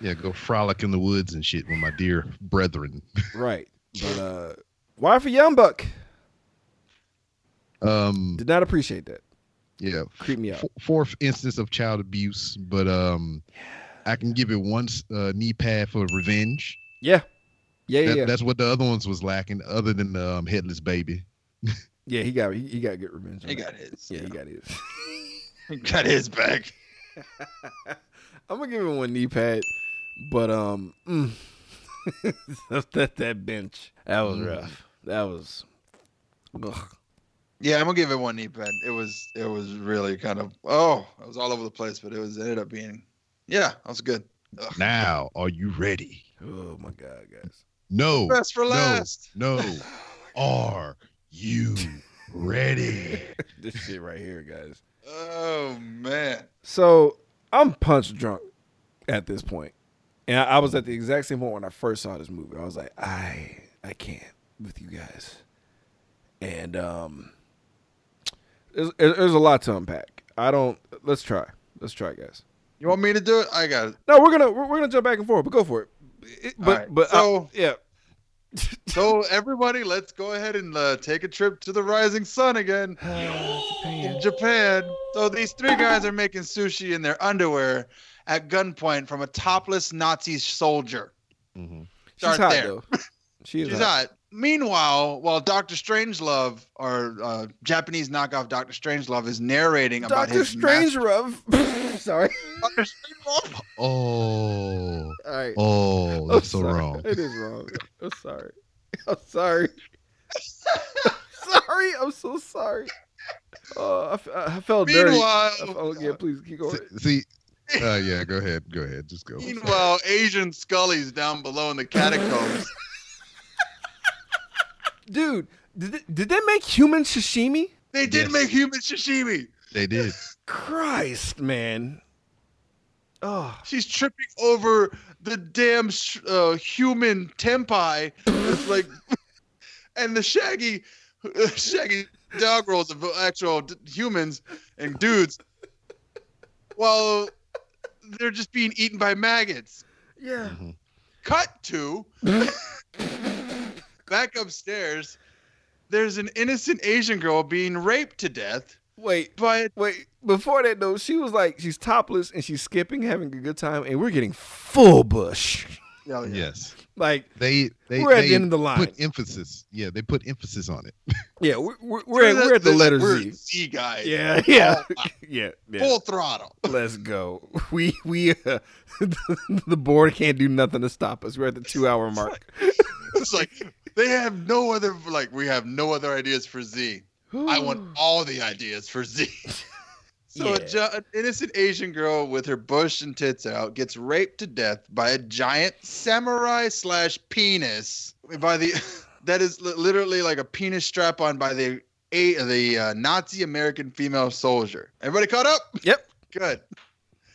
Yeah, go frolic in the woods and shit with my dear brethren. right. But uh, why for Young Buck? Um, Did not appreciate that. yeah, Creep me out. f- fourth instance of child abuse, but um, I can give it one uh, knee pad for revenge. Yeah, yeah, yeah, That- yeah. That's what the other ones was lacking, other than the um, headless baby. yeah, he got he, he got good revenge. He that. got his. Yeah, he got his. He got his back. I'm gonna give him one knee pad, but um, mm, that that bench that was Mm. rough. That was. Ugh. Yeah, I'm gonna give it one knee pad. It was it was really kind of oh, it was all over the place, but it was it ended up being yeah, that was good. Ugh. Now, are you ready? Oh my god, guys. No. Best for no, last. No. Are you ready? this shit right here, guys. Oh man. So I'm punch drunk at this point, and I, I was at the exact same point when I first saw this movie. I was like, I I can't with you guys, and um, there's, there's a lot to unpack. I don't. Let's try. Let's try, guys. You want me to do it? I got it. No, we're gonna we're, we're gonna jump back and forth, but go for it. It- but right, but so- yeah, So everybody, let's go ahead and uh, take a trip to the rising sun again in Japan. So these three guys are making sushi in their underwear at gunpoint from a topless Nazi soldier. Mm-hmm. she's Start hot there. though. She is She's hot. hot. Meanwhile, while Doctor Strangelove, or uh, Japanese knockoff Doctor Strangelove, is narrating about Doctor his Strange, Rub. Sorry. Doctor Strangelove. Oh. All right. Oh, I'm that's so sorry. wrong. It is wrong. I'm sorry. I'm sorry. sorry. I'm so sorry. Oh, I, f- I felt dirty. Meanwhile, I felt- yeah, please keep going. See, see uh, yeah, go ahead. Go ahead. Just go. meanwhile, Asian Scully's down below in the catacombs. Dude, did they, did they make human sashimi? They did Yes. make human sashimi. They did. Christ, man. Oh, She's tripping over the damn sh- uh, human tempai. It's like, and the shaggy, shaggy dog rolls of actual d- humans and dudes, while they're just being eaten by maggots. yeah. Mhm. Cut to back upstairs. there's an innocent Asian girl being raped to death Wait, by wait. Before that though, she was like, she's topless and she's skipping, having a good time, and we're getting full bush. Oh, yeah. Yes. Like, They they We're at they the end of the line. Put emphasis. Yeah, they put emphasis on it. yeah, we're we're, we're, at, we're at the letter we're Z. Z guys. Yeah, yeah, yeah, yeah. Full throttle. Let's go. We we uh, the board can't do nothing to stop us. We're at the two hour mark. It's like they have no other like we have no other ideas for Z. I want all the ideas for Z. so a Yeah. gi- an innocent Asian girl with her bush and tits out gets raped to death by a giant samurai slash penis by the that is literally like a penis strap on by the a the uh, Nazi American female soldier. Everybody caught up? Yep. Good.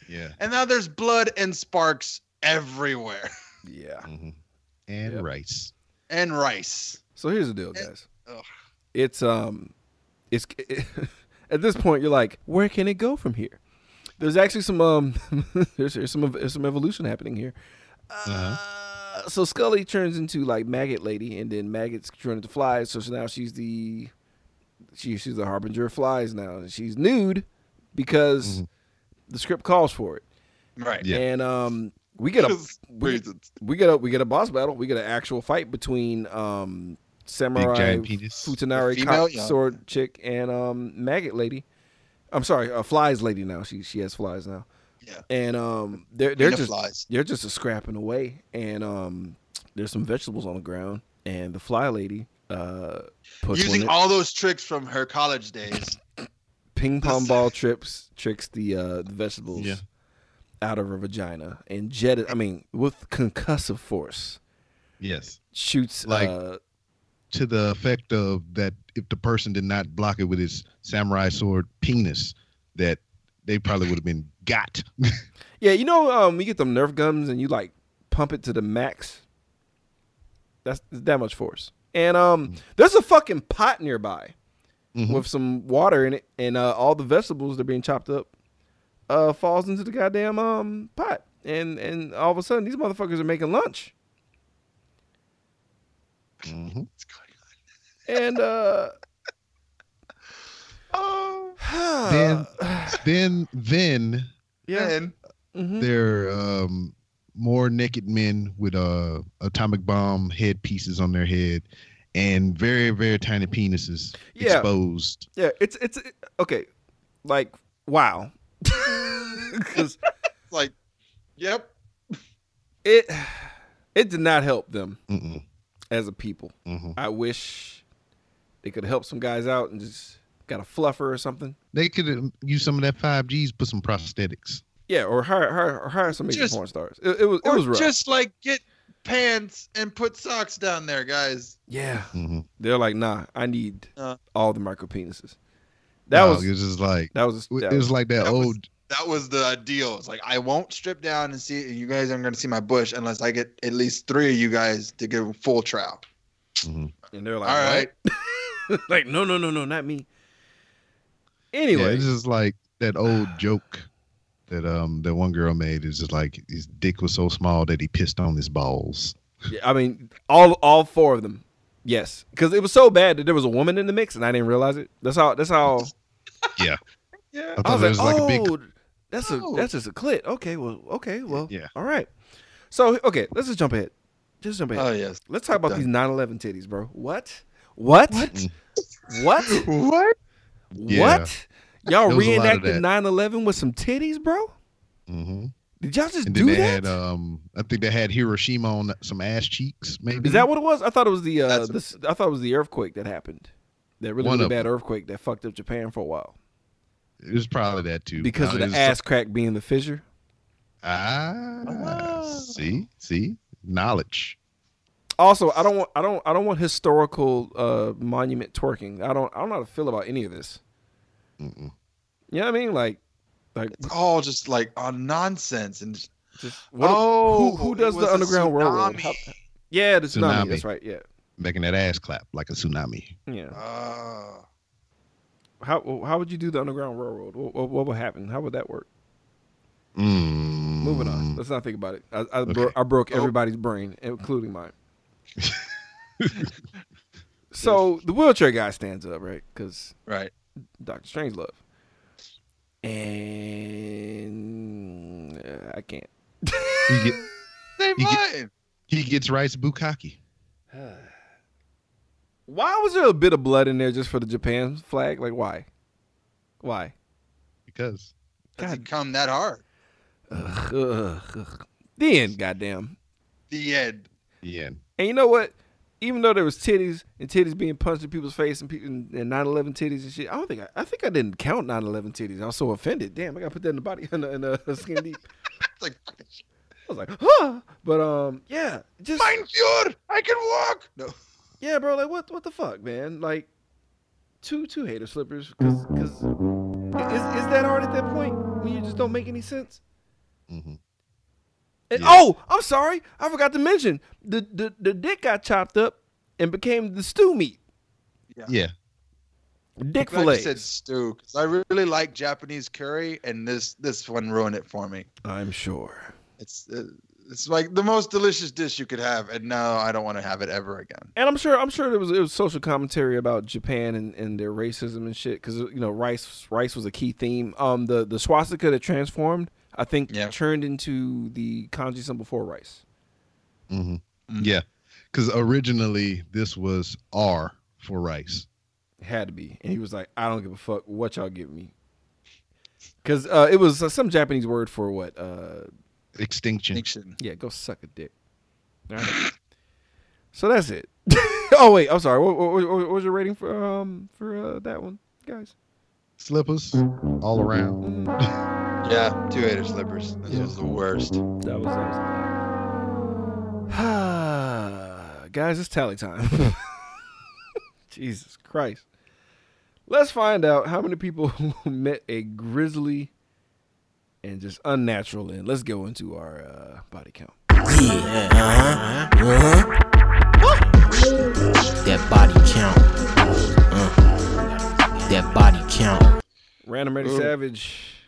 Yeah. And now there's blood and sparks everywhere Yeah. hmm And Yep. rice. and rice. So here's the deal, guys. ugh. It's um, it's at this point you're like, where can it go from here? There's actually some um, there's, there's some there's some evolution happening here. Uh, so Scully turns into like maggot lady, and then maggots turn into flies. So now she's the she, she's the harbinger of flies now. And she's nude because Mhm. the script calls for it. Right. Yeah. And um, we get a we, we get a we get a boss battle. We get an actual fight between um samurai giant penis. futanari Female, yeah. sword chick and um maggot lady. I'm sorry, uh, flies lady now. She she has flies now. Yeah. And um they're they're Queen just flies. they're just a scrapping away and um there's some vegetables on the ground and the fly lady uh Using in- all those tricks from her college days. ping pong ball trips tricks the uh the vegetables Yeah. out of her vagina and jetted I mean with concussive force Yes. shoots Like- uh To the effect of that if the person did not block it with his samurai sword penis, that they probably would have been got. Yeah, you know, um, you get them Nerf guns and you like pump it to the max. That's that much force. And um, there's a fucking pot nearby Mhm. with some water in it, and uh, all the vegetables that are being chopped up uh, falls into the goddamn um pot, and and all of a sudden these motherfuckers are making lunch, Mhm. What's going on? and uh, Oh, Then- Then, then yeah, man. mhm. there are um, more naked men with uh, atomic bomb head pieces on their head, and very, very tiny penises Yeah. exposed. yeah, it's it's it- okay, like wow, 'Cause It's like, yep. it it did not help them Mm-mm. as a people. Mhm. I wish they could help some guys out and just got a fluffer or something. They could have used some of that five Gs, put some prosthetics. Yeah, or hire hire, or hire some Just- porn stars. It, it was it Or was rough. just like get pants and put socks down there, guys. yeah, Mm-hmm. they're like, nah, I need Uh. all the micro penises. That was it was just like that was it that was like that, that was- old. That was the deal. It's like I won't strip down and see. You guys aren't going to see my bush unless I get at least three of you guys to give a full trowel. Mhm. and they're like, All right. "What?" like no no no no not me. Yeah, Anyway, it's just like that old joke that um that one girl made. Is just like his dick was so small that he pissed on his balls. yeah, I mean all all four of them. Yes, because it was so bad that there was a woman in the mix and I didn't realize it. That's how. That's how. Yeah. I I was was like, like oh, a big. that's a Oh. that's just a clit. Okay, well, okay, well, Yeah. all right. So okay, let's just jump ahead. Just jump ahead. Oh yes. let's talk about done. these 9/11 titties, bro. What? What? Mm. What? What? Yeah. What? Y'all There was a lot of reenacted 9/11 with some titties, bro? hmm Did y'all just And then do they that? had um I think they had Hiroshima on some ass cheeks. Maybe Is that what it was? I thought it was the uh, That's- this, I thought it was the earthquake that happened. That really, One really bad them. earthquake that fucked up Japan for a while it was probably that too because of the was- ass crack being the fissure. Ah, Ah. see, see, knowledge. Also, I don't want I don't I don't want historical uh monument twerking. I don't I don't know how to feel about any of this. Mm-mm. You know what I mean? Like like It's all just like on nonsense and. Just, just what, oh, who who does the Underground Railroad? How- yeah, the tsunami, Tsunami. That's right. Yeah, Making that ass clap like a tsunami. yeah. Ah. How how would you do the Underground Railroad? What, what, what would happen? How would that work? Mm. Moving on. Let's not think about it. I I, bro- I broke Oh. everybody's brain, including mine. So the wheelchair guy stands up, right? Because right. Doctor Strange love. And uh, I can't. He, get, They You get- fine. he gets rice bukkake. Why was there a bit of blood in there just for the Japan flag? Like why? Why? because God. it come that hard? Ugh, ugh, ugh. The end, goddamn. The end. yeah, And you know what? Even though there was titties and titties being punched in people's face and people and 9/11 titties and shit, I don't think I, I think I didn't count 9/11 titties. I was so offended. Damn, I gotta put that in the body in the, in the skin deep. Like I was like, huh. But um, yeah, just Mein Führer, I can walk. No. yeah, bro. Like what? What the fuck, man? Like two two hater slippers. Cause cause is is that hard at that point when you just don't make any sense? hmm And, Yeah. Oh, I'm sorry, I forgot to mention the, the the dick got chopped up and became the stew meat. yeah. Dick I'm glad you fillets. said stew 'cause I really like Japanese curry, and this this one ruined it for me. I'm sure. It's uh, it's like the most delicious dish you could have, and no, I don't want to have it ever again. And I'm sure I'm sure there was it was social commentary about Japan and, and their racism and shit because you know rice rice was a key theme. Um, the the swastika that transformed, I think, Yeah. turned into the kanji symbol for rice. hmm Mm. Yeah, because originally this was R for rice. It had to be, and he was like, "I don't give a fuck what y'all give me," because uh, it was uh, some Japanese word for what. Uh, Extinction. Extinction. yeah, go suck a dick. All right. so that's it. oh wait, I'm sorry. What, what, what- what was your rating for um for uh, that one, guys? Slippers all around. Yeah, two hater slippers. This Yeah. was the worst. that was that was. guys, it's tally time. Jesus Christ. Let's find out how many people met a grizzly and just unnatural end. Let's go into our uh, body count. Yeah, uh-huh, uh-huh. That body count. Uh. That body count. Random Ready Ooh. Savage,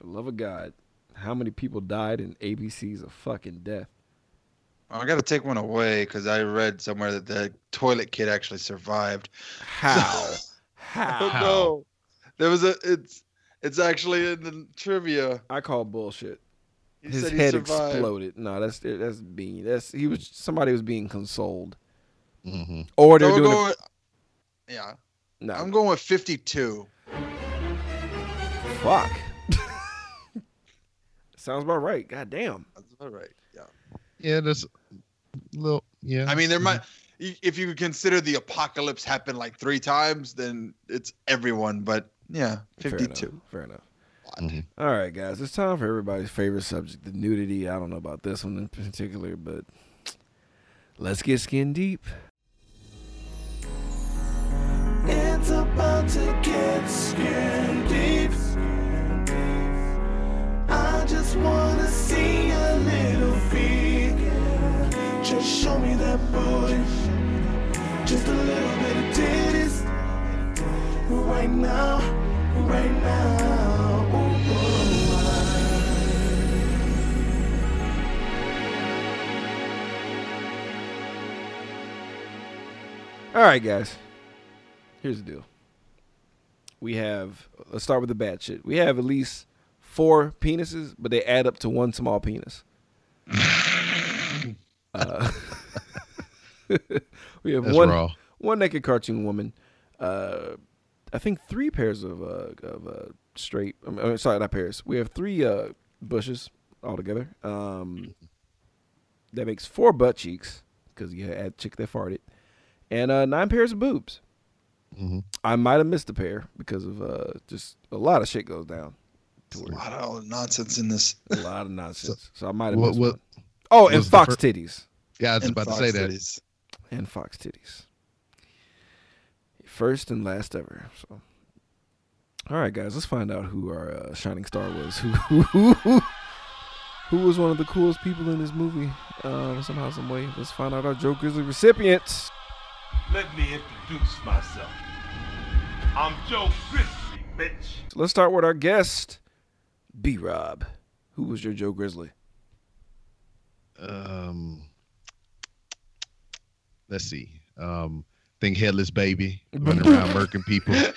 for the love of God, how many people died in ABCs of fucking death? I got to take one away because I read somewhere that the toilet kid actually survived. How? How? How? no, there was a. It's it's actually in the trivia. I call bullshit. He His said he head survived. exploded. No, that's that's being that's he was somebody was being consoled, hmm or they're we'll doing go it. with- yeah, No, I'm going with 52. fuck. Sounds about right. God damn. That's all right. Yeah. Yeah, that's a little. Yeah. I mean, there might, if you consider the apocalypse happened like three times, then it's everyone. But yeah, Fair 52. enough. Fair enough. Mhm. All right, guys. It's time for everybody's favorite subject, the nudity. I don't know about this one in particular, but let's get skin deep. It's about to get skin deep. Just wanna see a little. Just show me that booty. Just a little bit of titties. Right now, right now. All right, guys. Here's the deal. We have let's start with the bad shit. We have at least four penises, but they add up to one small penis. uh, we have that's one raw. one naked cartoon woman. Uh, I think three pairs of uh, of uh, straight. I mean, sorry, not pairs. We have three uh, bushes altogether. Um, that makes four butt cheeks because you add chick that farted, and uh, nine pairs of boobs. hmm I might have missed a pair because of uh, just a lot of shit goes down. There's a lot of nonsense in this. A lot of nonsense. So, I might have what- missed what one. Oh, and fox fir- titties. Yeah, I was in about to Fox say that. And Fox Titties. First and last ever. So, all right, guys, let's find out who our uh, shining star was. Who, who, who, who was one of the coolest people in this movie? Uh, somehow, some way. Let's find out our Joe Grizzly recipients. Let me introduce myself. I'm Joe Grizzly, bitch. So let's start with our guest, B. Rob. Who was your Joe Grizzly? Um, let's see. Um, Think headless baby running around murking people. the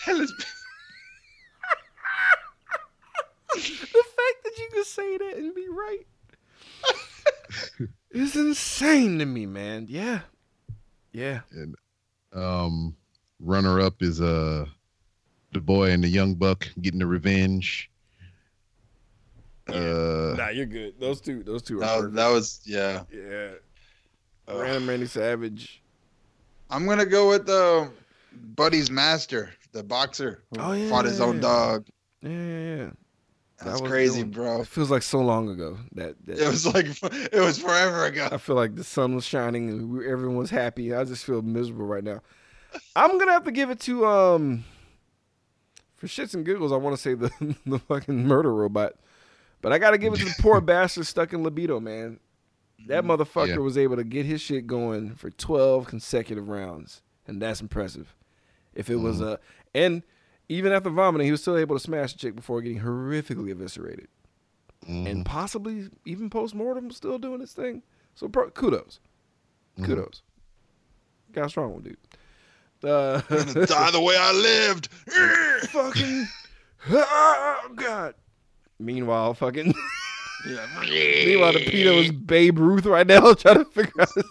fact that you can say that and be right is insane to me, man. Yeah, yeah. And Um, runner up is uh the boy and the young buck getting the revenge. Uh, Nah, you're good. Those two, those two are That, that was yeah. yeah. Random Randy Savage. I'm gonna go with the Buddy's master, the boxer who Oh, fought his own yeah. dog. Yeah, yeah, yeah. That's was crazy, bro. It feels like so long ago that, that It was like it was forever ago. I feel like the sun was shining and everyone was happy. I just feel miserable right now. I'm gonna have to give it to um for shits and giggles. I want to say the the fucking murder robot, but I gotta give it to the poor bastard stuck in libido, man. That motherfucker Yeah. was able to get his shit going for 12 consecutive rounds, and that's impressive. If it was a and even after vomiting, he was still able to smash the chick before getting horrifically eviscerated, mhm. and possibly even post mortem still doing his thing. So pro- kudos, Mhm. kudos. Got a strong one, dude. Uh, Die the way I lived. fucking oh god. Meanwhile, fucking Yeah. meanwhile, the pedo is Babe Ruth right now trying to figure out his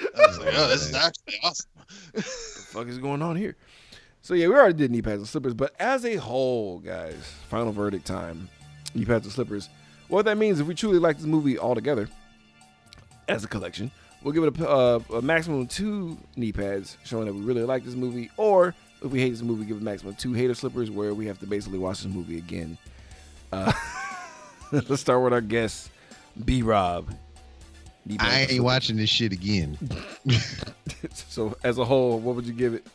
I was like, oh, this is actually awesome. the fuck is going on here? So yeah, we already did knee pads and slippers, but as a whole, guys, final verdict time. Knee pads and slippers. What that means, if we truly like this movie altogether, as a collection, we'll give it a, uh, a maximum of two knee pads, showing that we really like this movie, or if we hate this movie, give it maximum two hater slippers, where we have to basically watch this movie again. Uh, let's start with our guest, B Rob. I ain't watching this shit again. so as a whole, what would you give it?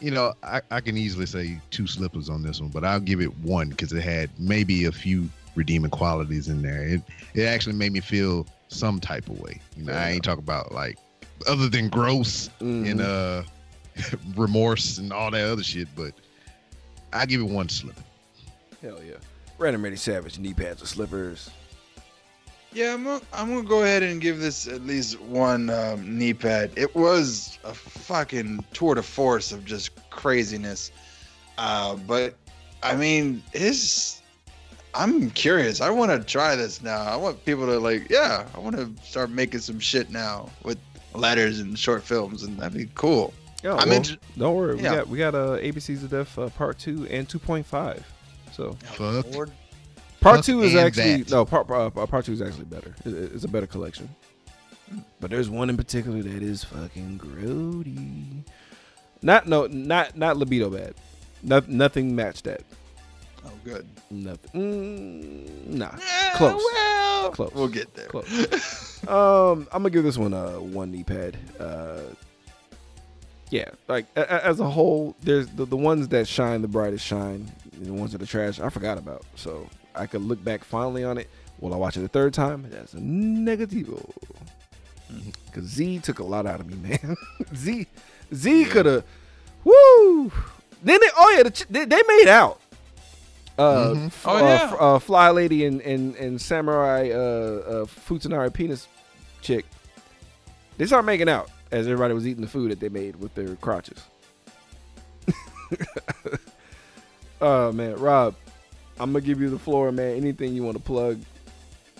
You know, I, I can easily say two slippers on this one, but I'll give it one because it had maybe a few redeeming qualities in there. It it actually made me feel some type of way. You know, I ain't talking about like other than gross and uh remorse and all that other shit, but I give it one slipper. Hell yeah. Random Ready Savage, knee pads or slippers. Yeah, I'm gonna, I'm gonna go ahead and give this at least one um, knee pad. It was a fucking tour de force of just craziness. Uh, but I mean, it's. I'm curious. I want to try this now. I want people to like, yeah, I want to start making some shit now with letters and short films, and that'd be cool. Yeah, I'm well, inter- don't worry. We got we got uh, ABC's of Death uh, Part Two and two point five. So Fuck. Part Fuck Two is actually that. no part uh, Part Two is actually better. It- It's a better collection. But there's one in particular that is fucking grody. Not no not not libido bad. Not, nothing matched that. Oh, good. Nothing. Mm, nah. Yeah, Close. Well, Close. We'll get there. Close. um, I'm gonna give this one a one knee pad. Uh, yeah, like a, a- as a whole, there's the, the ones that shine the brightest shine, and the ones that are trash I forgot about. So I could look back finally on it. Will I watch it a third time? That's a negativo. Cause Z took a lot out of me, man. Z, Z could have, woo. Then they, oh yeah, the, ch- they, they made out. Uh, Mhm. f- Oh, uh, yeah. f- uh, Fly Lady and and, and Samurai uh, uh, Futanari penis chick. They start making out as everybody was eating the food that they made with their crotches. oh man, Rob, I'm gonna give you the floor, man. Anything you want to plug,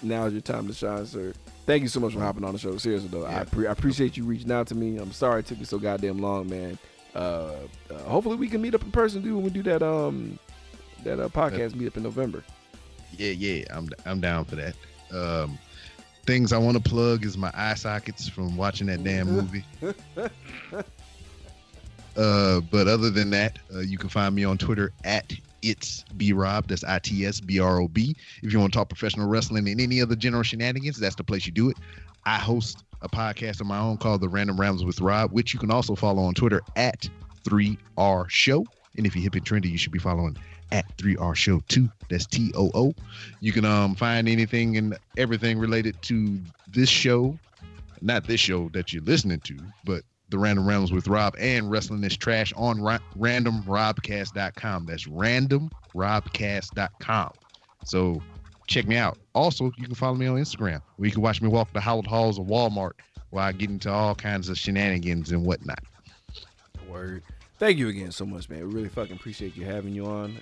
now's your time to shine, sir. Thank you so much for hopping on the show. Seriously though, I, pre- I appreciate you reaching out to me. I'm sorry it took you so goddamn long, man. Uh, uh, hopefully we can meet up in person, dude, when we do that um that uh, podcast meet up in November. Yeah, yeah, I'm I'm down for that. Um, things I want to plug is my eye sockets from watching that damn movie. uh, but other than that, uh, you can find me on Twitter at it's B Rob. That's I T S B R O B. If you want to talk professional wrestling and any other general shenanigans, that's the place you do it. I host a podcast of my own called The Random Rounds with Rob, which you can also follow on Twitter at 3R Show. And if you're hip and trendy, you should be following at 3R Show 2. That's T O O. You can um find anything and everything related to this show, not this show that you're listening to, but the Random Rounds with Rob and Wrestling is Trash on ra- randomrobcast.com. That's randomrobcast.com. So check me out. Also, you can follow me on Instagram where you can watch me walk the hallowed halls of Walmart while getting into all kinds of shenanigans and whatnot. Word. Thank you again so much, man. We really fucking appreciate you having you on.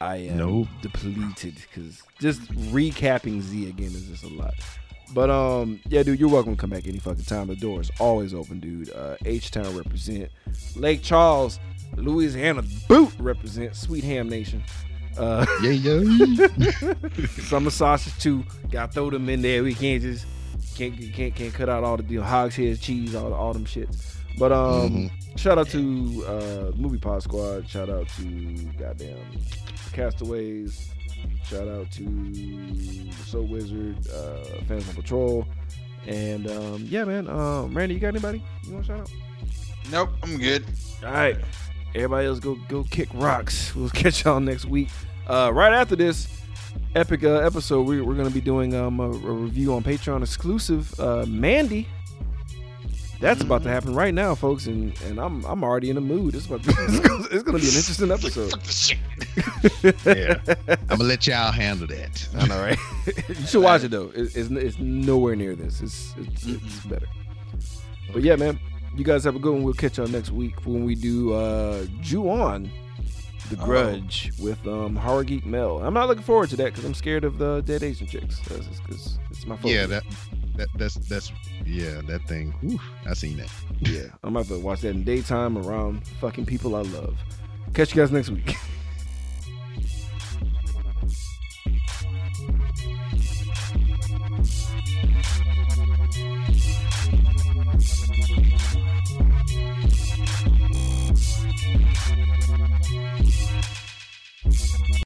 I am Nope. depleted because just recapping Z again is just a lot. But um, yeah, dude, you're welcome to come back any fucking time. The door is always open, dude. Uh, H Town represent, Lake Charles, Louisiana boot represent, Sweet Ham Nation. Uh, Yeah, yeah. summer sausage too. Got to throw them in there. We can't just can't can't can't cut out all the you know, hogs head cheese, all all them shits. But um, shout out to uh, Movie Pod Squad. Shout out to goddamn Castaways. Shout out to Soul Wizard, uh, Fans on Patrol, and um, yeah, man. Um, Randy, you got anybody you want to shout out? Nope, I'm good. All right. Everybody else go go kick rocks. We'll catch y'all next week. Uh, right after this epic uh, episode, we, we're going to be doing um, a, a review on Patreon exclusive. Uh, Mandy. That's about to happen right now, folks, and, and I'm I'm already in the mood. It's about to, it's going to be an interesting episode. yeah. I'm gonna let y'all handle that. I know, right? you should watch it though. It, it's it's nowhere near this. It's it's, it's better. But yeah, man, you guys have a good one. We'll catch y'all next week when we do uh Ju-on, The Oh. Grudge with um Horror Geek Mel. I'm not looking forward to that because I'm scared of the dead Asian chicks. That's it's, it's, it's my focus. Yeah, that, that that's that's yeah, that thing. Whew, I seen that. yeah. I'm about to watch that in daytime around fucking people I love. Catch you guys next week.